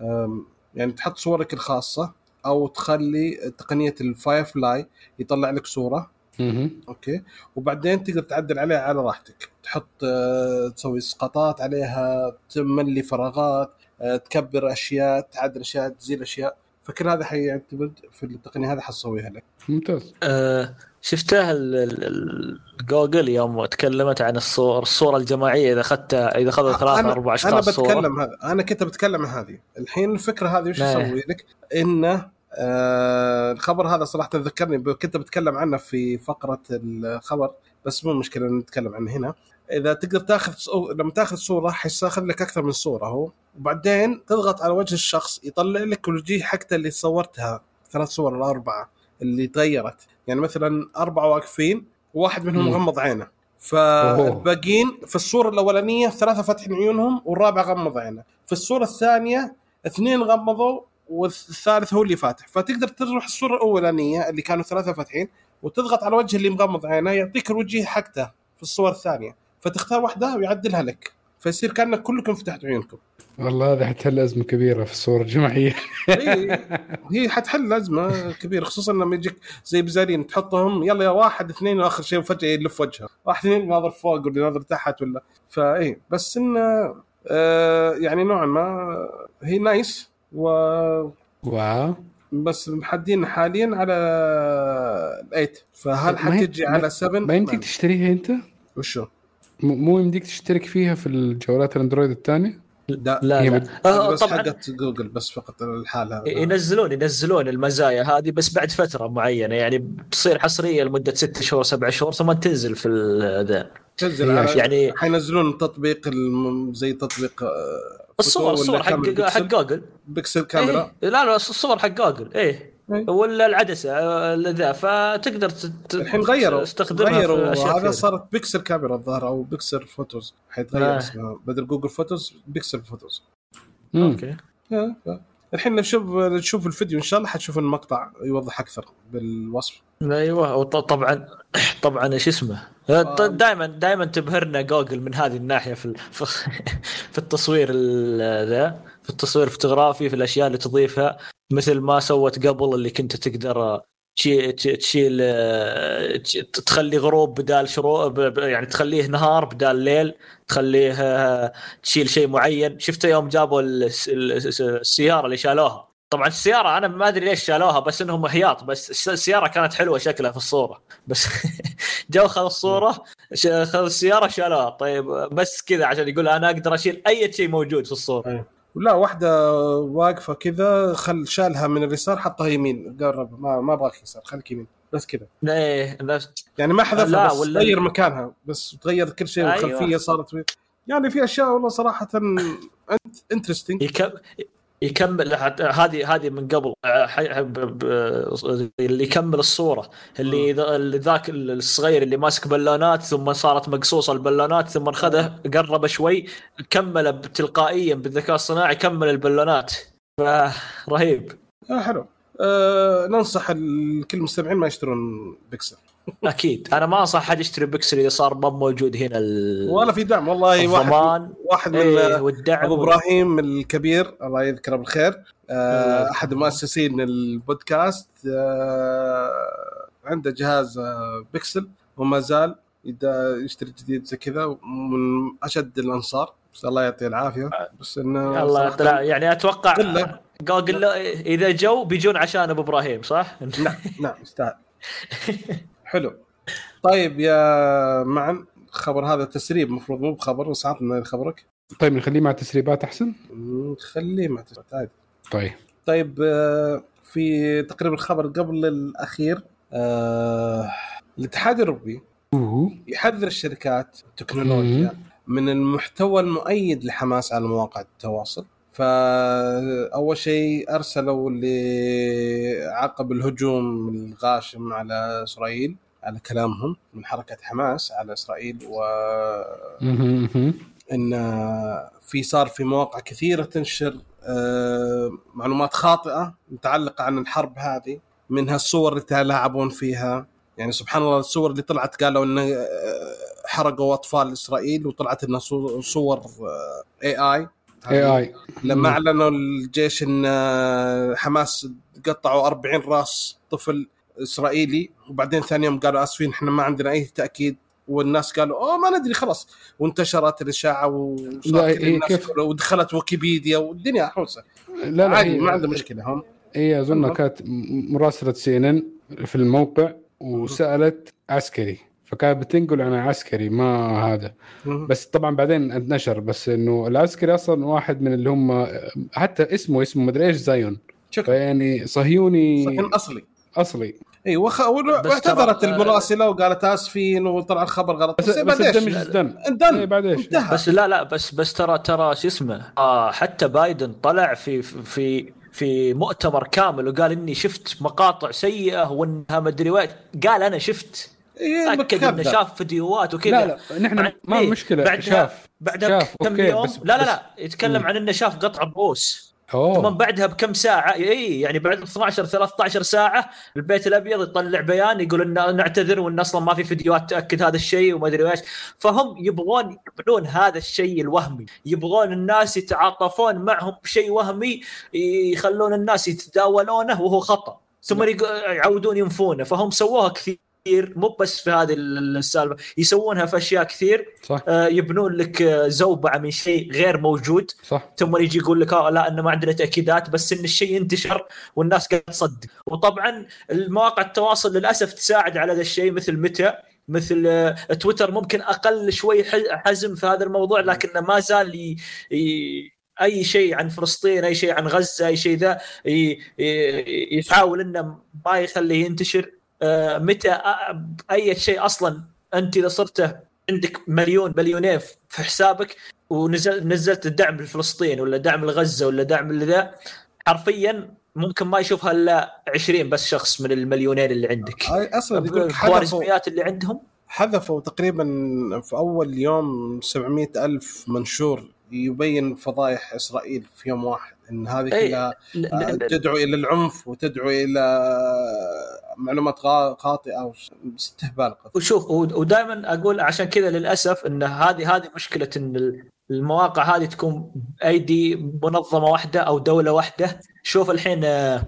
آم، يعني تحط صورك الخاصة أو تخلي تقنية الفاير فلاي يطلع لك صورة. مهم. okay. وبعدين تقدر تعدل عليها على راحتك. تحط آه، تسوي اسقاطات عليها تملي فراغات آه، تكبر أشياء تعدل أشياء تزيل أشياء. فكل هذا حيعتمد في التقنية هذه حتسويها لك. ممتاز. أه شفتها ال- ال- ال- جوجل يوم تكلمت عن الصور الصورة الجماعية. إذا اخذتها إذا أخذت ثلاثة أنا أربع أنا اشخاص صورة. بتكلم هذا. أنا كنت بتكلم عن هذه. الحين الفكرة هذه وش نعم. أسوي لك؟ إنه آه الخبر هذا صراحة ذكرني كنت بتكلم عنه في فقرة الخبر بس مو مشكلة نتكلم عنه هنا. إذا تقدر تاخذ. لما تاخذ صورة حيستاخذ لك أكثر من صورة هو. وبعدين تضغط على وجه الشخص يطلع لك الوجيه حقته اللي صورتها ثلاث صور الاربعه اللي تغيرت. يعني مثلا أربعة واقفين وواحد منهم. مغمض عينه. فالباقيين في الصورة الأولانية ثلاثة فاتحين عيونهم والرابع غمض عينه. في الصورة الثانية اثنين غمضوا والثالث هو اللي فاتح. فتقدر تروح الصورة الأولانية اللي كانوا ثلاثة فاتحين وتضغط على وجه اللي مغمض عينه يعطيك الوجه حقته في الصور الثانية. فتختار واحدة ويعدلها لك. فيصير كأنك كلكم فتحت عيونكم. والله هذا حتحل أزمة كبيرة في الصورة الجماعية. هي هي حتحل أزمة كبيرة خصوصا لما يجيك زي بزارين تحطهم يلا يا واحد اثنين وآخر شيء فجاه يلف وجهه. واحد اثنين ناظر فوق واللي ناظر تحت ولا. فإي بس إنه آه يعني نوعا ما هي nice. و wow. بس محدين حاليا على ال eight فهل حتجي على 7 ما يمديك تشتريها أنت؟ وشو؟ م- مو يمديك تشترك فيها في الجوالات الأندرويد الثانية؟ لا لا هي لا آه بس طبعا. حقت جوجل بس فقط الحالة ينزلون ينزلون المزايا هذه بس بعد فترة معينة. يعني بتصير حصرية لمدة ست شهور سبع شهور ثم تنزل في ال- ذا. تنزل يعني حينزلون تطبيق الم... زي تطبيق آه، الصور الصور حق حق جوجل بيكسل كاميرا إيه. لا لا الصور حق جوجل إيه إيه. ولا العدسة آه، ذا فتقدر تت- الحين غيروا تستخدمها في غيروا هذا. صارت بيكسل كاميرا الظاهر أو بيكسل فوتوز حيتغير آه. اسمها بدل جوجل فوتوز بيكسل فوتوز. okay آه، آه. الحين نشوف نشوف الفيديو إن شاء الله حتشوف المقطع يوضح أكثر بالوصف. أيوه طبعا طبعا إيش اسمه؟ دائما دائما تبهرنا جوجل من هذه الناحية في في التصوير ال- ذا في التصوير الفوتوغرافي في الأشياء اللي تضيفها مثل ما سوت قبل اللي كنت تقدر تشيل تش- تخلي غروب بدال شروق يعني تخليه نهار بدال ليل تخليه تشيل شيء معين. شفته يوم جابوا الس- الس- السيارة اللي شالوها. طبعا السيارة أنا ما أدري ليش شالوها بس إنهم احياط بس الس- السيارة كانت حلوة شكلها في الصورة. بس جو خذ الصورة خذ السيارة شالوها. طيب بس كذا عشان يقول أنا أقدر أشيل أي شيء موجود في الصورة. ولا واحدة واقفة كذا خل شالها من اليسار حطها يمين. قرب ما ما أبغاك يسار خليك يمين بس كذا. إيه نفس يعني ما حذفها بس ولا- غير مكانها بس تغير كل شيء أيوة. والخلفيه صارت. وي- يعني في أشياء والله صراحة interesting يكمل هذه هذه من قبل ب- اللي يكمل الصورة اللي ذاك الصغير اللي ماسك بالونات ثم صارت مقصوصة البالونات ثم أخذه قرب شوي كمل تلقائيا بالذكاء الصناعي كمل البالونات فرهيب آه حلو. آه ننصح كل المستمعين ما يشترون بيكسل. أكيد. أنا ما أنصح حد يشتري بيكسل إذا صار ما موجود هنا ال- ولا في دعم والله واحد الضمان. واحد من إيه والدعم أبو إبراهيم الكبير الله يذكره بالخير. آه يذكره. أحد مؤسسين البودكاست آه عنده جهاز آه بيكسل. وما زال يشتري جديد زي كذا من أشد الأنصار. بس الله يعطيه العافية. بس إنه الله يعني أتوقع قلة. جوجل له- إذا جو بيجون عشان أبو إبراهيم صح؟ نعم نعم يستاهل حلو. طيب يا معن خبر هذا تسريب المفروض مو بخبر بس عطنا خبرك؟ طيب نخليه مع التسريبات أحسن؟ مم، خليه مع تسريبات عادي. طيب. طيب آه، في تقريبا الخبر قبل الأخير آه، الاتحاد الأوروبي يحذر الشركات التكنولوجيا من المحتوى المؤيد لحماس على مواقع التواصل. فأول شيء أرسلوا اللي عقب الهجوم الغاشم على إسرائيل على كلامهم من حركة حماس على إسرائيل و. إن في صار في مواقع كثيرة تنشر آه، معلومات خاطئة متعلقة عن الحرب هذه منها الصور اللي تلاعبون فيها يعني سبحان الله الصور اللي طلعت قالوا إن آه، حرقوا أطفال إسرائيل وطلعت إنها صو- صور اي اي اي اي لما أعلنوا الجيش إن حماس قطعوا 40 راس طفل إسرائيلي وبعدين ثاني يوم قالوا آسفين إحنا ما عندنا أي تأكيد. والناس قالوا أوه ما ندري خلاص. وانتشرت الإشاعة لا، وصارت كيف- كلها ودخلت ويكيبيديا والدنيا حوسة. لا لا عادي ما عنده مشكلة هم. هي أظن. كانت مراسلة سي إن إن في الموقع وسألت عسكري. فكانت بتنقل عن عسكري ما هذا. بس طبعا بعدين انتشر بس إنه العسكري أصلا واحد من اللي هم حتى اسمه اسمه مدري إيش زايون. شكرا. فيعني صهيوني صحيح أصلي. أصلي. اي وخ... واعتذرت ترى- المراسلة وقالت آسفين وطلع الخبر غلط. بس, بس؟ الدم جدا اندن إيه، بعد إيش بس لا لا بس بس ترى ترى شو اسمه آه حتى بايدن طلع في في في مؤتمر كامل وقال إني شفت مقاطع سيئة وإنها مدري وين. قال أنا شفت. إيه، اكد إنه. شاف فيديوهات وكذا. لا لا نحن ما إيه، المشكلة بعدها- شاف بعدها شاف بكم okay يوم بس لا لا لا يتكلم مم. عن إنه شاف قطع ثم أوه. بعدها بكم ساعة اي يعني بعد 12 13 ساعة البيت الأبيض يطلع بيان يقول إن نعتذر وإن أصلا ما في فيديوهات تأكد هذا الشيء وما أدري إيش. فهم يبغون يقبلون هذا الشيء الوهمي. يبغون الناس يتعاطفون معهم بشيء وهمي يخلون الناس يتداولونه وهو خطأ. ثم يق- يعودون ينفونه. فهم سووها كثير. مو بس في هذه السالفة يسوونها في أشياء كثير. صح. آه، يبنون لك آه، زوبعة من شيء غير موجود. صح. ثم يجي يقول لك آه لا انه ما عندنا تأكيدات بس إن الشيء انتشر والناس قاعدة تصدق. وطبعا المواقع التواصل للأسف تساعد على هذا الشيء مثل متى مثل آه، تويتر ممكن أقل شوي حزم في هذا الموضوع لكنه ما زال ي... ي... أي شيء عن فلسطين أي شيء عن غزة أي شيء ذا. يحاول إنه ما يخليه ينتشر. متى أ- أي شيء أصلا أنت إذا صرت عندك مليون مليونين في حسابك ونزل نزلت الدعم لفلسطين ولا دعم لغزة ولا دعم لذا حرفيا ممكن ما يشوفها إلا 20 بس شخص من المليونين اللي عندك. أصلا يقول الخوارزميات اللي عندهم. حذفوا تقريبا في أول يوم 700 ألف منشور يبين فضايح إسرائيل في يوم واحد. إن هذه إيه، كلها آه، تدعو إلى العنف وتدعو إلى معلومات غا- خاطئة استهبال وشوف ودائما أقول عشان كذا للأسف إن هذه هذه مشكلة إن المواقع هذه تكون بايدي منظمة واحدة أو دولة واحدة. شوف الحين آه،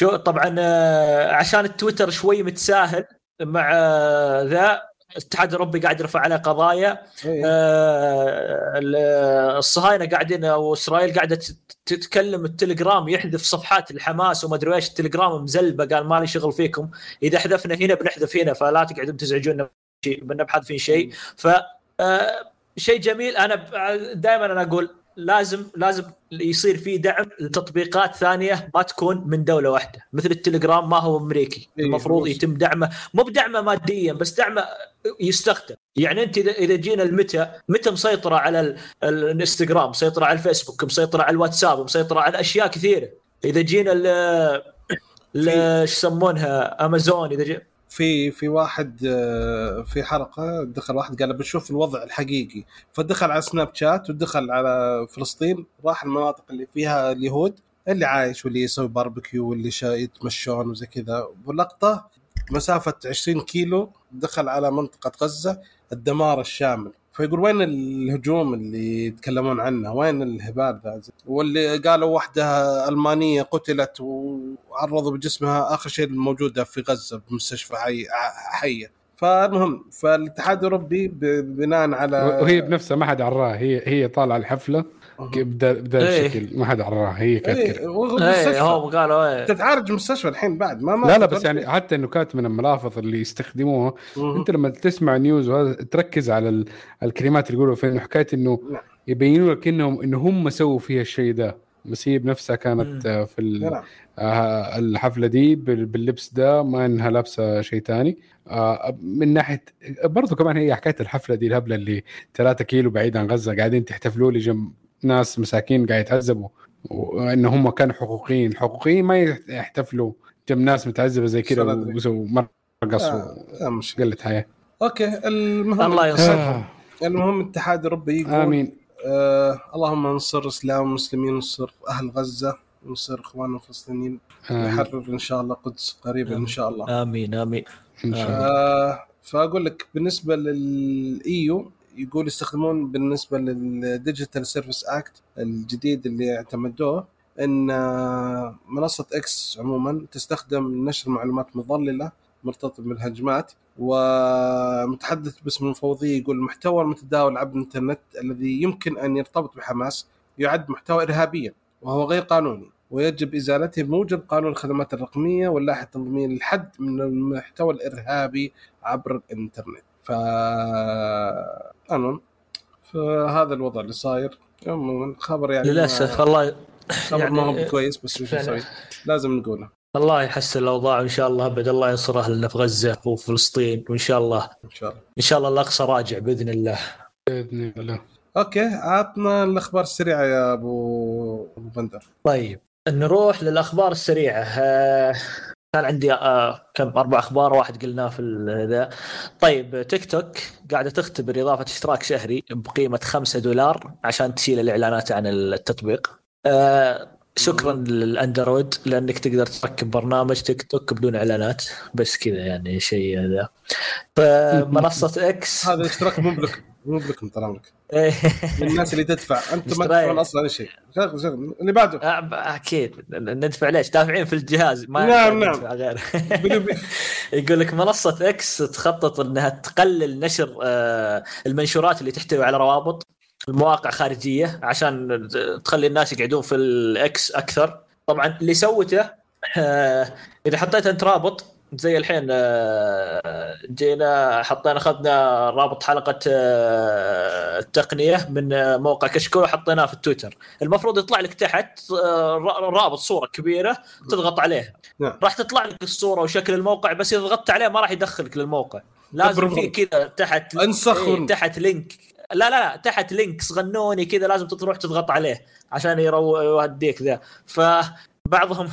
شو طبعا آه، عشان التويتر شوي متساهل مع آه، ذا الاتحاد الأوروبي قاعد يرفع عليه قضايا. إيه. آه، ال- الصهاينة قاعدين أو إسرائيل قاعدة تت- تتكلم التليجرام يحذف صفحات الحماس وما أدري إيش التليجرام مزلبة قال مالي شغل فيكم إذا حذفنا هنا بنحذف هنا فلا تقعدون تزعجونا بنبحث في شيء. ف آه، شيء جميل أنا دائما أنا أقول لازم لازم يصير في دعم لتطبيقات ثانية ما تكون من دولة واحدة. مثل التليجرام ما هو أمريكي. إيه، المفروض. يتم دعمه. مو بدعمه ماديا بس دعمه يستخدم. يعني أنت إذا جينا المتى متى مسيطرة على ال- ال- الإنستغرام؟ مسيطرة على الفيسبوك مسيطرة على الواتساب مسيطرة على أشياء كثيرة. إذا جينا ال إيش يسمونها؟ أمازون إذا جي... في في واحد آه، في حلقة دخل واحد قال بشوف الوضع الحقيقي. فدخل على سناب شات ودخل على فلسطين راح المناطق اللي فيها اليهود اللي عايش واللي يسوي باربيكيو واللي يتمشون وزي كذا. ولقطة مسافة 20 كيلو دخل على منطقة غزة الدمار الشامل. فيقول وين الهجوم اللي يتكلمون عنه؟ وين الهبال ذا؟ واللي قالوا واحدة ألمانية قتلت وعرضوا بجسمها آخر شيء الموجودة في غزة بمستشفى حي حية. فالمهم فالاتحاد الأوروبي ب- بناء على وهي بنفسها ما حد عراها هي هي طالعة الحفلة. بدا بدا إيه. الشكل ما حد عراها هي كانت كده إيه، وهو إيه مستشفى. هم قالوا إيه تتعالج مستشفى الحين بعد ما ما لا لا بس يعني حتى إنه كانت من الملافظ اللي يستخدموها. أنت لما تسمع نيوز وهذا تركز على ال- الكلمات اللي يقولوا فين حكاية إنه نعم. يبينوا لك انهم إنه هم سووا فيها الشيء ده بس هي بنفسها كانت مم. آه، في ال- نعم آه، الحفلة دي بال- باللبس ده ما إنها لابسة شيء تاني آه، من ناحية برضو كمان هي حكاية الحفلة دي الهبلة اللي 3 كيلو بعيد عن غزة قاعدين تحتفلوا لي جنب ناس مساكين قاعد يتعذبوا وإن هم كانوا حقوقيين. حقوقيين ما يحتفلوا جنب ناس متعذبة زي كذا؟ وسووا مرقص آه،. وقله حياة. أوكي المهم الله ينصرهم آه، المهم الاتحاد الاوروبي يقول آمين. آه اللهم انصر الاسلام والمسلمين وانصر أهل غزة وانصر اخواننا الفلسطينيين. آمين. يحرر إن شاء الله قدس قريبا إن شاء الله. آمين آمين. إن شاء الله آه فأقول لك بالنسبة لل EU يقول يستخدمون بالنسبة لل Digital Service Act الجديد اللي اعتمدوه إن منصة إكس عموما تستخدم نشر معلومات مضللة مرتبطة بالهجمات ومتحدث باسم المفوضيه يقول المحتوى المتداول عبر الإنترنت الذي يمكن أن يرتبط بحماس يعد محتوى ارهابيا وهو غير قانوني ويجب إزالته بموجب قانون الخدمات الرقمية واللائحة التنظيمية للحد من المحتوى الإرهابي عبر الإنترنت. ف المهم فهذا الوضع اللي صاير. عموما خبر يعني للأسف ما- الله خبر ما هو يعني كويس بس شو. نسوي لازم نقوله. الله يحسن الأوضاع وإن شاء الله أبد الله ينصر اهلنا في غزة وفلسطين وإن شاء الله إن شاء الله. إن شاء الله الأقصى راجع بإذن الله. بإذن الله. okay عطنا الأخبار السريعة يا ابو أبو بندر. طيب نروح للأخبار السريعة. آه، كان عندي آه، كم أربع أخبار واحد قلناه في ذا. طيب تيك توك قاعدة تختبر إضافة اشتراك شهري بقيمة 5 دولار عشان تشيل الإعلانات عن التطبيق. آه، شكرا لل Android لأنك تقدر تركب برنامج تيك توك بدون إعلانات. بس كذا يعني شيء هذا فمنصة X. هذا الاشتراك مو لك مو لكم طال عمرك. من الناس اللي تدفع. أنتم ما. تدفعون أصلا شيء شغل شغل. اللي بعده. آه، أكيد. ندفع ليش؟ دافعين في الجهاز. ما نعم، نعم. غير. يقول لك منصة X تخطط إنها تقلل نشر آه، المنشورات اللي تحتوي على روابط المواقع خارجية عشان تخلي الناس يقعدون في ال X أكثر. طبعا اللي سوته آه، إذا حطيت أنت رابط زي الحين آه، جينا حطينا أخذنا رابط حلقة آه، التقنية من آه، موقع كشكول وحطيناه في التويتر المفروض يطلع لك تحت را- رابط صورة كبيرة تضغط عليها نعم. راح تطلع لك الصورة وشكل الموقع بس إذا ضغطت عليه ما راح يدخلك للموقع. لازم في. كذا تحت انسخ إيه تحت link. لا لا لا تحت link صغنوني كذا لازم تروح تضغط عليه عشان يوديك ذا. فبعضهم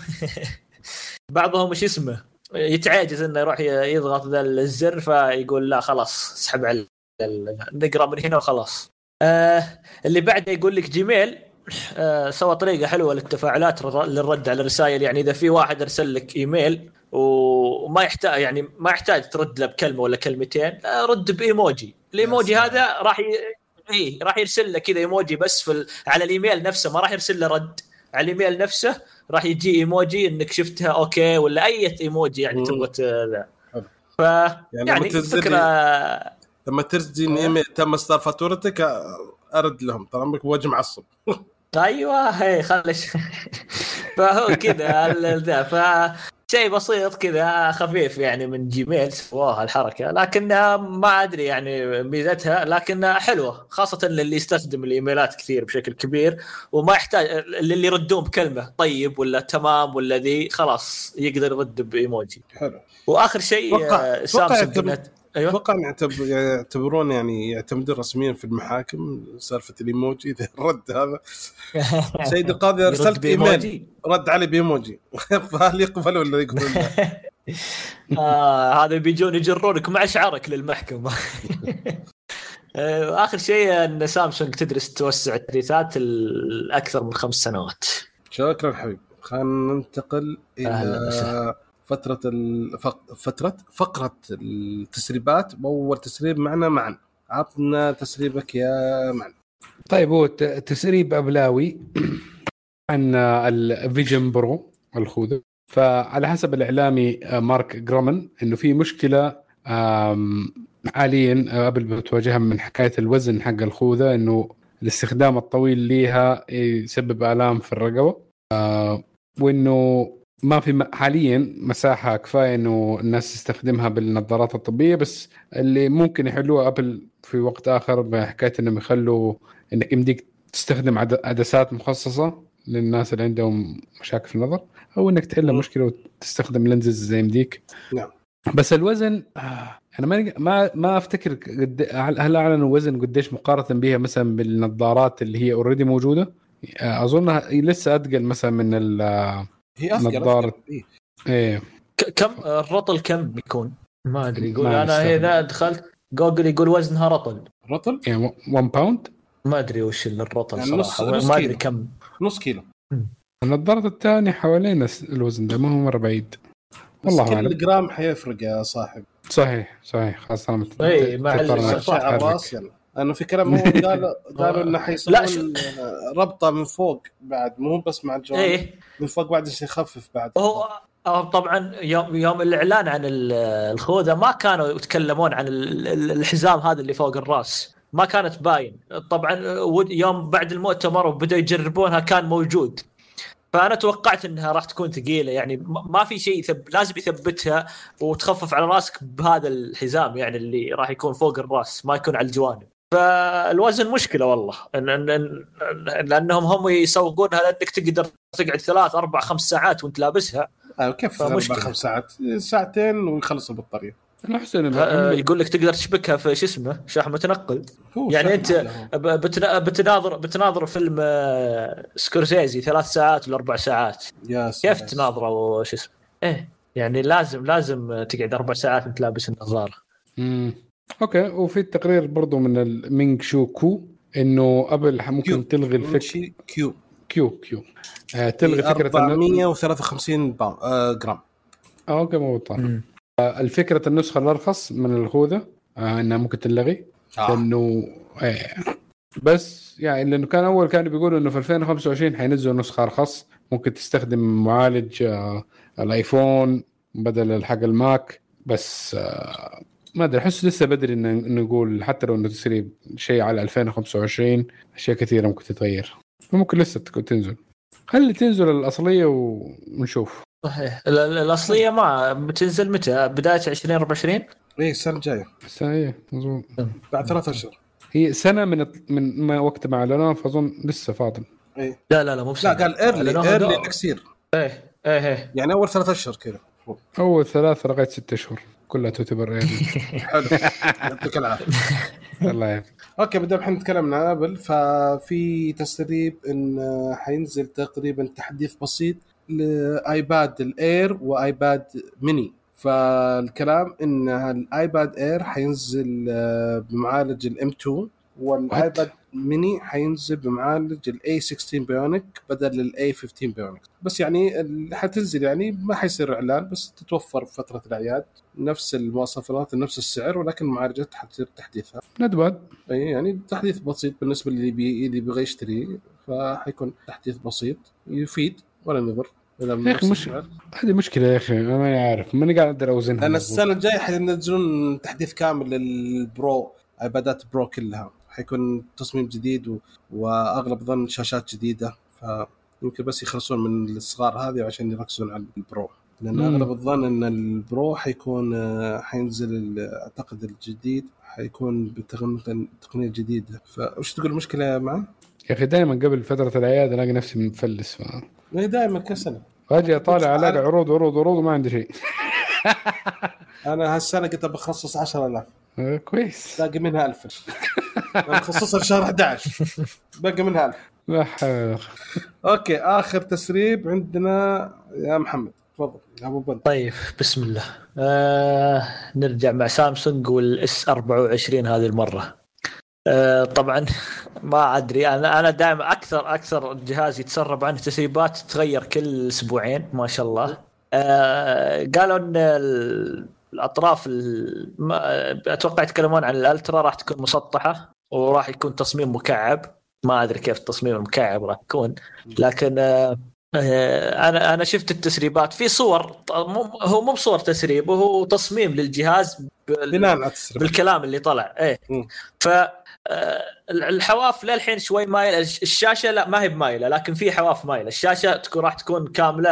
بعضهم إيش اسمه؟ يتعاجز إنه يروح يضغط ذا الزر فيقول لا خلاص اسحب على نقرأ من هنا وخلاص. آه اللي بعده يقول لك Gmail آه سوى طريقة حلوة للتفاعلات للرد على الرسائل. يعني إذا في واحد أرسل لك إيميل وما يحتاج يعني ما يحتاج ترد له بكلمة ولا كلمتين آه رد بإيموجي. الإيموجي. هذا راح ي... اي راح يرسل لك كذا إيموجي بس في ال... على الإيميل نفسه ما راح يرسل له رد. على الايميل نفسه راح يجي إيموجي إنك شفتها okay ولا أي إيموجي يعني. تبغى ذا. ف يعني يعني فكره لما ترسل إيميل تم اصدار فاتورتك أرد لهم ترى أمك بوجه معصب أيوه هي خلش. فهو كذا ذا. ف شيء بسيط كذا خفيف يعني من Gmail سواها الحركه لكنها ما أدري يعني ميزتها لكنها حلوة. خاصة للي يستخدم ال emailات كثير بشكل كبير وما يحتاج اللي يردون بكلمة طيب ولا تمام ولا ذي خلاص يقدر يرد بإيموجي. حلو. وآخر شيء آه، سامسونج إنها- أيوه. أتوقع يعتبرون يعني يعتمدون رسميا في المحاكم سالفة الإيموجي الرد هذا. سيد القاضي أرسلت إيميل. رد علي بإيموجي. فهل يقبل ولا لا؟ آه هذا بيجون يجرونك مع شعرك للمحكمة. آه، آخر شيء أن سامسونج تدرس توسع ال updateات الأكثر من خمس سنوات. شكرا حبيبي. خلينا ننتقل إلى فترة الفق... فترة فقرة التسريبات وأول تسريب معنا معا عطنا تسريبك يا معن. طيب هو تسريب أبلاوي عن ال Vision Pro الخوذة. فعلى حسب الإعلامي آه، Mark Gurman إنه في مشكلة حاليا Apple بتواجهها من حكاية الوزن حق الخوذة إنه الاستخدام الطويل ليها يسبب آلام في الرقبة آه، وإنه ما في حاليا مساحة كفاية إنه الناس تستخدمها بالنظارات الطبية بس اللي ممكن يحلوها Apple في وقت آخر بحكايه إنهم يخلوا انك يمديك تستخدم عد- عدسات مخصصة للناس اللي عندهم مشاكل في النظر أو إنك تحل. مشكلة وتستخدم lenses زي يمديك نعم. بس الوزن آه، أنا ما ما ما أفتكر قد هل أعلنوا الوزن قديش مقارنة بها مثلا بالنظارات اللي هي already موجودة آه، اظنها لسه اثقل مثلا من ال هي اثقل نظارة. إيه. إيه ك- كم الرطل كم بيكون؟ ما أدري يقول ما أنا. هنا دخلت جوجل يقول وزنها رطل رطل يعني 1 pound ما أدري وش الرطل يعني صراحة نص ما أدري. كم نص كيلو النظارة الثانية حوالين الوزن ده ما هو مرة بعيد والله كل. جرام حيفرق يا صاحب صحيح صحيح خاصة لما إيه، مع. الراس يلا لأنه في كلام هو قالوا قالوا إنه حيسوون شو- آه، ربطة من فوق بعد مو بس مع الجوانب إيه. من فوق بعد عشان يخفف بعد. هو هو طبعا يوم يوم الإعلان عن ال- الخوذة ما كانوا يتكلمون عن ال- ال- الحزام هذا اللي فوق الرأس. ما كانت باين. طبعا يوم بعد المؤتمر وبدأوا يجربونها كان موجود. فأنا توقعت إنها راح تكون ثقيلة. يعني ما ما في شيء يثب... لازم يثبتها وتخفف على رأسك بهذا الحزام يعني اللي راح يكون فوق الرأس ما يكون على الجوانب. فالوزن مشكلة والله. إن إن إن لأنهم هم يسوقونها لأنك تقدر تقعد ثلاث أربع خمس ساعات وأنت لابسها. آه كيف أربع. خمس ساعات؟ ساعتين ويخلص البطارية. أنا أحسن آه، يقول لك تقدر تشبكها في شو اسمه شاحن متنقل. يعني بتنا- بتناظر بتناظر فيلم آه، سكورسيزي ثلاث ساعات ولا أربع ساعات. يا كيف. تناظره وش اسمه؟ إيه يعني لازم لازم تقعد أربع ساعات انت لابس النظارة. مم. أوكي وفي التقرير برضو من المينغ شو كو إنه ابل كيو. ممكن تلغي الفكرة شي كيو. كيو كيو. آه تلغي فكرة إنه- 453 باو... آه جرام. آه، okay مو بطال الفكرة النسخة الأرخص من الخوذة آه إنها ممكن تلغي. آه. لأنه إيه. بس يعني لأنه كان أول كانوا بيقولوا إنه في 2025 حينزلوا نسخة أرخص. ممكن تستخدم معالج آه ال iPhone بدل حق ال Mac بس آه ما أدري أحس لسه بدري إن إن نقول حتى لو إنه تسريب شيء على 2025 أشياء كثيرة ممكن تتغير. ممكن لسه تكون تنزل. خلي تنزل الأصلية ونشوف. صحيح. ال- ال- الأصلية ما بتنزل متى؟ بداية 2024 إيه السنة الجاية. بس هي مظبوط. بعد ثلاث أشهر. هي سنة من من ما وقت ما اعلنوها فأظن لسه فاضل. إيه. لا لا لا مو لا. قال early early year إيه إيه إيه. يعني أول ثلاث أشهر كذا. أول ثلاثة لغاية ست أشهر. كلها تعتبر يعني. حلو. يعطيك العافية. الله يعافيك. okay بدنا الحين نتكلم عن Apple. ففي تسريب إن حينزل تقريبا تحديث بسيط ل iPad ال Air و iPad mini فالكلام إن ال iPad Air حينزل آه، بمعالج ال M 2 وال iPad mini حينزل بمعالج ال A 16 Bionic بدل ال A 15 Bionic بس يعني حتنزل يعني ما حيصير إعلان بس تتوفر في فترة الأعياد. نفس المواصفات نفس السعر ولكن المعالجات حتصير تحديثها. but أي يعني تحديث بسيط بالنسبة للي بي اللي بيبغى يشتري فحيكون تحديث بسيط. يفيد ولا إذا يا بنفس مش-. هذه مشكلة يا أخي أنا ماني عارف ماني قاعد أوزنها. لأن مظبوط. السنة الجاية حينزلون تحديث كامل لل Pro ايبادات Pro كلها. حيكون تصميم جديد و... وأغلب ظن شاشات جديدة فيمكن بس يخلصون من الصغار هذه عشان يركزون على ال Pro لأن مم. أغلب الظن إن البرو حيكون آه، حينزل أعتقد الجديد حيكون بتقنيه تقنية جديدة فوش تقول المشكلة يا معن؟ يا أخي دائما قبل فترة العياد ألاقي نفسي مفلس. ما هي دائما كل سنه وأجي أطالع ألاقي عروض عروض عروض وما عندي شيء أنا هالسنة قلت بخصص 10000 آه، كويس. باقي منها 1000 أنا مخصصها لشهر 11 باقي منها 1000 لا حول أوكي آخر تسريب عندنا يا محمد. تفضل يا أبو بند. طيب بسم الله. آه نرجع مع سامسونج والإس 24 هذه المرة. آه طبعا ما أدري أنا أنا دائما أكثر أكثر جهاز يتسرب عنه تسريبات تتغير كل أسبوعين ما شاء الله. آه قالوا إن الأطراف أتوقع يتكلمون عن الألترا راح تكون مسطحة وراح يكون تصميم مكعب. ما أدري كيف التصميم المكعب راح يكون. لكن آه آه، أنا أنا شفت التسريبات. في صور هو مو بصور تسريب هو تصميم للجهاز بال- بالكلام اللي طلع. إيه. ف آه، الحواف للحين شوي مايلة. الش- الشاشة لا ما هي بمايلة لكن في حواف مايلة. الشاشة تكون راح تكون كاملة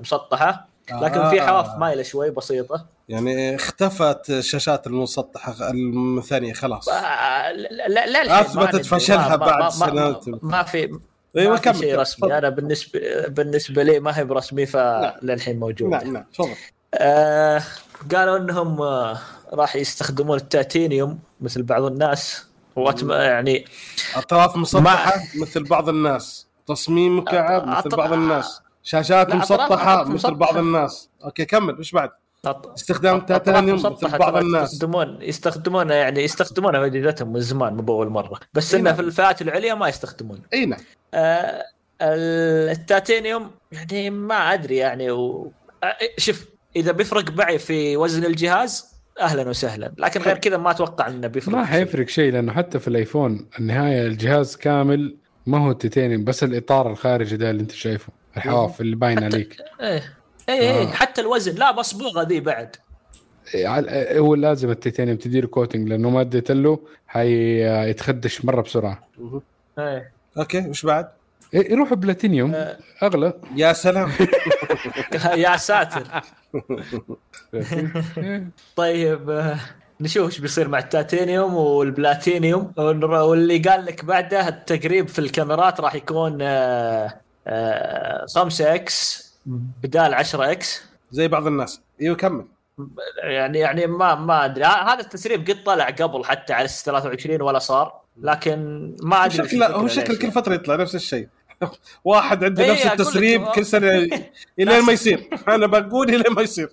مسطحة. لكن في. حواف مايلة شوي بسيطة. يعني اختفت الشاشات المسطحة الثانية خلاص. آه، لا لا لا ندري. فشلها بعد ما- ما- سنوات. ما في أيوه ما في كمل شيء. رسمي. أنا بالنسبة بالنسبة لي ما هي برسمي فللحين موجوده نعم نعم تفضل. آه قالوا إنهم آه راح يستخدمون التيتانيوم مثل بعض الناس. وأتم... يعني أطراف مسطحة مثل بعض الناس. تصميم مكعب مثل بعض الناس. شاشات لا، أطراف- مسطحة مثل. بعض الناس. أوكي كمل. إيش بعد؟ استخدام تيتانيوم بعض ترى الناس يستخدمون يستخدمونه يعني يستخدمونه في اجهزتهم من زمان مو بأول مرة. بس إنه نعم. في الفئات العليا ما يستخدمون. إي نعم. آه ال- التيتانيوم يعني ما أدري يعني و... شوف إذا بيفرق معي في وزن الجهاز أهلا وسهلا. لكن غير كذا ما أتوقع إنه بيفرق ما. حيفرق شيء لأنه حتى في الآيفون النهاية الجهاز كامل ما هو التيتانيوم بس الإطار الخارجي ده اللي أنت شايفه الحواف اللي باينة عليك. إيه. إيه إيه آه. حتى الوزن. لا مصبوغة ذي بعد. إيه، إيه، هو لازم التيتانيوم تدير coating لأنه ما اديت له حيتخدش مرة بسرعة. إيه. okay وش بعد؟ إيه، يروح بلاتينيوم. آه. أغلى. يا سلام. يا ساتر. إيه. طيب آه، نشوف إيش بيصير مع التيتانيوم والبلاتينيوم. واللي قال لك بعده التقريب في الكاميرات راح يكون آه، آه، 5 x. بدال 10 x. زي بعض الناس. إيوه كمل. يعني يعني ما ما أدري. هذا التسريب قد طلع قبل حتى على S 23 ولا صار. لكن ما أدري وش شكله هو شكل. كل فترة يطلع نفس الشيء. واحد عنده إيه، نفس التسريب كل سنة الين ما يصير. أنا بقول الين ما يصير.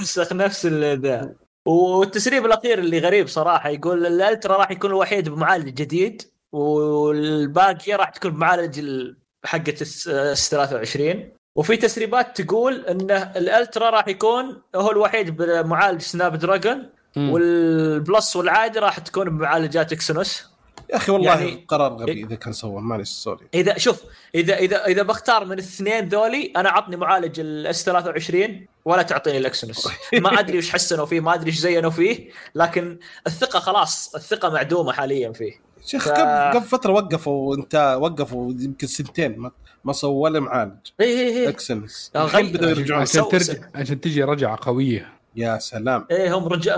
نسخ نفس ذا. والتسريب الأخير اللي غريب صراحة يقول ال Ultra راح يكون الوحيد بمعالج جديد والباقيه راح تكون بمعالج ال- حقة S S 23 وفي تسريبات تقول إن ال Ultra راح يكون هو الوحيد بمعالج Snapdragon. وال Plus والعادي راح تكون بمعالجات Exynos يا أخي والله يعني- قرار غبي اذا كان سوى معلش sorry. إذا شوف اذا اذا إذا بختار من الاثنين ذولي أنا عطني معالج ال S 23 ولا تعطيني ال Exynos ما أدري وش حسنوا فيه ما أدري إيش زينوا فيه لكن الثقة خلاص الثقة معدومة حاليا فيه. شيخ ف- قبل قبل فترة وقفوا انت وقفوا يمكن سنتين ما, ما سووا ولا معالج. اي اي اي Exynos الحين بدأوا يرجعون. عشان ترجع عشان تجي رجعة قوية. يا سلام. إيه هم رجع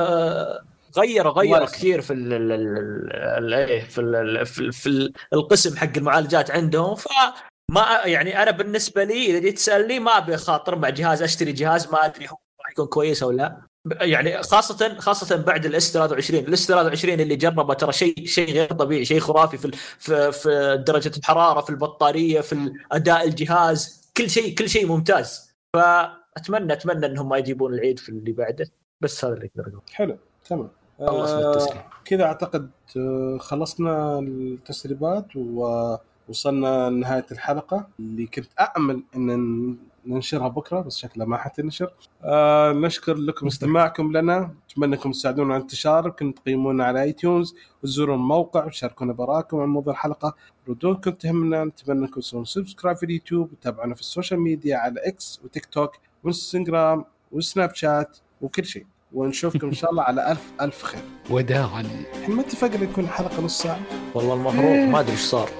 غيروا غيروا. كثير في ال ال ال ال إيه في ال ال في, ال في ال القسم حق المعالجات عندهم. فما يعني أنا بالنسبة لي إذا جيت تسألني ما أبي أخاطر مع جهاز أشتري جهاز ما أدري هو راح يكون كويس أو لا. يعني خاصة خاصة بعد ال S 23 ال S 23 اللي جربه ترى شيء شيء غير طبيعي شيء خرافي في في في درجة الحرارة في البطارية في اداء الجهاز كل شيء كل شيء ممتاز. فاتمنى أتمنى إنهم ما يجيبون العيد في اللي بعده. بس هذا اللي أقدر اقوله حلو تمام. خلصنا آه، كذا أعتقد آه، خلصنا التسريبات ووصلنا لنهاية الحلقة. اللي كنت امل إن ننشرها بكرة بس شكلها ما حتنشر. آه نشكر لكم استماعكم لنا. اتمنى انكم تساعدونا على الانتشار يمكن تقيمونا على iTunes وتزوروا الموقع وتشاركونا بآرائكم عن موضوع الحلقة. ردودكم تهمنا. نتمنى انكم تسوون subscribe في اليوتيوب وتابعونا في ال social media على X وتيك توك وإنستغرام وسناب شات وكل شيء. ونشوفكم إن شاء الله على ألف ألف خير. وداعا. الحين ما اتفقنا يكون حلقة نص ساعة. والله المفروض ما أدري إيش صار.